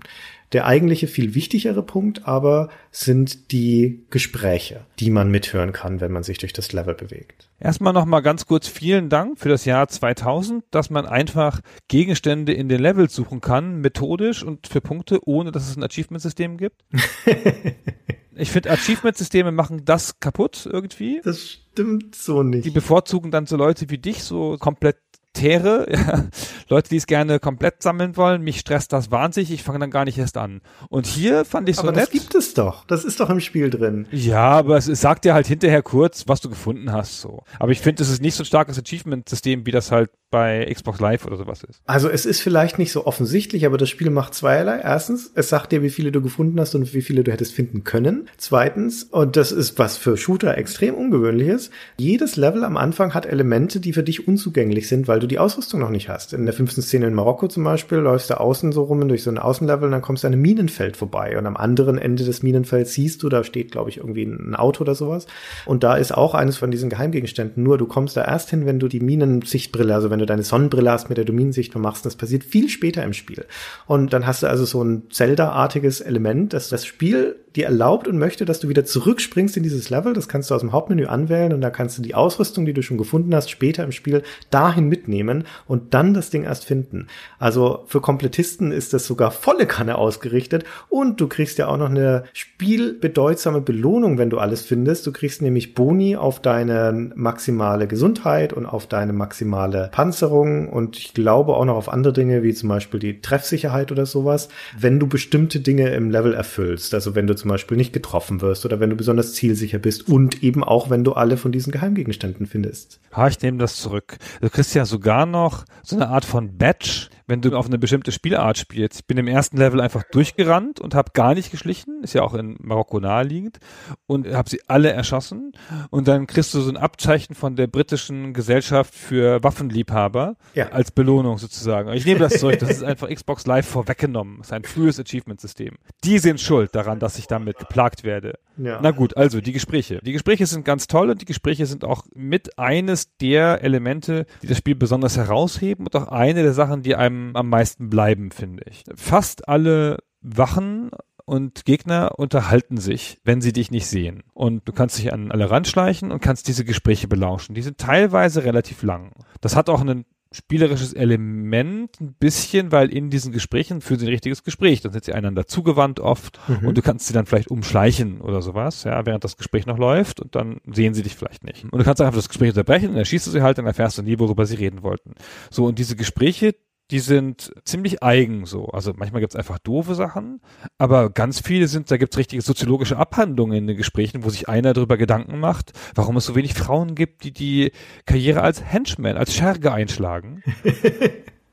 D: Der eigentliche viel wichtigere Punkt aber sind die Gespräche, die man mithören kann, wenn man sich durch das Level bewegt.
C: Erstmal nochmal ganz kurz vielen Dank für das Jahr 2000, dass man einfach Gegenstände in den Levels suchen kann, methodisch und für Punkte, ohne dass es ein Achievement-System gibt. ich finde, Achievement-Systeme machen das kaputt irgendwie.
D: Das stimmt so nicht.
C: Die bevorzugen dann so Leute wie dich, so komplett Tere, ja, Leute, die es gerne komplett sammeln wollen, mich stresst das wahnsinnig, ich fange dann gar nicht erst an. Und hier fand ich so
D: aber
C: nett.
D: Das gibt es doch. Das ist doch im Spiel drin.
C: Ja, aber es, es sagt dir halt hinterher kurz, was du gefunden hast, so. Aber ich finde, es ist nicht so ein starkes Achievement-System, wie das halt bei Xbox Live oder sowas ist.
D: Also es ist vielleicht nicht so offensichtlich, aber das Spiel macht zweierlei. Erstens, es sagt dir, wie viele du gefunden hast und wie viele du hättest finden können. Zweitens, und das ist was für Shooter extrem ungewöhnliches, jedes Level am Anfang hat Elemente, die für dich unzugänglich sind, weil du die Ausrüstung noch nicht hast. In der fünften Szene in Marokko zum Beispiel läufst du außen so rum durch so ein Außenlevel und dann kommst du an einem Minenfeld vorbei und am anderen Ende des Minenfelds siehst du, da steht glaube ich irgendwie ein Auto oder sowas und da ist auch eines von diesen Geheimgegenständen, nur du kommst da erst hin, wenn du die Minensichtbrille, also wenn du deine Sonnenbrille hast mit der Dominensicht machst. Das passiert viel später im Spiel. Und dann hast du also so ein Zelda-artiges Element, dass das Spiel dir erlaubt und möchte, dass du wieder zurückspringst in dieses Level. Das kannst du aus dem Hauptmenü anwählen und da kannst du die Ausrüstung, die du schon gefunden hast, später im Spiel dahin mitnehmen und dann das Ding erst finden. Also für Komplettisten ist das sogar volle Kanne ausgerichtet und du kriegst ja auch noch eine spielbedeutsame Belohnung, wenn du alles findest. Du kriegst nämlich Boni auf deine maximale Gesundheit und auf deine maximale Panzerung und ich glaube auch noch auf andere Dinge, wie zum Beispiel die Treffsicherheit oder sowas, wenn du bestimmte Dinge im Level erfüllst. Also wenn du zum Beispiel nicht getroffen wirst oder wenn du besonders zielsicher bist und eben auch, wenn du alle von diesen Geheimgegenständen findest.
C: Ha, ich nehme das zurück. Du kriegst ja sogar noch so eine Art von Badge, wenn du auf eine bestimmte Spielart spielst. Ich bin im ersten Level einfach durchgerannt und habe gar nicht geschlichen, ist ja auch in Marokko naheliegend, und habe sie alle erschossen. Und dann kriegst du so ein Abzeichen von der britischen Gesellschaft für Waffenliebhaber ja. als Belohnung sozusagen. Ich nehme das zurück, das ist einfach Xbox Live vorweggenommen. Das ist ein frühes Achievement-System. Die sind schuld daran, dass ich damit geplagt werde. Ja. Na gut, also die Gespräche. Die Gespräche sind ganz toll und die Gespräche sind auch mit eines der Elemente, die das Spiel besonders herausheben und auch eine der Sachen, die einem am meisten bleiben, finde ich. Fast alle Wachen und Gegner unterhalten sich, wenn sie dich nicht sehen. Und du kannst dich an alle ranschleichen und kannst diese Gespräche belauschen. Die sind teilweise relativ lang. Das hat auch einen spielerisches Element ein bisschen, weil in diesen Gesprächen führen sie ein richtiges Gespräch. Dann sind sie einander zugewandt oft mhm. und du kannst sie dann vielleicht umschleichen oder sowas, ja, während das Gespräch noch läuft und dann sehen sie dich vielleicht nicht. Und du kannst einfach das Gespräch unterbrechen, dann erschießt du sie halt, dann erfährst du nie, worüber sie reden wollten. So, und diese Gespräche, die sind ziemlich eigen so. Also manchmal gibt's einfach doofe Sachen, aber ganz viele sind, da gibt's richtige soziologische Abhandlungen in den Gesprächen, wo sich einer darüber Gedanken macht, warum es so wenig Frauen gibt, die die Karriere als Henchman, als Scherge einschlagen.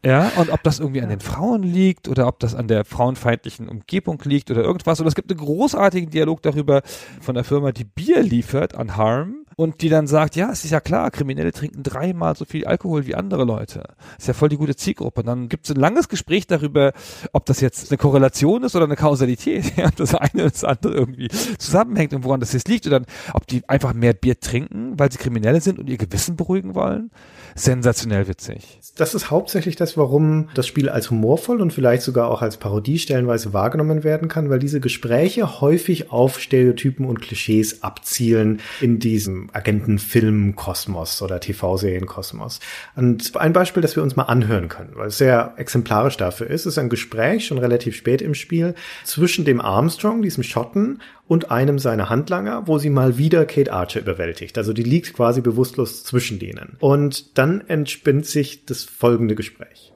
C: Ja, und ob das irgendwie an den Frauen liegt oder ob das an der frauenfeindlichen Umgebung liegt oder irgendwas. Und es gibt einen großartigen Dialog darüber von der Firma, die Bier liefert an Harm und die dann sagt, ja, es ist ja klar, Kriminelle trinken dreimal so viel Alkohol wie andere Leute. Ist ja voll die gute Zielgruppe. Und dann gibt es ein langes Gespräch darüber, ob das jetzt eine Korrelation ist oder eine Kausalität, ja, das eine und das andere irgendwie zusammenhängt und woran das jetzt liegt. Oder ob die einfach mehr Bier trinken, weil sie Kriminelle sind und ihr Gewissen beruhigen wollen. Sensationell witzig.
D: Das ist hauptsächlich das, warum das Spiel als humorvoll und vielleicht sogar auch als Parodie stellenweise wahrgenommen werden kann, weil diese Gespräche häufig auf Stereotypen und Klischees abzielen in diesem Agentenfilm-Kosmos oder TV-Serien-Kosmos. Und ein Beispiel, das wir uns mal anhören können, weil es sehr exemplarisch dafür ist, ist ein Gespräch schon relativ spät im Spiel zwischen dem Armstrong, diesem Schotten, und einem seiner Handlanger, wo sie mal wieder Kate Archer überwältigt. Also die liegt quasi bewusstlos zwischen denen. Und dann entspinnt sich das folgende Gespräch.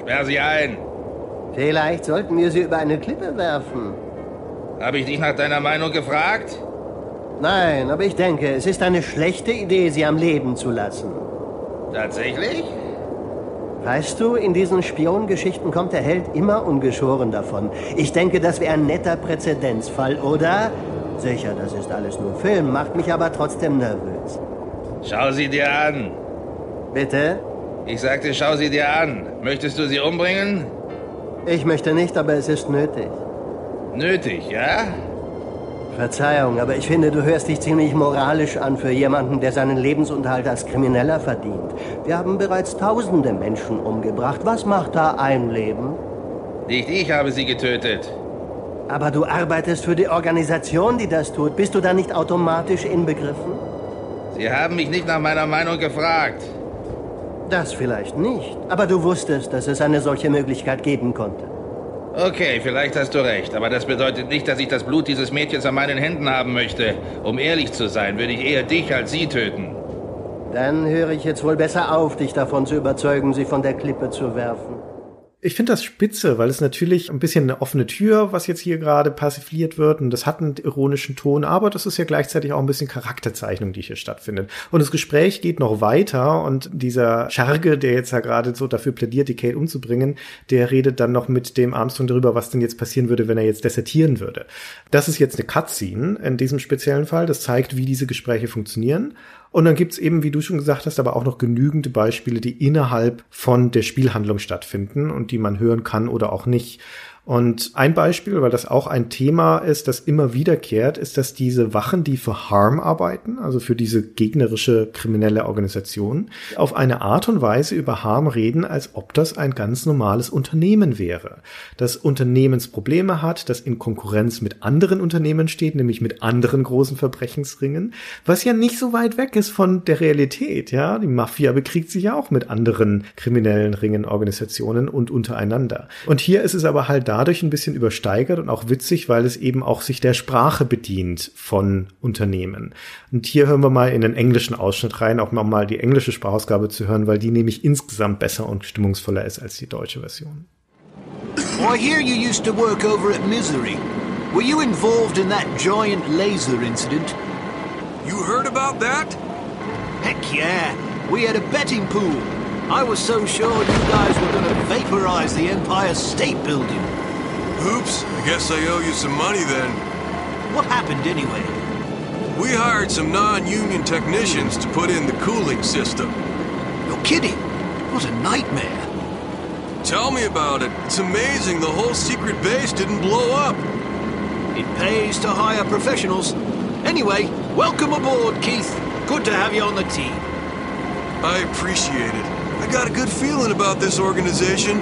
G: Sperr sie ein.
H: Vielleicht sollten wir sie über eine Klippe werfen.
G: Habe ich dich nach deiner Meinung gefragt?
H: Nein, aber ich denke, es ist eine schlechte Idee, sie am Leben zu lassen.
G: Tatsächlich?
H: Weißt du, in diesen Spiongeschichten kommt der Held immer ungeschoren davon. Ich denke, das wäre ein netter Präzedenzfall, oder? Sicher, das ist alles nur Film, macht mich aber trotzdem nervös.
G: Schau sie dir an.
H: Bitte?
G: Ich sagte, schau sie dir an. Möchtest du sie umbringen?
H: Ich möchte nicht, aber es ist nötig.
G: Nötig, ja?
H: Verzeihung, aber ich finde, du hörst dich ziemlich moralisch an für jemanden, der seinen Lebensunterhalt als Krimineller verdient. Wir haben bereits tausende Menschen umgebracht. Was macht da ein Leben?
G: Nicht ich habe sie getötet.
H: Aber du arbeitest für die Organisation, die das tut. Bist du da nicht automatisch inbegriffen?
G: Sie haben mich nicht nach meiner Meinung gefragt.
H: Das vielleicht nicht. Aber du wusstest, dass es eine solche Möglichkeit geben konnte.
G: Okay, vielleicht hast du recht, aber das bedeutet nicht, dass ich das Blut dieses Mädchens an meinen Händen haben möchte. Um ehrlich zu sein, würde ich eher dich als sie töten.
H: Dann höre ich jetzt wohl besser auf, dich davon zu überzeugen, sie von der Klippe zu werfen.
D: Ich finde das spitze, weil es natürlich ein bisschen eine offene Tür, was jetzt hier gerade persifliert wird. Und das hat einen ironischen Ton, aber das ist ja gleichzeitig auch ein bisschen Charakterzeichnung, die hier stattfindet. Und das Gespräch geht noch weiter und dieser Scherge, der jetzt ja gerade so dafür plädiert, die Kate umzubringen, der redet dann noch mit dem Armstrong darüber, was denn jetzt passieren würde, wenn er jetzt desertieren würde. Das ist jetzt eine Cutscene in diesem speziellen Fall. Das zeigt, wie diese Gespräche funktionieren. Und dann gibt's eben, wie du schon gesagt hast, aber auch noch genügende Beispiele, die innerhalb von der Spielhandlung stattfinden und die man hören kann oder auch nicht. Und ein Beispiel, weil das auch ein Thema ist, das immer wiederkehrt, ist, dass diese Wachen, die für Harm arbeiten, also für diese gegnerische kriminelle Organisation, auf eine Art und Weise über Harm reden, als ob das ein ganz normales Unternehmen wäre. Das Unternehmensprobleme hat, das in Konkurrenz mit anderen Unternehmen steht, nämlich mit anderen großen Verbrechensringen, was ja nicht so weit weg ist von der Realität, ja. Die Mafia bekriegt sich ja auch mit anderen kriminellen Ringen, Organisationen und untereinander. Und hier ist es aber halt da, dadurch ein bisschen übersteigert und auch witzig, weil es eben auch sich der Sprache bedient von Unternehmen. Und hier hören wir mal in den englischen Ausschnitt rein, auch mal die englische Sprachausgabe zu hören, weil die nämlich insgesamt besser und stimmungsvoller ist als die deutsche Version.
I: I hear you used to work over at Misery. Were you involved in that giant laser incident?
J: You heard about that?
I: Heck yeah. We had a betting pool. I was so sure you guys were going to vaporize the Empire State Building.
J: Oops, I guess I owe you some money then.
I: What happened anyway?
J: We hired some non-union technicians to put in the cooling system.
I: You're kidding. It was a nightmare.
J: Tell me about it. It's amazing the whole secret base didn't blow up.
I: It pays to hire professionals. Anyway, welcome aboard, Keith. Good to have you on the team.
J: I appreciate it. I got a good feeling about this organization.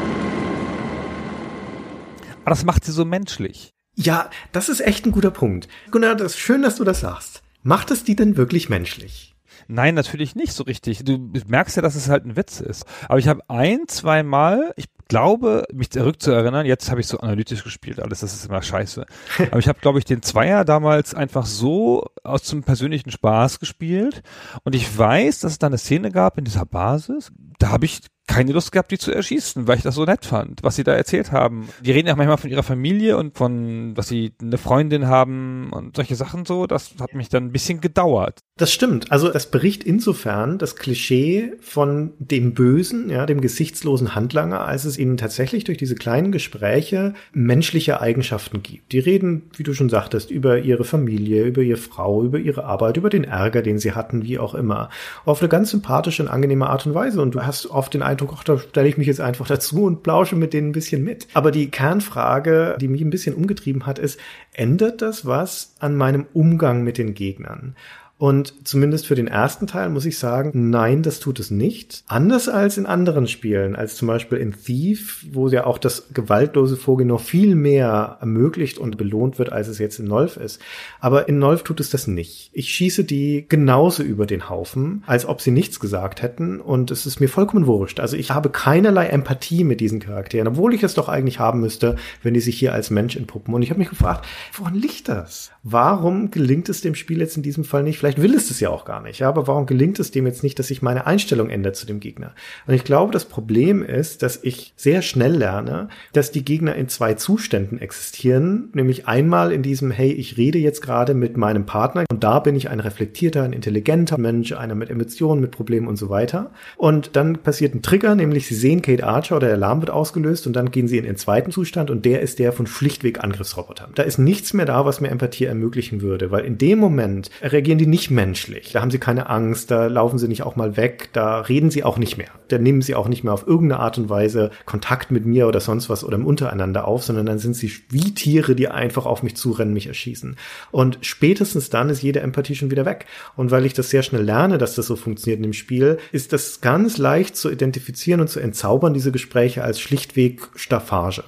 C: Aber das macht sie so menschlich.
D: Ja, das ist echt ein guter Punkt. Gunnar, das ist schön, dass du das sagst. Macht es die denn wirklich menschlich?
C: Nein, natürlich nicht so richtig. Du merkst ja, dass es halt ein Witz ist. Aber ich habe ein, zwei Mal, ich glaube, mich zurückzuerinnern, jetzt habe ich so analytisch gespielt, alles, das ist immer scheiße. Aber ich habe, glaube ich, den Zweier damals einfach so aus zum persönlichen Spaß gespielt. Und ich weiß, dass es da eine Szene gab in dieser Basis. Da habe ich keine Lust gehabt, die zu erschießen, weil ich das so nett fand, was sie da erzählt haben. Die reden ja manchmal von ihrer Familie und von, dass sie eine Freundin haben und solche Sachen so. Das hat mich dann ein bisschen gedauert.
D: Das stimmt. Also es bericht insofern das Klischee von dem Bösen, ja, dem gesichtslosen Handlanger, als es ihnen tatsächlich durch diese kleinen Gespräche menschliche Eigenschaften gibt. Die reden, wie du schon sagtest, über ihre Familie, über ihre Frau, über ihre Arbeit, über den Ärger, den sie hatten, wie auch immer. Auf eine ganz sympathische und angenehme Art und Weise. Und du hast oft den Eindruck, ach, da stelle ich mich jetzt einfach dazu und plausche mit denen ein bisschen mit. Aber die Kernfrage, die mich ein bisschen umgetrieben hat, ist, ändert das was an meinem Umgang mit den Gegnern? Und zumindest für den ersten Teil muss ich sagen, nein, das tut es nicht. Anders als in anderen Spielen, als zum Beispiel in Thief, wo ja auch das gewaltlose Vorgehen noch viel mehr ermöglicht und belohnt wird, als es jetzt in Nolf ist. Aber in Nolf tut es das nicht. Ich schieße die genauso über den Haufen, als ob sie nichts gesagt hätten und es ist mir vollkommen wurscht. Also ich habe keinerlei Empathie mit diesen Charakteren, obwohl ich es doch eigentlich haben müsste, wenn die sich hier als Mensch entpuppen. Und ich habe mich gefragt, woran liegt das? Warum gelingt es dem Spiel jetzt in diesem Fall nicht? Vielleicht will es es ja auch gar nicht, aber warum gelingt es dem jetzt nicht, dass sich meine Einstellung ändert zu dem Gegner? Und ich glaube, das Problem ist, dass ich sehr schnell lerne, dass die Gegner in zwei Zuständen existieren, nämlich einmal in diesem, hey, ich rede jetzt gerade mit meinem Partner und da bin ich ein reflektierter, ein intelligenter Mensch, einer mit Emotionen, mit Problemen und so weiter. Und dann passiert ein Trigger, nämlich sie sehen Kate Archer oder der Alarm wird ausgelöst und dann gehen sie in den zweiten Zustand und der ist der von schlichtweg Angriffsrobotern. Da ist nichts mehr da, was mir Empathie ermöglichen würde, weil in dem Moment reagieren die nicht menschlich. Da haben sie keine Angst, da laufen sie nicht auch mal weg, da reden sie auch nicht mehr. Da nehmen sie auch nicht mehr auf irgendeine Art und Weise Kontakt mit mir oder sonst was oder untereinander auf, sondern dann sind sie wie Tiere, die einfach auf mich zurennen, mich erschießen. Und spätestens dann ist jede Empathie schon wieder weg. Und weil ich das sehr schnell lerne, dass das so funktioniert in dem Spiel, ist das ganz leicht zu identifizieren und zu entzaubern, diese Gespräche als schlichtweg Staffage.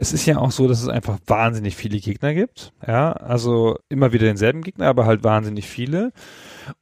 C: Es ist ja auch so, dass es einfach wahnsinnig viele Gegner gibt. Ja, also immer wieder denselben Gegner, aber halt wahnsinnig viele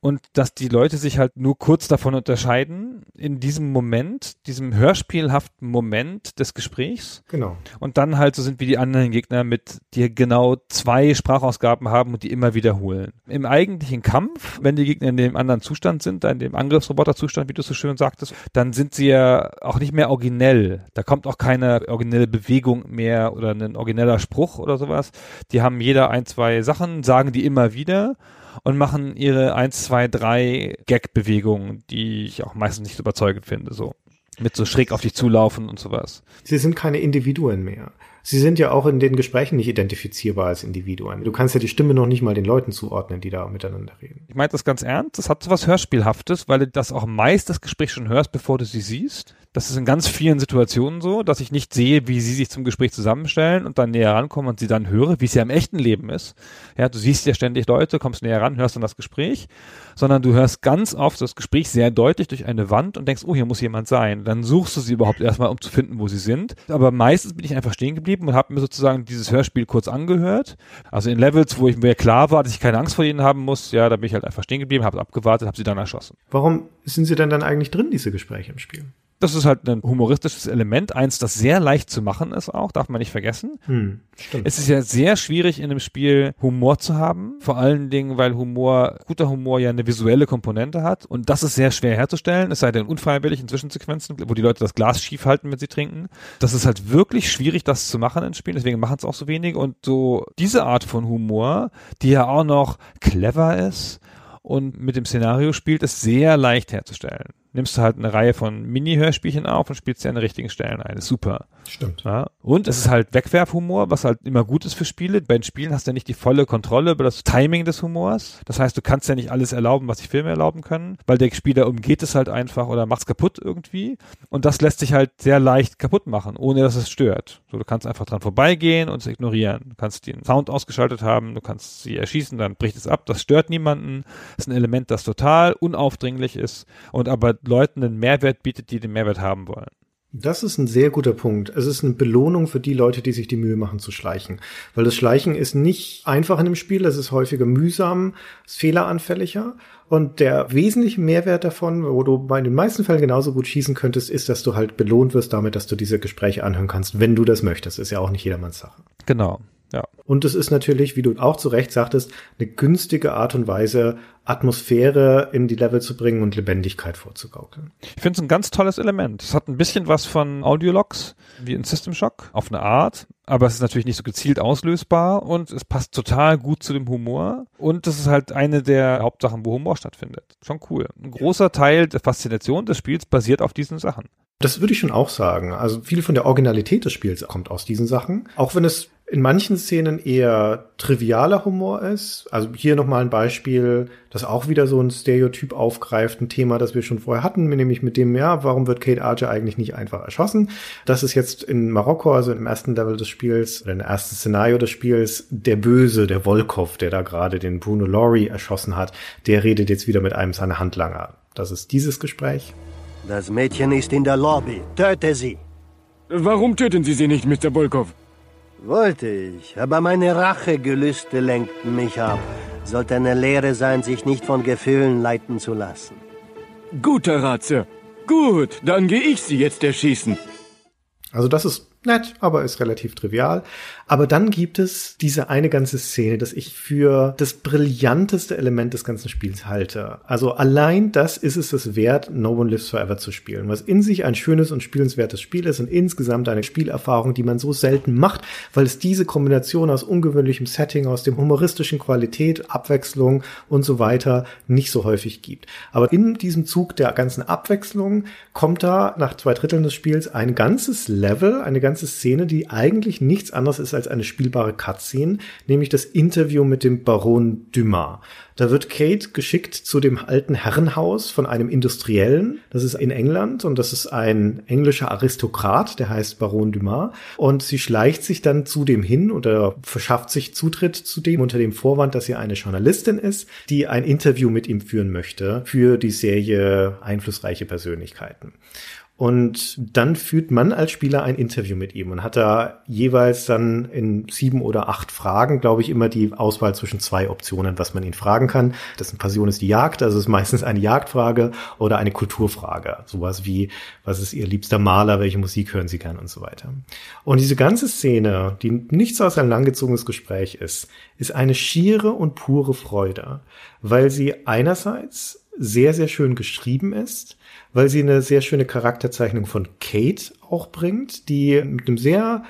C: und dass die Leute sich halt nur kurz davon unterscheiden in diesem Moment, diesem hörspielhaften Moment des Gesprächs.
D: Genau.
C: Und dann halt so sind wie die anderen Gegner mit, die genau zwei Sprachausgaben haben und die immer wiederholen. Im eigentlichen Kampf, wenn die Gegner in dem anderen Zustand sind, in dem Angriffsroboterzustand, wie du so schön sagtest, dann sind sie ja auch nicht mehr originell. Da kommt auch keine originelle Bewegung mehr oder ein origineller Spruch oder sowas. Die haben jeder ein, zwei Sachen, sagen die immer wieder und machen ihre 1, 2, 3 Gag-Bewegungen, die ich auch meistens nicht überzeugend finde, so. Mit so schräg auf dich zulaufen und sowas.
D: Sie sind keine Individuen mehr. Sie sind ja auch in den Gesprächen nicht identifizierbar als Individuen. Du kannst ja die Stimme noch nicht mal den Leuten zuordnen, die da miteinander reden.
C: Ich meine das ganz ernst. Das hat so was Hörspielhaftes, weil du das auch meist das Gespräch schon hörst, bevor du sie siehst. Das ist in ganz vielen Situationen so, dass ich nicht sehe, wie sie sich zum Gespräch zusammenstellen und dann näher rankommen und sie dann höre, wie es ja im echten Leben ist. Ja, du siehst ja ständig Leute, kommst näher ran, hörst dann das Gespräch, sondern du hörst ganz oft das Gespräch sehr deutlich durch eine Wand und denkst, oh, hier muss jemand sein. Dann suchst du sie überhaupt erstmal, um zu finden, wo sie sind. Aber meistens bin ich einfach stehen geblieben und habe mir sozusagen dieses Hörspiel kurz angehört. Also in Levels, wo ich mir klar war, dass ich keine Angst vor ihnen haben muss, ja, da bin ich halt einfach stehen geblieben, habe abgewartet, habe sie dann erschossen.
D: Warum sind sie denn dann eigentlich drin, diese Gespräche im Spiel?
C: Das ist halt ein humoristisches Element, eins, das sehr leicht zu machen ist auch, darf man nicht vergessen.
D: Hm, stimmt.
C: Es ist ja sehr schwierig in einem Spiel Humor zu haben, vor allen Dingen, weil Humor, guter Humor ja eine visuelle Komponente hat und das ist sehr schwer herzustellen, es sei denn unfreiwillig in Zwischensequenzen, wo die Leute das Glas schief halten, wenn sie trinken. Das ist halt wirklich schwierig, das zu machen in Spielen, deswegen machen es auch so wenig und so diese Art von Humor, die ja auch noch clever ist und mit dem Szenario spielt, ist sehr leicht herzustellen nimmst du halt eine Reihe von Mini-Hörspielchen auf und spielst sie an den richtigen Stellen ein. ist super.
D: Stimmt.
C: Ja. Und es ist halt Wegwerfhumor, was halt immer gut ist für Spiele. Bei den Spielen hast du ja nicht die volle Kontrolle über das Timing des Humors. Das heißt, du kannst ja nicht alles erlauben, was sich Filme erlauben können, weil der Spieler umgeht es halt einfach oder macht es kaputt irgendwie. Und das lässt sich halt sehr leicht kaputt machen, ohne dass es stört. So, du kannst einfach dran vorbeigehen und es ignorieren. Du kannst den Sound ausgeschaltet haben, du kannst sie erschießen, dann bricht es ab. Das stört niemanden. Das ist ein Element, das total unaufdringlich ist und aber Leuten einen Mehrwert bietet, die den Mehrwert haben wollen.
D: Das ist ein sehr guter Punkt. Es ist eine Belohnung für die Leute, die sich die Mühe machen zu schleichen. Weil das Schleichen ist nicht einfach in dem Spiel, es ist häufiger mühsam, ist fehleranfälliger. Und der wesentliche Mehrwert davon, wo du bei den meisten Fällen genauso gut schießen könntest, ist, dass du halt belohnt wirst damit, dass du diese Gespräche anhören kannst, wenn du das möchtest. Ist ja auch nicht jedermanns Sache.
C: Genau. Ja.
D: Und es ist natürlich, wie du auch zu Recht sagtest, eine günstige Art und Weise, Atmosphäre in die Level zu bringen und Lebendigkeit vorzugaukeln.
C: Ich finde es ein ganz tolles Element. Es hat ein bisschen was von Audiologs, wie in System Shock, auf eine Art. Aber es ist natürlich nicht so gezielt auslösbar und es passt total gut zu dem Humor. Und das ist halt eine der Hauptsachen, wo Humor stattfindet. Schon cool. Ein großer Teil der Faszination des Spiels basiert auf diesen Sachen.
D: Das würde ich schon auch sagen. Also viel von der Originalität des Spiels kommt aus diesen Sachen. Auch wenn es in manchen Szenen eher trivialer Humor ist. Also hier nochmal ein Beispiel, das auch wieder so ein Stereotyp aufgreift, ein Thema, das wir schon vorher hatten, nämlich mit dem, ja, warum wird Kate Archer eigentlich nicht einfach erschossen? Das ist jetzt in Marokko, also im ersten Level des Spiels, oder im ersten Szenario des Spiels, der Böse, der Volkov, der da gerade den Bruno Laurie erschossen hat, der redet jetzt wieder mit einem seiner Handlanger. Das ist dieses Gespräch.
H: Das Mädchen ist in der Lobby. Töte sie.
K: Warum töten Sie sie nicht, Mr. Volkov?
H: Wollte ich, aber meine Rachegelüste lenkten mich ab. Sollte eine Lehre sein, sich nicht von Gefühlen leiten zu lassen.
K: Guter Rat, Sir. Gut, dann gehe ich Sie jetzt erschießen.
D: Also das ist nett, aber ist relativ trivial. Aber dann gibt es diese eine ganze Szene, das ich für das brillanteste Element des ganzen Spiels halte. Also allein das ist es es wert, No One Lives Forever zu spielen, was in sich ein schönes und spielenswertes Spiel ist und insgesamt eine Spielerfahrung, die man so selten macht, weil es diese Kombination aus ungewöhnlichem Setting, aus dem humoristischen Qualität, Abwechslung und so weiter nicht so häufig gibt. Aber in diesem Zug der ganzen Abwechslung kommt da nach zwei Dritteln des Spiels ein ganzes Level, eine ganze Szene, die eigentlich nichts anderes ist als eine spielbare Cutscene, nämlich das Interview mit dem Baron Dumas. Da wird Kate geschickt zu dem alten Herrenhaus von einem Industriellen. Das ist in England und das ist ein englischer Aristokrat, der heißt Baron Dumas. Und sie schleicht sich dann zu dem hin oder verschafft sich Zutritt zu dem unter dem Vorwand, dass sie eine Journalistin ist, die ein Interview mit ihm führen möchte für die Serie Einflussreiche Persönlichkeiten. Und dann führt man als Spieler ein Interview mit ihm und hat da jeweils dann in sieben oder acht Fragen, glaube ich, immer die Auswahl zwischen zwei Optionen, was man ihn fragen kann. Dessen Passion ist die Jagd, also ist meistens eine Jagdfrage oder eine Kulturfrage. Sowas wie, was ist Ihr liebster Maler, welche Musik hören Sie gern und so weiter. Und diese ganze Szene, die nichts als ein langgezogenes Gespräch ist, ist eine schiere und pure Freude, weil sie einerseits sehr, sehr schön geschrieben ist, weil sie eine sehr schöne Charakterzeichnung von Kate auch bringt, die mit einem sehr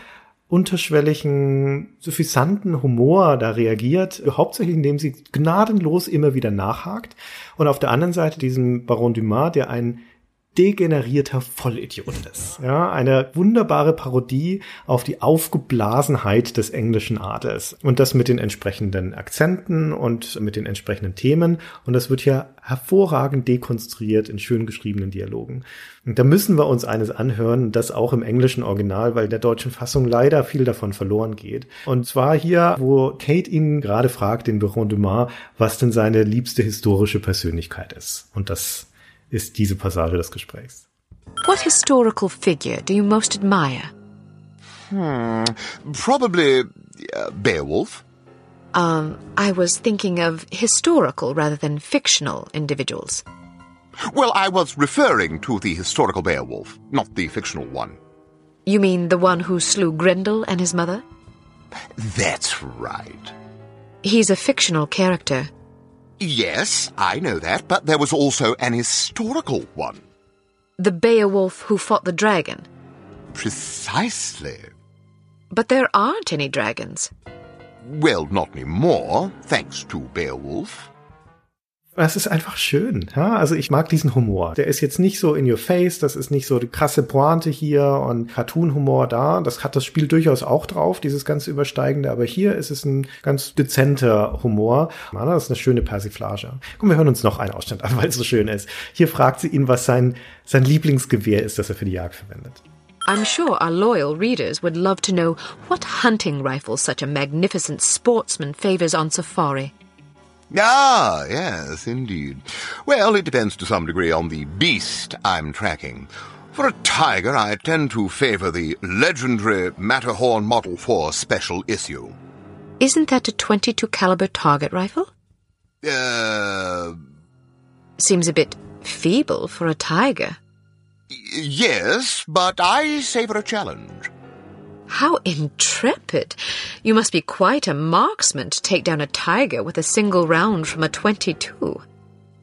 D: unterschwelligen, suffisanten Humor da reagiert, hauptsächlich indem sie gnadenlos immer wieder nachhakt. Und auf der anderen Seite diesen Baron Dumas, der ein degenerierter Vollidiot ist. Ja, eine wunderbare Parodie auf die Aufgeblasenheit des englischen Adels. Und das mit den entsprechenden Akzenten und mit den entsprechenden Themen. Und das wird hier hervorragend dekonstruiert in schön geschriebenen Dialogen. Und da müssen wir uns eines anhören, das auch im englischen Original, weil der deutschen Fassung leider viel davon verloren geht. Und zwar hier, wo Kate ihn gerade fragt, den Baron Dumas, was denn seine liebste historische Persönlichkeit ist. Und das ist diese Passage des Gesprächs.
L: What historical figure do you most admire?
M: Hmm, probably uh, Beowulf.
L: Um, I was thinking of historical rather than fictional individuals.
M: Well, I was referring to the historical Beowulf, not the fictional one.
L: You mean the one who slew Grendel and his mother?
M: That's right.
L: He's a fictional character.
M: Yes, I know that, but there was also an historical one.
L: The Beowulf who fought the dragon.
M: Precisely.
L: But there aren't any dragons.
M: Well, not anymore, thanks to Beowulf.
D: Es ist einfach schön. Ja? Also ich mag diesen Humor. Der ist jetzt nicht so in your face, das ist nicht so die krasse Pointe hier und Cartoon-Humor da. Das hat das Spiel durchaus auch drauf, dieses ganze Übersteigende. Aber hier ist es ein ganz dezenter Humor. Das ist eine schöne Persiflage. Komm, wir hören uns noch einen Ausschnitt an, weil es so schön ist. Hier fragt sie ihn, was sein, sein Lieblingsgewehr ist, das er für die Jagd verwendet.
L: I'm sure our loyal readers would love to know what hunting rifle such a magnificent sportsman favors on safari.
M: Ah, yes, indeed. Well, it depends to some degree on the beast I'm tracking. For a tiger, I tend to favor the legendary Matterhorn Model 4 special issue.
L: Isn't that a 22 caliber target rifle?
M: Uh,
L: Seems a bit feeble for a tiger.
M: yes, but I savor a challenge.
L: How intrepid! You must be quite a marksman to take down a tiger with a single round from a 22.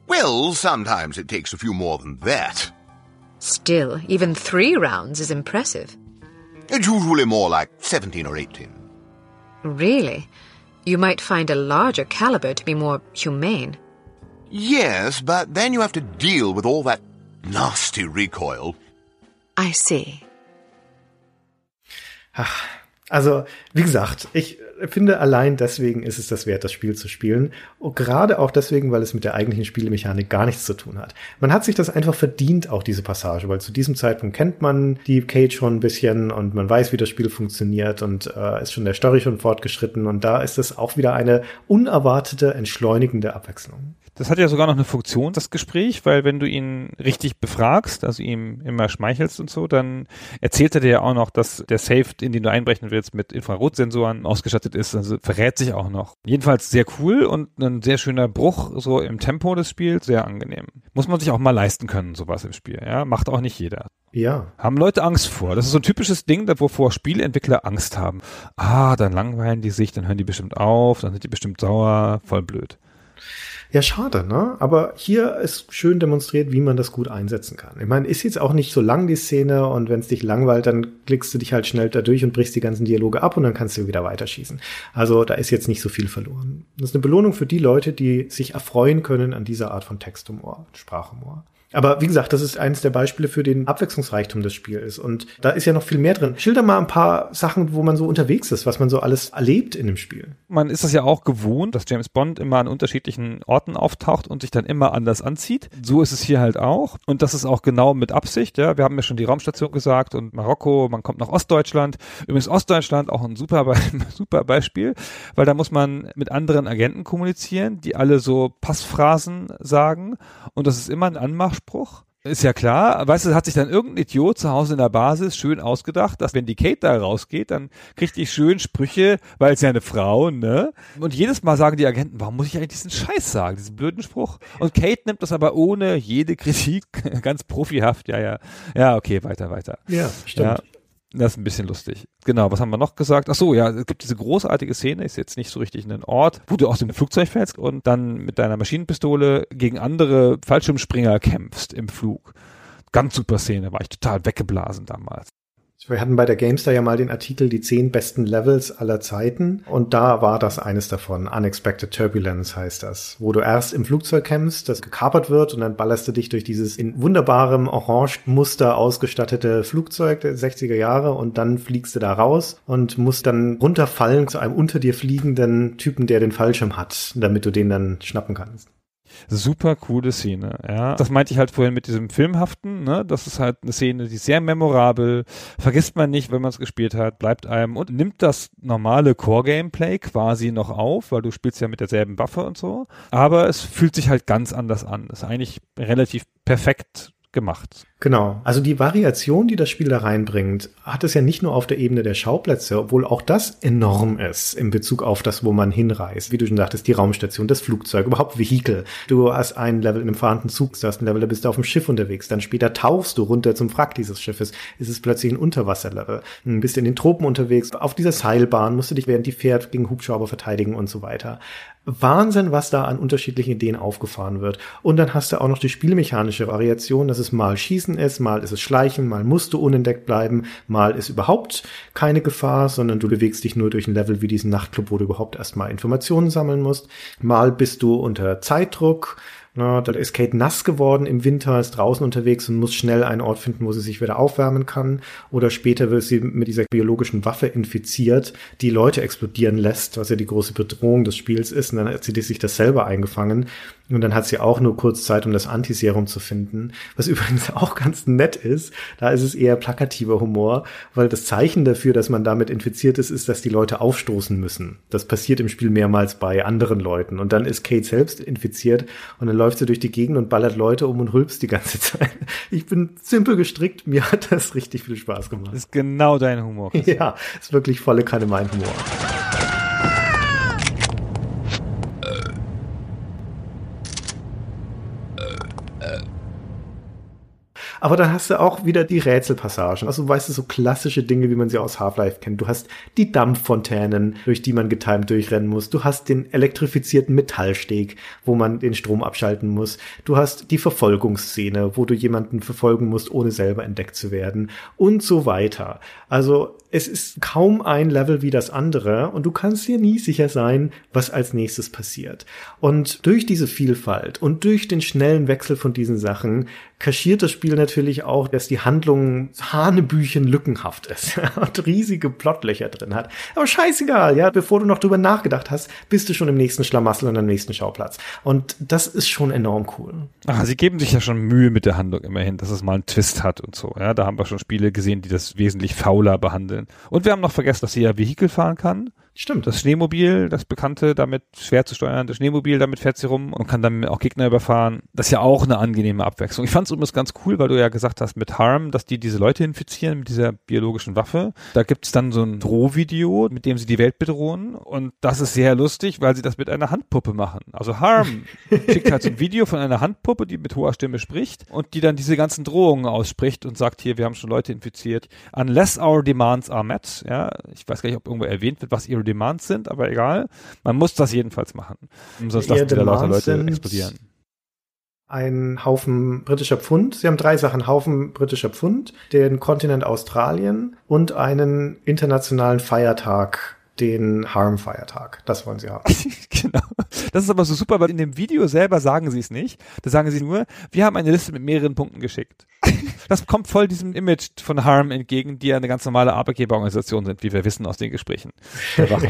M: Well, sometimes it takes a few more than that.
L: Still, even three rounds is impressive.
M: It's usually more like 17 or 18.
L: Really? You might find a larger caliber to be more humane.
M: Yes, but then you have to deal with all that nasty recoil.
L: I see.
D: Also, wie gesagt, ich finde allein deswegen ist es das wert, das Spiel zu spielen. Und gerade auch deswegen, weil es mit der eigentlichen Spielmechanik gar nichts zu tun hat. Man hat sich das einfach verdient, auch diese Passage, weil zu diesem Zeitpunkt kennt man die Cage schon ein bisschen und man weiß, wie das Spiel funktioniert und äh, ist schon der Story schon fortgeschritten und da ist es auch wieder eine unerwartete, entschleunigende Abwechslung.
C: Das hat ja sogar noch eine Funktion, das Gespräch, weil wenn du ihn richtig befragst, also ihm immer schmeichelst und so, dann erzählt er dir ja auch noch, dass der Safe, in den du einbrechen willst, mit Infrarotsensoren ausgestattet ist, also verrät sich auch noch. Jedenfalls sehr cool und ein sehr schöner Bruch so im Tempo des Spiels, sehr angenehm. Muss man sich auch mal leisten können, sowas im Spiel, ja. Macht auch nicht jeder.
D: Ja.
C: Haben Leute Angst vor. Das ist so ein typisches Ding, wovor Spieleentwickler Angst haben. Ah, dann langweilen die sich, dann hören die bestimmt auf, dann sind die bestimmt sauer, voll blöd.
D: Ja, schade, ne? Aber hier ist schön demonstriert, wie man das gut einsetzen kann. Ich meine, ist jetzt auch nicht so lang die Szene und wenn es dich langweilt, dann klickst du dich halt schnell da durch und brichst die ganzen Dialoge ab und dann kannst du wieder weiterschießen. Also da ist jetzt nicht so viel verloren. Das ist eine Belohnung für die Leute, die sich erfreuen können an dieser Art von Texthumor, Sprachhumor. Aber wie gesagt, das ist eines der Beispiele für den Abwechslungsreichtum des Spiels. Und da ist ja noch viel mehr drin. Schilder mal ein paar Sachen, wo man so unterwegs ist, was man so alles erlebt in dem Spiel.
C: Man ist das ja auch gewohnt, dass James Bond immer an unterschiedlichen Orten auftaucht und sich dann immer anders anzieht. So ist es hier halt auch. Und das ist auch genau mit Absicht. Ja, wir haben ja schon die Raumstation gesagt und Marokko, man kommt nach Ostdeutschland. Übrigens Ostdeutschland auch ein super, Be super Beispiel, weil da muss man mit anderen Agenten kommunizieren, die alle so Passphrasen sagen. Und das ist immer ein Anmachspruch Spruch. Ist ja klar, weißt du, hat sich dann irgendein Idiot zu Hause in der Basis schön ausgedacht, dass wenn die Kate da rausgeht, dann kriegt die schön Sprüche, weil es ja eine Frau, ne? Und jedes Mal sagen die Agenten, warum muss ich eigentlich diesen Scheiß sagen, diesen blöden Spruch? Und Kate nimmt das aber ohne jede Kritik, ganz profihaft, ja, ja. Ja, okay, weiter, weiter.
D: Ja, stimmt.
C: Ja, das ist ein bisschen lustig. Genau, was haben wir noch gesagt? Ach so, ja, es gibt diese großartige Szene, ist jetzt nicht so richtig ein Ort, wo du aus dem Flugzeug fällst und dann mit deiner Maschinenpistole gegen andere Fallschirmspringer kämpfst im Flug. Ganz super Szene, war ich total weggeblasen damals.
D: Wir hatten bei der Gamestar ja mal den Artikel die zehn besten Levels aller Zeiten und da war das eines davon. Unexpected Turbulence heißt das, wo du erst im Flugzeug kämpfst, das gekapert wird und dann ballerst du dich durch dieses in wunderbarem Orange-Muster ausgestattete Flugzeug der 60er Jahre und dann fliegst du da raus und musst dann runterfallen zu einem unter dir fliegenden Typen, der den Fallschirm hat, damit du den dann schnappen kannst.
C: Super coole Szene, ja. Das meinte ich halt vorhin mit diesem Filmhaften, ne? Das ist halt eine Szene, die ist sehr memorabel, vergisst man nicht, wenn man es gespielt hat, bleibt einem und nimmt das normale Core-Gameplay quasi noch auf, weil du spielst ja mit derselben Waffe und so. Aber es fühlt sich halt ganz anders an. Ist eigentlich relativ perfekt gemacht.
D: Genau. Also die Variation, die das Spiel da reinbringt, hat es ja nicht nur auf der Ebene der Schauplätze, obwohl auch das enorm ist in Bezug auf das, wo man hinreist. Wie du schon sagtest, die Raumstation, das Flugzeug, überhaupt Vehikel. Du hast ein Level in einem fahrenden Zug, du hast ein Level, da bist du auf dem Schiff unterwegs. Dann später tauchst du runter zum Wrack dieses Schiffes. Ist es plötzlich ein Unterwasserlevel. Hm, bist in den Tropen unterwegs. Auf dieser Seilbahn musst du dich, während die fährt, gegen Hubschrauber verteidigen und so weiter. Wahnsinn, was da an unterschiedlichen Ideen aufgefahren wird. Und dann hast du auch noch die spielmechanische Variation, dass es mal Schießen ist, mal ist es Schleichen, mal musst du unentdeckt bleiben, mal ist überhaupt keine Gefahr, sondern du bewegst dich nur durch ein Level wie diesen Nachtclub, wo du überhaupt erstmal Informationen sammeln musst. Mal bist du unter Zeitdruck, na, dann ist Kate nass geworden im Winter, ist draußen unterwegs und muss schnell einen Ort finden, wo sie sich wieder aufwärmen kann. Oder später wird sie mit dieser biologischen Waffe infiziert, die Leute explodieren lässt, was ja die große Bedrohung des Spiels ist. Und dann hat sie sich das selber eingefangen. Und dann hat sie auch nur kurz Zeit, um das Antiserum zu finden. Was übrigens auch ganz nett ist. Da ist es eher plakativer Humor, weil das Zeichen dafür, dass man damit infiziert ist, ist, dass die Leute aufstoßen müssen. Das passiert im Spiel mehrmals bei anderen Leuten. Und dann ist Kate selbst infiziert und dann läuft sie durch die Gegend und ballert Leute um und rülpst die ganze Zeit. Ich bin simpel gestrickt, mir hat das richtig viel Spaß gemacht.
C: Das ist genau dein Humor.
D: Ja, ist wirklich volle Kanne mein Humor. Aber dann hast du auch wieder die Rätselpassagen. Also weißt du, so klassische Dinge, wie man sie aus Half-Life kennt. Du hast die Dampffontänen, durch die man getimt durchrennen muss. Du hast den elektrifizierten Metallsteg, wo man den Strom abschalten muss. Du hast die Verfolgungsszene, wo du jemanden verfolgen musst, ohne selber entdeckt zu werden. Und so weiter. Also es ist kaum ein Level wie das andere und du kannst dir nie sicher sein, was als nächstes passiert. Und durch diese Vielfalt und durch den schnellen Wechsel von diesen Sachen kaschiert das Spiel natürlich auch, dass die Handlung Hanebüchen lückenhaft ist und riesige Plotlöcher drin hat. Aber scheißegal, ja, bevor du noch drüber nachgedacht hast, bist du schon im nächsten Schlamassel und am nächsten Schauplatz. Und das ist schon enorm cool.
C: Ah, sie geben sich ja schon Mühe mit der Handlung immerhin, dass es mal einen Twist hat und so. Ja, da haben wir schon Spiele gesehen, die das wesentlich fauler behandeln. Und wir haben noch vergessen, dass sie ja Vehikel fahren kann.
D: Stimmt.
C: Das Schneemobil, das bekannte, damit schwer zu steuern, das Schneemobil, damit fährt sie rum und kann dann auch Gegner überfahren. Das ist ja auch eine angenehme Abwechslung. Ich fand es übrigens ganz cool, weil du ja gesagt hast mit Harm, dass die diese Leute infizieren mit dieser biologischen Waffe. Da gibt's dann so ein Drohvideo, mit dem sie die Welt bedrohen und das ist sehr lustig, weil sie das mit einer Handpuppe machen. Also Harm schickt halt so ein Video von einer Handpuppe, die mit hoher Stimme spricht und die dann diese ganzen Drohungen ausspricht und sagt hier, wir haben schon Leute infiziert. Unless our demands are met, ja, ich weiß gar nicht, ob irgendwo erwähnt wird, was ihre Demands sind, aber egal. Man muss das jedenfalls machen. Sonst lassen wieder lauter Leute explodieren.
D: Ein Haufen britischer Pfund. Sie haben drei Sachen. Haufen britischer Pfund, den Kontinent Australien und einen internationalen Feiertag, den Harm-Feiertag. Das wollen sie haben.
C: genau. Das ist aber so super, weil in dem Video selber sagen sie es nicht. Da sagen sie nur, wir haben eine Liste mit mehreren Punkten geschickt. Das kommt voll diesem Image von Harm entgegen, die ja eine ganz normale Arbeitgeberorganisation sind, wie wir wissen aus den Gesprächen.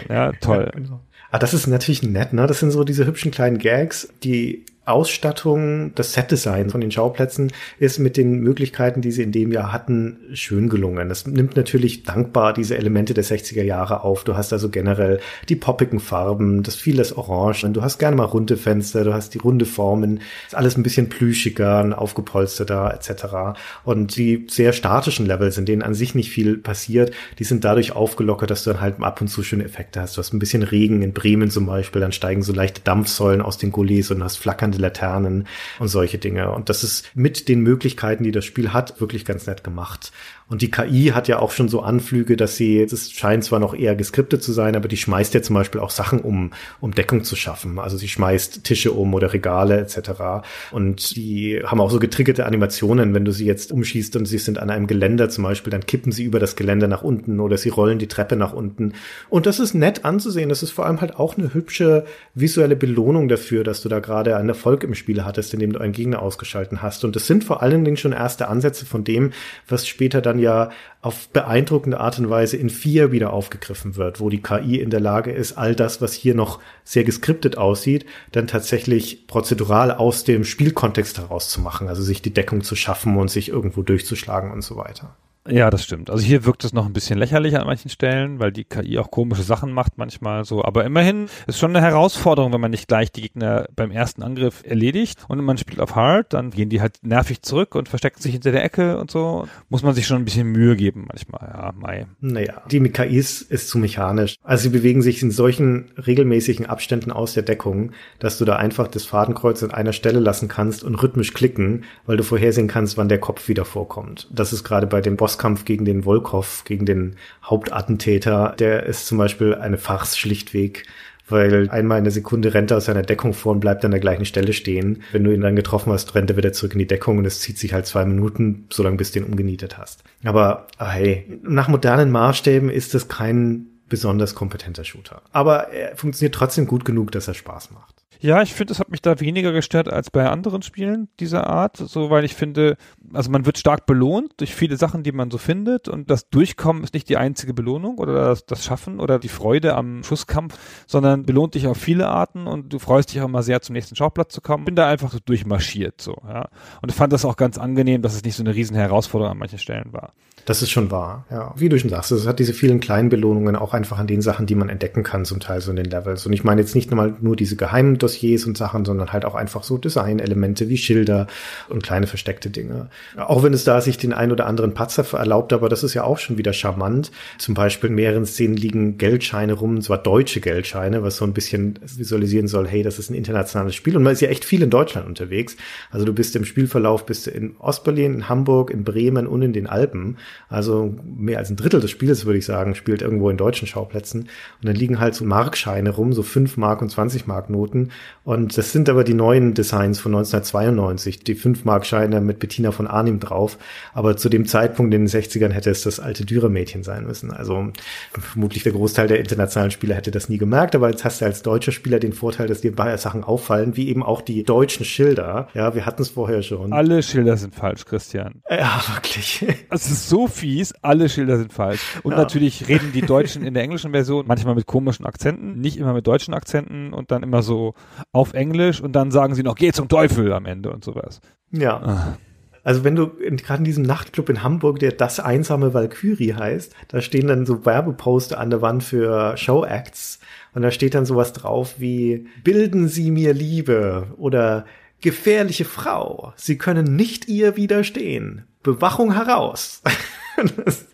C: Ja, toll.
D: Ja, genau. Ah, das ist natürlich nett, ne? Das sind so diese hübschen kleinen Gags, die Ausstattung, das Setdesign von den Schauplätzen ist mit den Möglichkeiten, die sie in dem Jahr hatten, schön gelungen. Das nimmt natürlich dankbar diese Elemente der 60er Jahre auf. Du hast also generell die poppigen Farben, das vieles Orange. Du hast gerne mal runde Fenster, du hast die runde Formen, ist alles ein bisschen plüschiger, aufgepolsterter etc. Und die sehr statischen Levels, in denen an sich nicht viel passiert, die sind dadurch aufgelockert, dass du dann halt ab und zu schöne Effekte hast. Du hast ein bisschen Regen in Bremen zum Beispiel, dann steigen so leichte Dampfsäulen aus den Gullis und hast flackernde Laternen und solche Dinge. Und das ist mit den Möglichkeiten, die das Spiel hat, wirklich ganz nett gemacht. Und die KI hat ja auch schon so Anflüge, dass sie, es scheint zwar noch eher geskriptet zu sein, aber die schmeißt ja zum Beispiel auch Sachen um, um Deckung zu schaffen. Also sie schmeißt Tische um oder Regale etc. Und die haben auch so getriggerte Animationen, wenn du sie jetzt umschießt und sie sind an einem Geländer zum Beispiel, dann kippen sie über das Geländer nach unten oder sie rollen die Treppe nach unten. Und das ist nett anzusehen. Das ist vor allem halt auch eine hübsche visuelle Belohnung dafür, dass du da gerade einen Erfolg im Spiel hattest, indem du einen Gegner ausgeschalten hast. Und das sind vor allen Dingen schon erste Ansätze von dem, was später dann ja auf beeindruckende Art und Weise in vier wieder aufgegriffen wird, wo die KI in der Lage ist, all das, was hier noch sehr geskriptet aussieht, dann tatsächlich prozedural aus dem Spielkontext herauszumachen, also sich die Deckung zu schaffen und sich irgendwo durchzuschlagen und so weiter.
C: Ja, das stimmt. Also hier wirkt es noch ein bisschen lächerlich an manchen Stellen, weil die KI auch komische Sachen macht manchmal so. Aber immerhin ist schon eine Herausforderung, wenn man nicht gleich die Gegner beim ersten Angriff erledigt und man spielt auf Hard, dann gehen die halt nervig zurück und verstecken sich hinter der Ecke und so. Muss man sich schon ein bisschen Mühe geben manchmal. Ja, Mai.
D: Naja, die mit KIs ist zu mechanisch. Also sie bewegen sich in solchen regelmäßigen Abständen aus der Deckung, dass du da einfach das Fadenkreuz an einer Stelle lassen kannst und rhythmisch klicken, weil du vorhersehen kannst, wann der Kopf wieder vorkommt. Das ist gerade bei dem Boss Bosskampf gegen den Volkov, gegen den Hauptattentäter, der ist zum Beispiel eine Farce schlichtweg weil einmal in Sekunde rennt er aus seiner Deckung vor und bleibt an der gleichen Stelle stehen. Wenn du ihn dann getroffen hast, rennt er wieder zurück in die Deckung und es zieht sich halt zwei Minuten, solange bis du ihn umgenietet hast. Aber hey, nach modernen Maßstäben ist das kein besonders kompetenter Shooter. Aber er funktioniert trotzdem gut genug, dass er Spaß macht.
C: Ja, ich finde, es hat mich da weniger gestört als bei anderen Spielen dieser Art, so weil ich finde, also man wird stark belohnt durch viele Sachen, die man so findet und das Durchkommen ist nicht die einzige Belohnung oder das, das Schaffen oder die Freude am Schusskampf, sondern belohnt dich auf viele Arten und du freust dich auch mal sehr zum nächsten Schauplatz zu kommen. Bin da einfach so durchmarschiert so, ja. Und ich fand das auch ganz angenehm, dass es nicht so eine riesen Herausforderung an manchen Stellen war.
D: Das ist schon wahr, ja. Wie du schon sagst, es hat diese vielen kleinen Belohnungen auch einfach an den Sachen, die man entdecken kann, zum Teil so in den Levels. Und ich meine jetzt nicht nur mal nur diese geheimen Dossiers und Sachen, sondern halt auch einfach so Designelemente wie Schilder und kleine versteckte Dinge. Auch wenn es da sich den ein oder anderen Patzer erlaubt, aber das ist ja auch schon wieder charmant. Zum Beispiel in mehreren Szenen liegen Geldscheine rum, zwar deutsche Geldscheine, was so ein bisschen visualisieren soll, hey, das ist ein internationales Spiel und man ist ja echt viel in Deutschland unterwegs. Also du bist im Spielverlauf bist du in Ostberlin, in Hamburg, in Bremen und in den Alpen. Also mehr als ein Drittel des Spiels, würde ich sagen, spielt irgendwo in deutschen Schauplätzen. Und dann liegen halt so Markscheine rum, so 5 Mark und 20 Mark Noten. Und das sind aber die neuen Designs von 1992, die 5 Mark Scheine mit Bettina von Arnim drauf. Aber zu dem Zeitpunkt in den 60ern hätte es das alte Dürer-Mädchen sein müssen. Also vermutlich der Großteil der internationalen Spieler hätte das nie gemerkt, aber jetzt hast du als deutscher Spieler den Vorteil, dass dir bei Sachen auffallen, wie eben auch die deutschen Schilder. Ja, wir hatten es vorher schon.
C: Alle Schilder sind falsch, Christian.
D: Ja, wirklich.
C: Es ist so fies, alle Schilder sind falsch. Und ja. natürlich reden die Deutschen in der englischen Version manchmal mit komischen Akzenten, nicht immer mit deutschen Akzenten und dann immer so auf Englisch und dann sagen sie noch, geh zum Teufel am Ende und sowas.
D: Ja. Ah. Also wenn du gerade in diesem Nachtclub in Hamburg, der das einsame Valkyrie heißt, da stehen dann so Werbeposter an der Wand für Showacts und da steht dann sowas drauf wie Bilden Sie mir Liebe oder Gefährliche Frau, Sie können nicht ihr widerstehen. Bewachung heraus. das,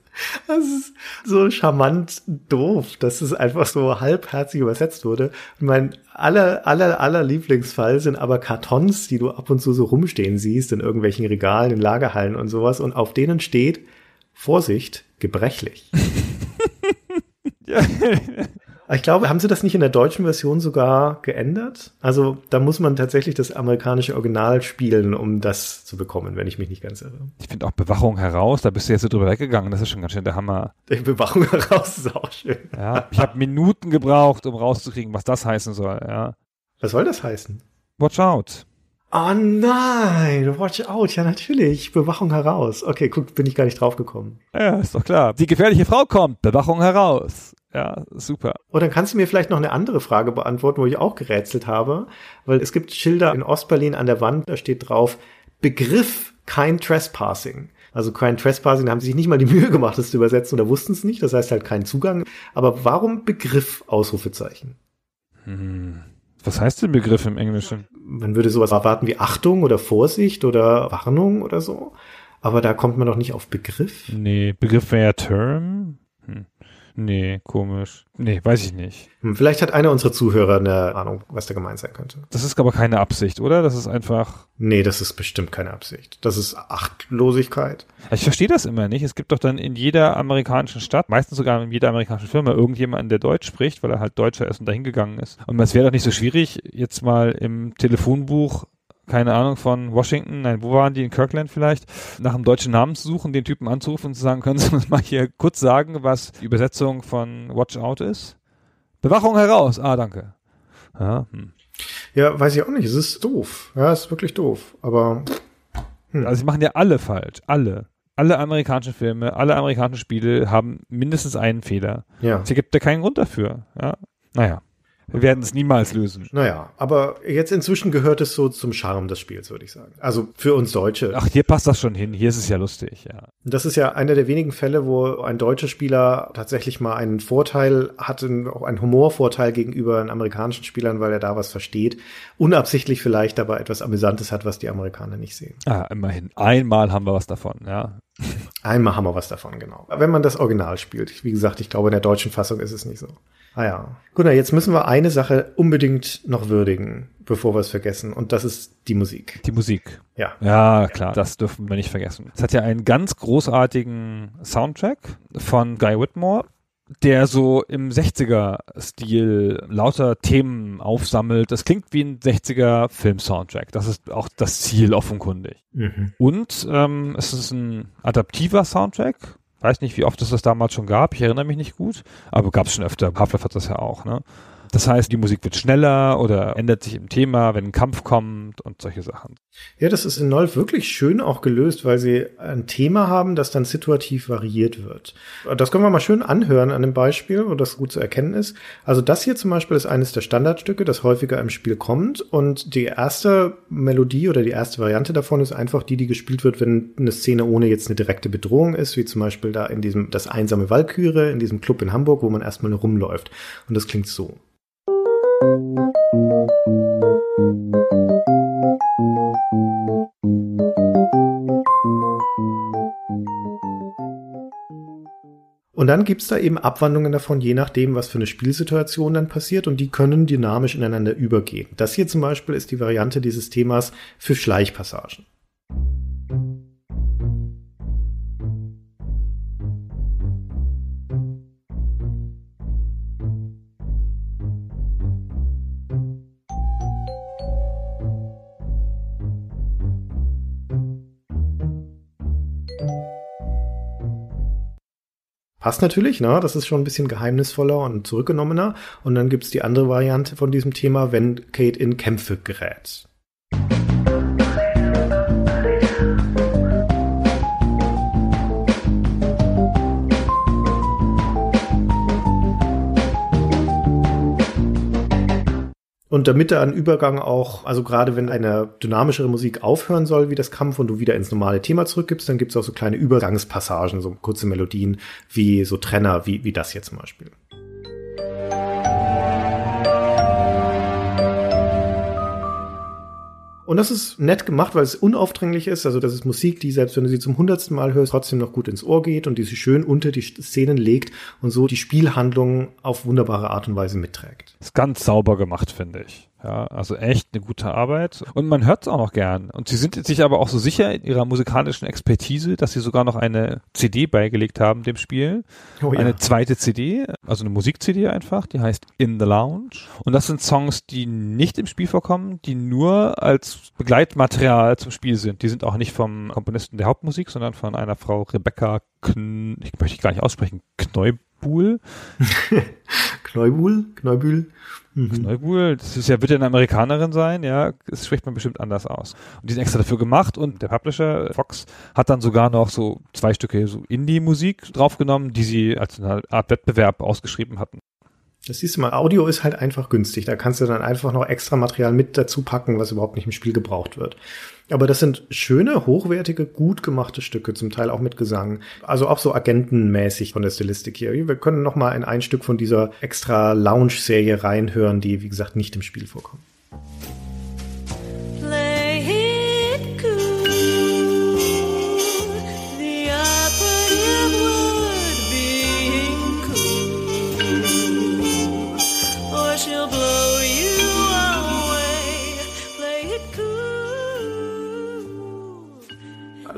D: das ist so charmant doof, dass es einfach so halbherzig übersetzt wurde. Und mein aller, aller, aller Lieblingsfall sind aber Kartons, die du ab und zu so rumstehen siehst in irgendwelchen Regalen, in Lagerhallen und sowas. Und auf denen steht, Vorsicht, gebrechlich. ja. Ich glaube, haben sie das nicht in der deutschen Version sogar geändert? Also da muss man tatsächlich das amerikanische Original spielen, um das zu bekommen, wenn ich mich nicht ganz irre.
C: Ich finde auch Bewachung heraus, da bist du jetzt so drüber weggegangen, das ist schon ganz schön der Hammer.
D: Bewachung heraus ist auch schön.
C: Ja, ich habe Minuten gebraucht, um rauszukriegen, was das heißen soll. Ja.
D: Was soll das heißen?
C: Watch out.
D: Oh nein, watch out, ja natürlich, Bewachung heraus. Okay, guck, bin ich gar nicht draufgekommen.
C: Ja, ist doch klar. Die gefährliche Frau kommt, Bewachung heraus. Ja, super.
D: Und dann kannst du mir vielleicht noch eine andere Frage beantworten, wo ich auch gerätselt habe, weil es gibt Schilder in Ostberlin an der Wand, da steht drauf, Begriff kein Trespassing. Also kein Trespassing, da haben sie sich nicht mal die Mühe gemacht, das zu übersetzen oder wussten es nicht, das heißt halt kein Zugang. Aber warum Begriff Ausrufezeichen?
C: Hm. Was heißt denn Begriff im Englischen?
D: Man würde sowas erwarten wie Achtung oder Vorsicht oder Warnung oder so. Aber da kommt man doch nicht auf Begriff.
C: Nee, Begriff wäre ja Term. Nee, komisch. Nee, weiß ich nicht.
D: Hm, vielleicht hat einer unserer Zuhörer eine Ahnung, was da gemeint sein könnte.
C: Das ist aber keine Absicht, oder? Das ist einfach.
D: Nee, das ist bestimmt keine Absicht. Das ist Achtlosigkeit.
C: Ich verstehe das immer nicht. Es gibt doch dann in jeder amerikanischen Stadt, meistens sogar in jeder amerikanischen Firma, irgendjemanden, der Deutsch spricht, weil er halt Deutscher ist und dahin gegangen ist. Und es wäre doch nicht so schwierig, jetzt mal im Telefonbuch keine Ahnung, von Washington, nein, wo waren die, in Kirkland vielleicht, nach einem deutschen Namen zu suchen, den Typen anzurufen und zu sagen, können Sie uns mal hier kurz sagen, was die Übersetzung von Watch Out ist? Bewachung heraus. Ah, danke.
D: Ja, hm. ja weiß ich auch nicht. Es ist doof. Ja, es ist wirklich doof. Aber.
C: Hm. Also, sie machen ja alle falsch. Alle. Alle amerikanischen Filme, alle amerikanischen Spiele haben mindestens einen Fehler. Ja. Es gibt ja keinen Grund dafür. Ja. Naja. Wir werden es niemals lösen.
D: Naja, aber jetzt inzwischen gehört es so zum Charme des Spiels, würde ich sagen. Also für uns Deutsche.
C: Ach, hier passt das schon hin. Hier ist es ja lustig, ja.
D: Das ist ja einer der wenigen Fälle, wo ein deutscher Spieler tatsächlich mal einen Vorteil hatte, auch einen Humorvorteil gegenüber den amerikanischen Spielern, weil er da was versteht. Unabsichtlich vielleicht, aber etwas Amüsantes hat, was die Amerikaner nicht sehen.
C: Ah, immerhin. Einmal haben wir was davon, ja.
D: Einmal haben wir was davon, genau. Wenn man das Original spielt. Wie gesagt, ich glaube, in der deutschen Fassung ist es nicht so. Ah ja. Gut, jetzt müssen wir eine Sache unbedingt noch würdigen, bevor wir es vergessen. Und das ist die Musik.
C: Die Musik.
D: Ja.
C: Ja, klar, das dürfen wir nicht vergessen. Es hat ja einen ganz großartigen Soundtrack von Guy Whitmore, der so im 60er-Stil lauter Themen aufsammelt. Das klingt wie ein 60er Film-Soundtrack. Das ist auch das Ziel offenkundig. Mhm. Und ähm, es ist ein adaptiver Soundtrack weiß nicht, wie oft es das damals schon gab. Ich erinnere mich nicht gut, aber gab es schon öfter. Half-Life hat das ja auch, ne? Das heißt, die Musik wird schneller oder ändert sich im Thema, wenn ein Kampf kommt und solche Sachen.
D: Ja, das ist in Nolf wirklich schön auch gelöst, weil sie ein Thema haben, das dann situativ variiert wird. Das können wir mal schön anhören an dem Beispiel, wo das gut zu erkennen ist. Also das hier zum Beispiel ist eines der Standardstücke, das häufiger im Spiel kommt und die erste Melodie oder die erste Variante davon ist einfach die, die gespielt wird, wenn eine Szene ohne jetzt eine direkte Bedrohung ist, wie zum Beispiel da in diesem, das einsame Walküre, in diesem Club in Hamburg, wo man erstmal rumläuft. Und das klingt so. Und dann gibt's da eben Abwandlungen davon, je nachdem, was für eine Spielsituation dann passiert und die können dynamisch ineinander übergehen. Das hier zum Beispiel ist die Variante dieses Themas für Schleichpassagen. Passt natürlich, ne? Das ist schon ein bisschen geheimnisvoller und zurückgenommener. Und dann gibt's die andere Variante von diesem Thema, wenn Kate in Kämpfe gerät. Und damit da ein Übergang auch, also gerade wenn eine dynamischere Musik aufhören soll, wie das Kampf, und du wieder ins normale Thema zurückgibst, dann gibt es auch so kleine Übergangspassagen, so kurze Melodien, wie so Trenner, wie, wie das hier zum Beispiel. Und das ist nett gemacht, weil es unaufdringlich ist. Also das ist Musik, die selbst wenn du sie zum hundertsten Mal hörst, trotzdem noch gut ins Ohr geht und die sich schön unter die Szenen legt und so die Spielhandlung auf wunderbare Art und Weise mitträgt.
C: Ist ganz sauber gemacht, finde ich. Ja, also echt eine gute Arbeit. Und man hört es auch noch gern. Und sie sind sich aber auch so sicher in ihrer musikalischen Expertise, dass sie sogar noch eine CD beigelegt haben dem Spiel. Oh, ja. Eine zweite CD, also eine Musik-CD einfach, die heißt In the Lounge. Und das sind Songs, die nicht im Spiel vorkommen, die nur als Begleitmaterial zum Spiel sind. Die sind auch nicht vom Komponisten der Hauptmusik, sondern von einer Frau Rebecca Kn ich möchte ich gar nicht aussprechen, Kneubuhl.
D: Kneubuhl? Kneubühl?
C: Mhm. Neubuhl, das ist ja, wird ja eine Amerikanerin sein, ja, das spricht man bestimmt anders aus. Und die sind extra dafür gemacht und der Publisher Fox hat dann sogar noch so zwei Stücke so Indie-Musik draufgenommen, die sie als eine Art Wettbewerb ausgeschrieben hatten.
D: Das siehst du mal, Audio ist halt einfach günstig. Da kannst du dann einfach noch extra Material mit dazu packen, was überhaupt nicht im Spiel gebraucht wird. Aber das sind schöne, hochwertige, gut gemachte Stücke, zum Teil auch mit Gesang. Also auch so agentenmäßig von der Stilistik hier. Wir können noch mal in ein Stück von dieser extra Lounge-Serie reinhören, die, wie gesagt, nicht im Spiel vorkommt.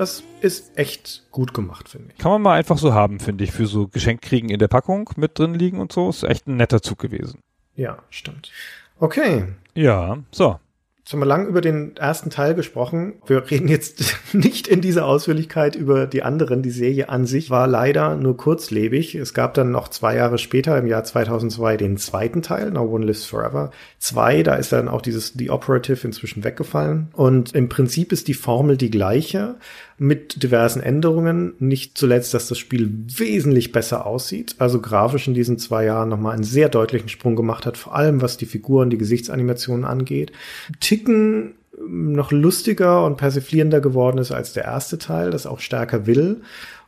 D: Das ist echt gut gemacht, finde ich.
C: Kann man mal einfach so haben, finde ich, für so Geschenkkriegen in der Packung mit drin liegen und so. Ist echt ein netter Zug gewesen.
D: Ja, stimmt. Okay.
C: Ja, so.
D: Jetzt haben wir lang über den ersten Teil gesprochen. Wir reden jetzt nicht in dieser Ausführlichkeit über die anderen. Die Serie an sich war leider nur kurzlebig. Es gab dann noch zwei Jahre später, im Jahr 2002, den zweiten Teil, No One Lives Forever. Zwei, da ist dann auch dieses The Operative inzwischen weggefallen. Und im Prinzip ist die Formel die gleiche mit diversen Änderungen. Nicht zuletzt, dass das Spiel wesentlich besser aussieht. Also grafisch in diesen zwei Jahren nochmal einen sehr deutlichen Sprung gemacht hat, vor allem was die Figuren, die Gesichtsanimationen angeht. Ticken noch lustiger und persiflierender geworden ist als der erste Teil, das auch stärker will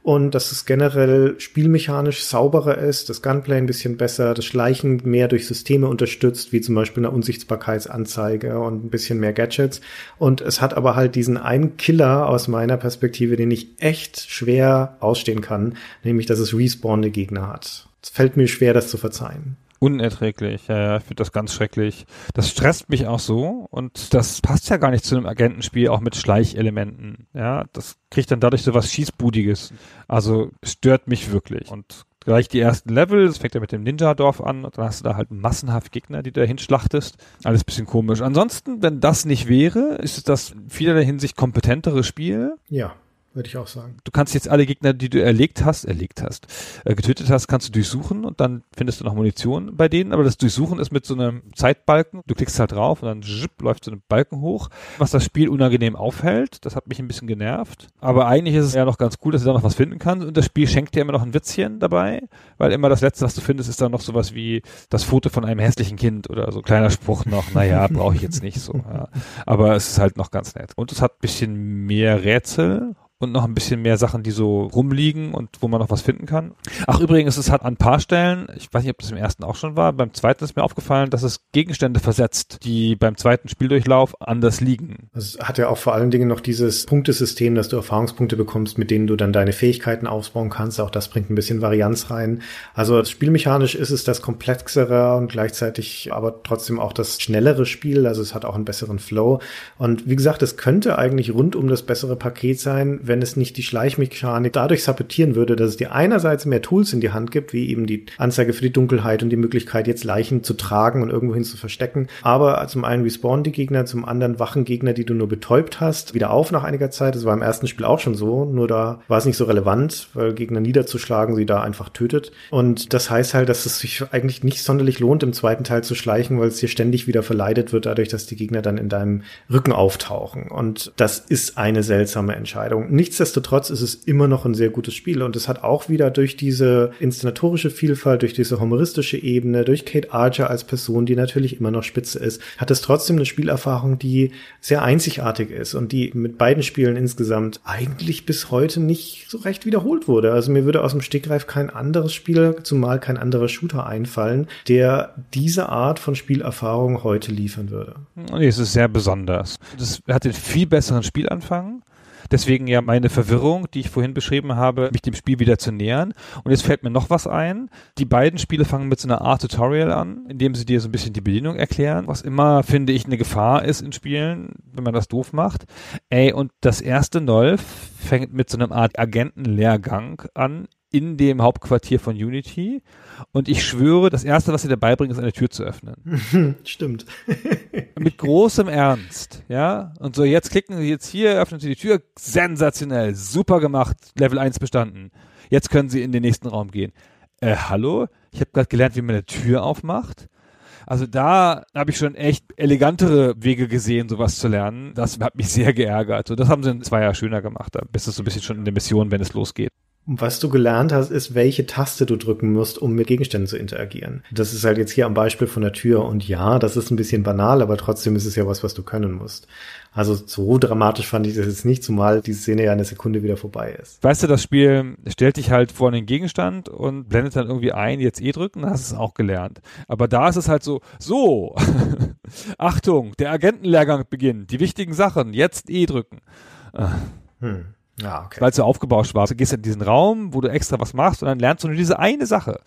D: und dass es generell spielmechanisch sauberer ist, das Gunplay ein bisschen besser, das Schleichen mehr durch Systeme unterstützt, wie zum Beispiel eine Unsichtbarkeitsanzeige und ein bisschen mehr Gadgets. Und es hat aber halt diesen einen Killer aus meiner Perspektive, den ich echt schwer ausstehen kann, nämlich dass es respawnende Gegner hat. Es fällt mir schwer, das zu verzeihen
C: unerträglich. Ja, ja, ich finde das ganz schrecklich. Das stresst mich auch so und das passt ja gar nicht zu einem Agentenspiel, auch mit Schleichelementen. Ja, das kriegt dann dadurch so was Schießbudiges. Also stört mich wirklich. Und gleich die ersten Level, das fängt ja mit dem Ninja-Dorf an und dann hast du da halt massenhaft Gegner, die du da hinschlachtest. Alles bisschen komisch. Ansonsten, wenn das nicht wäre, ist es das in vielerlei Hinsicht kompetentere Spiel.
D: Ja würde ich auch sagen.
C: Du kannst jetzt alle Gegner, die du erlegt hast, erlegt hast, äh, getötet hast, kannst du durchsuchen und dann findest du noch Munition bei denen, aber das Durchsuchen ist mit so einem Zeitbalken. Du klickst halt drauf und dann zip, läuft so ein Balken hoch, was das Spiel unangenehm aufhält. Das hat mich ein bisschen genervt. Aber eigentlich ist es ja noch ganz cool, dass du da noch was finden kannst und das Spiel schenkt dir immer noch ein Witzchen dabei, weil immer das Letzte, was du findest, ist dann noch sowas wie das Foto von einem hässlichen Kind oder so kleiner Spruch noch, naja, brauche ich jetzt nicht so. Ja. Aber es ist halt noch ganz nett. Und es hat bisschen mehr Rätsel und noch ein bisschen mehr Sachen, die so rumliegen und wo man noch was finden kann. Ach, übrigens, es hat an ein paar Stellen, ich weiß nicht, ob das im ersten auch schon war, beim zweiten ist mir aufgefallen, dass es Gegenstände versetzt, die beim zweiten Spieldurchlauf anders liegen.
D: Es hat ja auch vor allen Dingen noch dieses Punktesystem, dass du Erfahrungspunkte bekommst, mit denen du dann deine Fähigkeiten aufbauen kannst. Auch das bringt ein bisschen Varianz rein. Also spielmechanisch ist es das komplexere und gleichzeitig aber trotzdem auch das schnellere Spiel. Also es hat auch einen besseren Flow. Und wie gesagt, es könnte eigentlich rund um das bessere Paket sein, wenn es nicht die Schleichmechanik dadurch sabotieren würde, dass es dir einerseits mehr Tools in die Hand gibt, wie eben die Anzeige für die Dunkelheit und die Möglichkeit, jetzt Leichen zu tragen und irgendwohin zu verstecken. Aber zum einen respawnen die Gegner, zum anderen wachen Gegner, die du nur betäubt hast, wieder auf nach einiger Zeit. Das war im ersten Spiel auch schon so, nur da war es nicht so relevant, weil Gegner niederzuschlagen sie da einfach tötet. Und das heißt halt, dass es sich eigentlich nicht sonderlich lohnt, im zweiten Teil zu schleichen, weil es dir ständig wieder verleidet wird, dadurch, dass die Gegner dann in deinem Rücken auftauchen. Und das ist eine seltsame Entscheidung. Nichtsdestotrotz ist es immer noch ein sehr gutes Spiel und es hat auch wieder durch diese inszenatorische Vielfalt, durch diese humoristische Ebene, durch Kate Archer als Person, die natürlich immer noch spitze ist, hat es trotzdem eine Spielerfahrung, die sehr einzigartig ist und die mit beiden Spielen insgesamt eigentlich bis heute nicht so recht wiederholt wurde. Also mir würde aus dem Stegreif kein anderes Spiel, zumal kein anderer Shooter einfallen, der diese Art von Spielerfahrung heute liefern würde.
C: Nee, es ist sehr besonders. Das hat den viel besseren Spielanfang. Deswegen ja meine Verwirrung, die ich vorhin beschrieben habe, mich dem Spiel wieder zu nähern. Und jetzt fällt mir noch was ein. Die beiden Spiele fangen mit so einer Art Tutorial an, indem sie dir so ein bisschen die Bedienung erklären, was immer, finde ich, eine Gefahr ist in Spielen, wenn man das doof macht. Ey, und das erste Nolf fängt mit so einer Art Agentenlehrgang an in dem Hauptquartier von Unity. Und ich schwöre, das erste, was sie dabei bringen, ist eine Tür zu öffnen.
D: Stimmt.
C: Mit großem Ernst, ja. Und so, jetzt klicken Sie jetzt hier, öffnen Sie die Tür. Sensationell, super gemacht, Level 1 bestanden. Jetzt können Sie in den nächsten Raum gehen. Äh, hallo? Ich habe gerade gelernt, wie man eine Tür aufmacht. Also da habe ich schon echt elegantere Wege gesehen, sowas zu lernen. Das hat mich sehr geärgert. Und das haben sie in zwei Jahren schöner gemacht. Da bist du so ein bisschen schon in der Mission, wenn es losgeht.
D: Was du gelernt hast, ist, welche Taste du drücken musst, um mit Gegenständen zu interagieren. Das ist halt jetzt hier am Beispiel von der Tür. Und ja, das ist ein bisschen banal, aber trotzdem ist es ja was, was du können musst. Also so dramatisch fand ich das jetzt nicht, zumal die Szene ja eine Sekunde wieder vorbei ist.
C: Weißt du, das Spiel stellt dich halt vor einen Gegenstand und blendet dann irgendwie ein, jetzt E drücken, dann hast du es auch gelernt. Aber da ist es halt so, so, Achtung, der Agentenlehrgang beginnt, die wichtigen Sachen, jetzt E drücken.
D: Hm. Ja, okay.
C: Weil es so aufgebauscht war. Du gehst in diesen Raum, wo du extra was machst und dann lernst du nur diese eine Sache.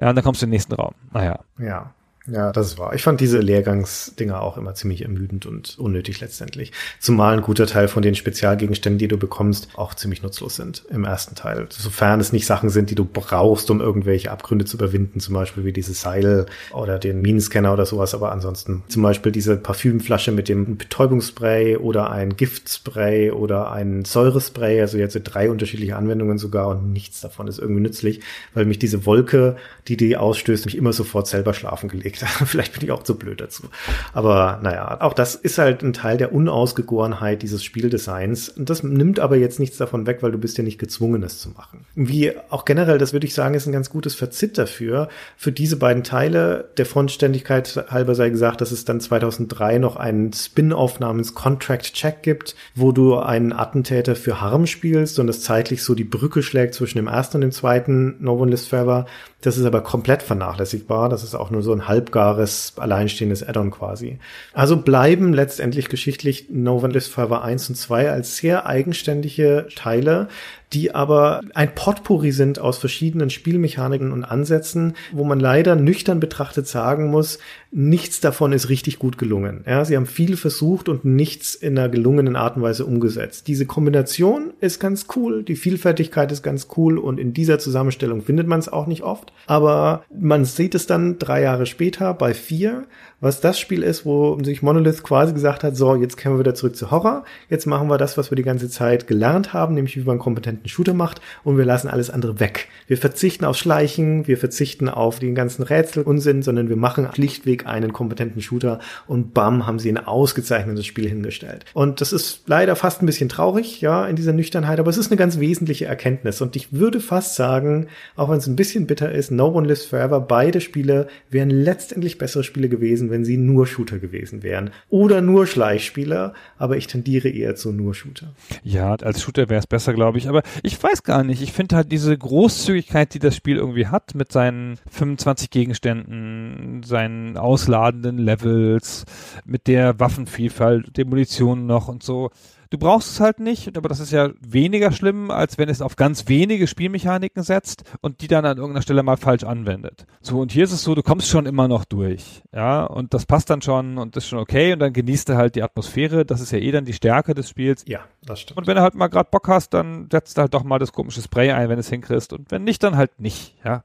C: Ja, und dann kommst du in den nächsten Raum. Naja.
D: Ja. Ja, das ist wahr. Ich fand diese Lehrgangsdinger auch immer ziemlich ermüdend und unnötig letztendlich. Zumal ein guter Teil von den Spezialgegenständen, die du bekommst, auch ziemlich nutzlos sind im ersten Teil. Sofern es nicht Sachen sind, die du brauchst, um irgendwelche Abgründe zu überwinden, zum Beispiel wie dieses Seil oder den Minenscanner oder sowas. Aber ansonsten zum Beispiel diese Parfümflasche mit dem Betäubungsspray oder ein Giftspray oder ein Säurespray. Also jetzt drei unterschiedliche Anwendungen sogar und nichts davon ist irgendwie nützlich, weil mich diese Wolke, die die ausstößt, mich immer sofort selber schlafen gelegt gelegt. Vielleicht bin ich auch zu blöd dazu. Aber naja, auch das ist halt ein Teil der Unausgegorenheit dieses Spieldesigns. Das nimmt aber jetzt nichts davon weg, weil du bist ja nicht gezwungen, es zu machen. Wie auch generell, das würde ich sagen, ist ein ganz gutes Verzit dafür. Für diese beiden Teile, der Vollständigkeit halber sei gesagt, dass es dann 2003 noch einen Spin-off namens Contract Check gibt, wo du einen Attentäter für Harm spielst und das zeitlich so die Brücke schlägt zwischen dem ersten und dem zweiten No One Lives Forever. Das ist aber komplett vernachlässigbar. Das ist auch nur so ein halbgares, alleinstehendes Add-on quasi. Also bleiben letztendlich geschichtlich No One Lives Forever 1 und 2 als sehr eigenständige Teile, die aber ein Potpourri sind aus verschiedenen Spielmechaniken und Ansätzen, wo man leider nüchtern betrachtet sagen muss, nichts davon ist richtig gut gelungen. Ja, sie haben viel versucht und nichts in einer gelungenen Art und Weise umgesetzt. Diese Kombination ist ganz cool, die Vielfältigkeit ist ganz cool und in dieser Zusammenstellung findet man es auch nicht oft. Aber man sieht es dann drei Jahre später bei vier, was das Spiel ist, wo sich Monolith quasi gesagt hat, so, jetzt kehren wir wieder zurück zu Horror, jetzt machen wir das, was wir die ganze Zeit gelernt haben, nämlich wie man kompetenten Shooter macht und wir lassen alles andere weg. Wir verzichten auf Schleichen, wir verzichten auf den ganzen Rätsel Unsinn, sondern wir machen schlichtweg einen kompetenten Shooter und bam, haben sie ein ausgezeichnetes Spiel hingestellt. Und das ist leider fast ein bisschen traurig, ja, in dieser Nüchternheit, aber es ist eine ganz wesentliche Erkenntnis und ich würde fast sagen, auch wenn es ein bisschen bitter ist, No One Lives Forever, beide Spiele wären letztendlich bessere Spiele gewesen, wenn sie nur Shooter gewesen wären. Oder nur Schleichspieler, aber ich tendiere eher zu nur Shooter.
C: Ja, als Shooter wäre es besser, glaube ich. Aber ich weiß gar nicht. Ich finde halt diese Großzügigkeit, die das Spiel irgendwie hat, mit seinen 25 Gegenständen, seinen ausladenden Levels, mit der Waffenvielfalt, der Munition noch und so. Du brauchst es halt nicht, aber das ist ja weniger schlimm, als wenn es auf ganz wenige Spielmechaniken setzt und die dann an irgendeiner Stelle mal falsch anwendet. So, und hier ist es so, du kommst schon immer noch durch. Ja, und das passt dann schon und ist schon okay und dann genießt du halt die Atmosphäre. Das ist ja eh dann die Stärke des Spiels.
D: Ja, das stimmt.
C: Und wenn du halt mal gerade Bock hast, dann setzt du halt doch mal das komische Spray ein, wenn du es hinkriegst. Und wenn nicht, dann halt nicht. Ja.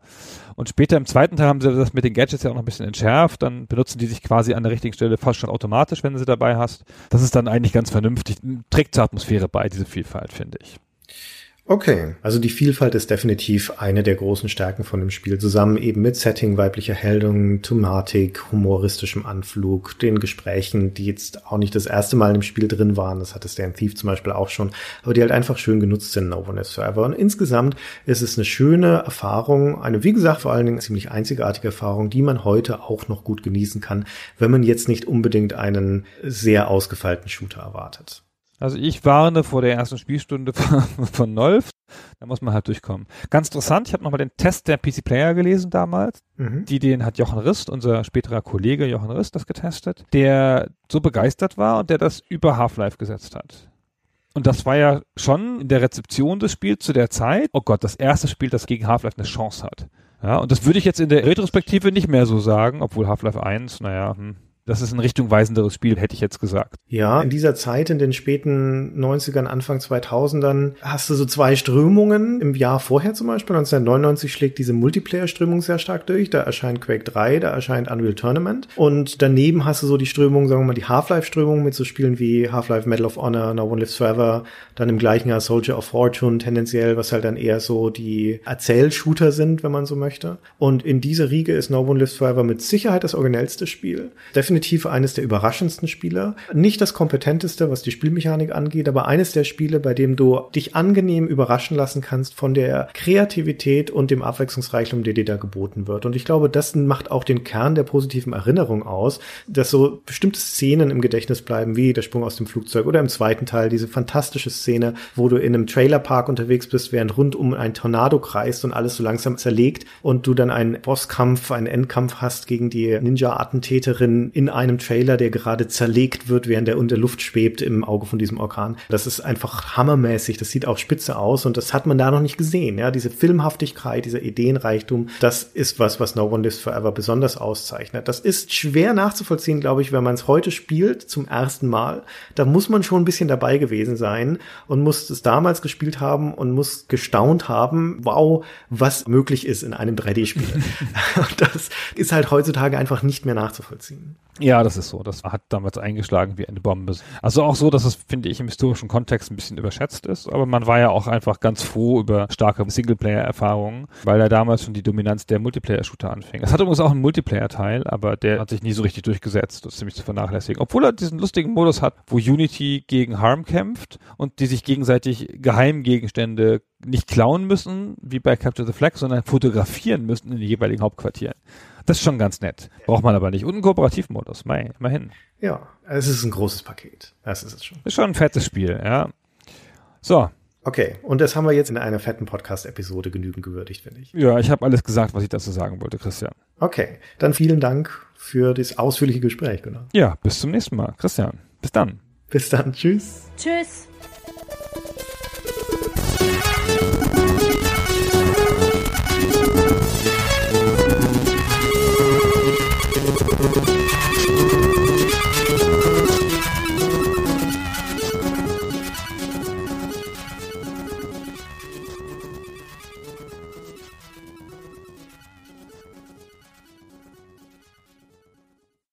C: Und später im zweiten Teil haben sie das mit den Gadgets ja auch noch ein bisschen entschärft. Dann benutzen die sich quasi an der richtigen Stelle fast schon automatisch, wenn du sie dabei hast. Das ist dann eigentlich ganz vernünftig. Trägt zur Atmosphäre bei, diese Vielfalt, finde ich.
D: Okay, also die Vielfalt ist definitiv eine der großen Stärken von dem Spiel, zusammen eben mit Setting, weiblicher Heldung, Thematik, humoristischem Anflug, den Gesprächen, die jetzt auch nicht das erste Mal im Spiel drin waren, das hatte Stan Thief zum Beispiel auch schon, aber die halt einfach schön genutzt sind in No One is Forever. Und insgesamt ist es eine schöne Erfahrung, eine, wie gesagt, vor allen Dingen ziemlich einzigartige Erfahrung, die man heute auch noch gut genießen kann, wenn man jetzt nicht unbedingt einen sehr ausgefeilten Shooter erwartet.
C: Also ich warne vor der ersten Spielstunde von, von Nolf. Da muss man halt durchkommen. Ganz interessant, ich habe nochmal den Test der PC Player gelesen damals.
D: Mhm.
C: Die, den hat Jochen Rist, unser späterer Kollege Jochen Rist, das getestet, der so begeistert war und der das über Half-Life gesetzt hat. Und das war ja schon in der Rezeption des Spiels zu der Zeit, oh Gott, das erste Spiel, das gegen Half-Life eine Chance hat. Ja, und das würde ich jetzt in der Retrospektive nicht mehr so sagen, obwohl Half-Life 1, naja, hm, das ist ein richtungweisenderes Spiel, hätte ich jetzt gesagt.
D: Ja, in dieser Zeit, in den späten 90ern, Anfang 2000ern, hast du so zwei Strömungen. Im Jahr vorher zum Beispiel, 1999 schlägt diese Multiplayer-Strömung sehr stark durch. Da erscheint Quake 3, da erscheint Unreal Tournament. Und daneben hast du so die Strömung, sagen wir mal, die Half-Life-Strömung mit so Spielen wie Half-Life Medal of Honor, No One Lives Forever, dann im gleichen Jahr Soldier of Fortune tendenziell, was halt dann eher so die Erzählshooter sind, wenn man so möchte. Und in dieser Riege ist No One Lives Forever mit Sicherheit das originellste Spiel. Definitiv eines der überraschendsten Spieler. Nicht das kompetenteste, was die Spielmechanik angeht, aber eines der Spiele, bei dem du dich angenehm überraschen lassen kannst von der Kreativität und dem Abwechslungsreichtum, der dir da geboten wird. Und ich glaube, das macht auch den Kern der positiven Erinnerung aus, dass so bestimmte Szenen im Gedächtnis bleiben, wie der Sprung aus dem Flugzeug oder im zweiten Teil diese fantastische Szene, wo du in einem Trailerpark unterwegs bist, während rundum ein Tornado kreist und alles so langsam zerlegt und du dann einen Bosskampf, einen Endkampf hast gegen die Ninja-Attentäterin in einem Trailer, der gerade zerlegt wird, während er unter Luft schwebt im Auge von diesem Orkan. Das ist einfach hammermäßig. Das sieht auch spitze aus und das hat man da noch nicht gesehen. Ja, diese Filmhaftigkeit, dieser Ideenreichtum, das ist was, was No One Lives Forever besonders auszeichnet. Das ist schwer nachzuvollziehen, glaube ich, wenn man es heute spielt zum ersten Mal. Da muss man schon ein bisschen dabei gewesen sein und muss es damals gespielt haben und muss gestaunt haben, wow, was möglich ist in einem 3D-Spiel. das ist halt heutzutage einfach nicht mehr nachzuvollziehen.
C: Ja, das ist so. Das hat damals eingeschlagen wie eine Bombe. Also auch so, dass es, finde ich, im historischen Kontext ein bisschen überschätzt ist. Aber man war ja auch einfach ganz froh über starke Singleplayer-Erfahrungen, weil da damals schon die Dominanz der Multiplayer-Shooter anfing. Es hat übrigens auch einen Multiplayer-Teil, aber der hat sich nie so richtig durchgesetzt. Das ist ziemlich zu vernachlässigen. Obwohl er diesen lustigen Modus hat, wo Unity gegen Harm kämpft und die sich gegenseitig Geheimgegenstände nicht klauen müssen, wie bei Capture the Flag, sondern fotografieren müssen in den jeweiligen Hauptquartieren. Das ist schon ganz nett. Braucht man aber nicht. Und einen Kooperativmodus, mei, immerhin.
D: Ja, es ist ein großes Paket. Das ist es schon.
C: Ist schon ein fettes Spiel, ja. So.
D: Okay, und das haben wir jetzt in einer fetten Podcast-Episode genügend gewürdigt, finde ich.
C: Ja, ich habe alles gesagt, was ich dazu sagen wollte, Christian.
D: Okay, dann vielen Dank für das ausführliche Gespräch, genau.
C: Ja, bis zum nächsten Mal. Christian, bis dann.
D: Bis dann, tschüss.
F: Tschüss.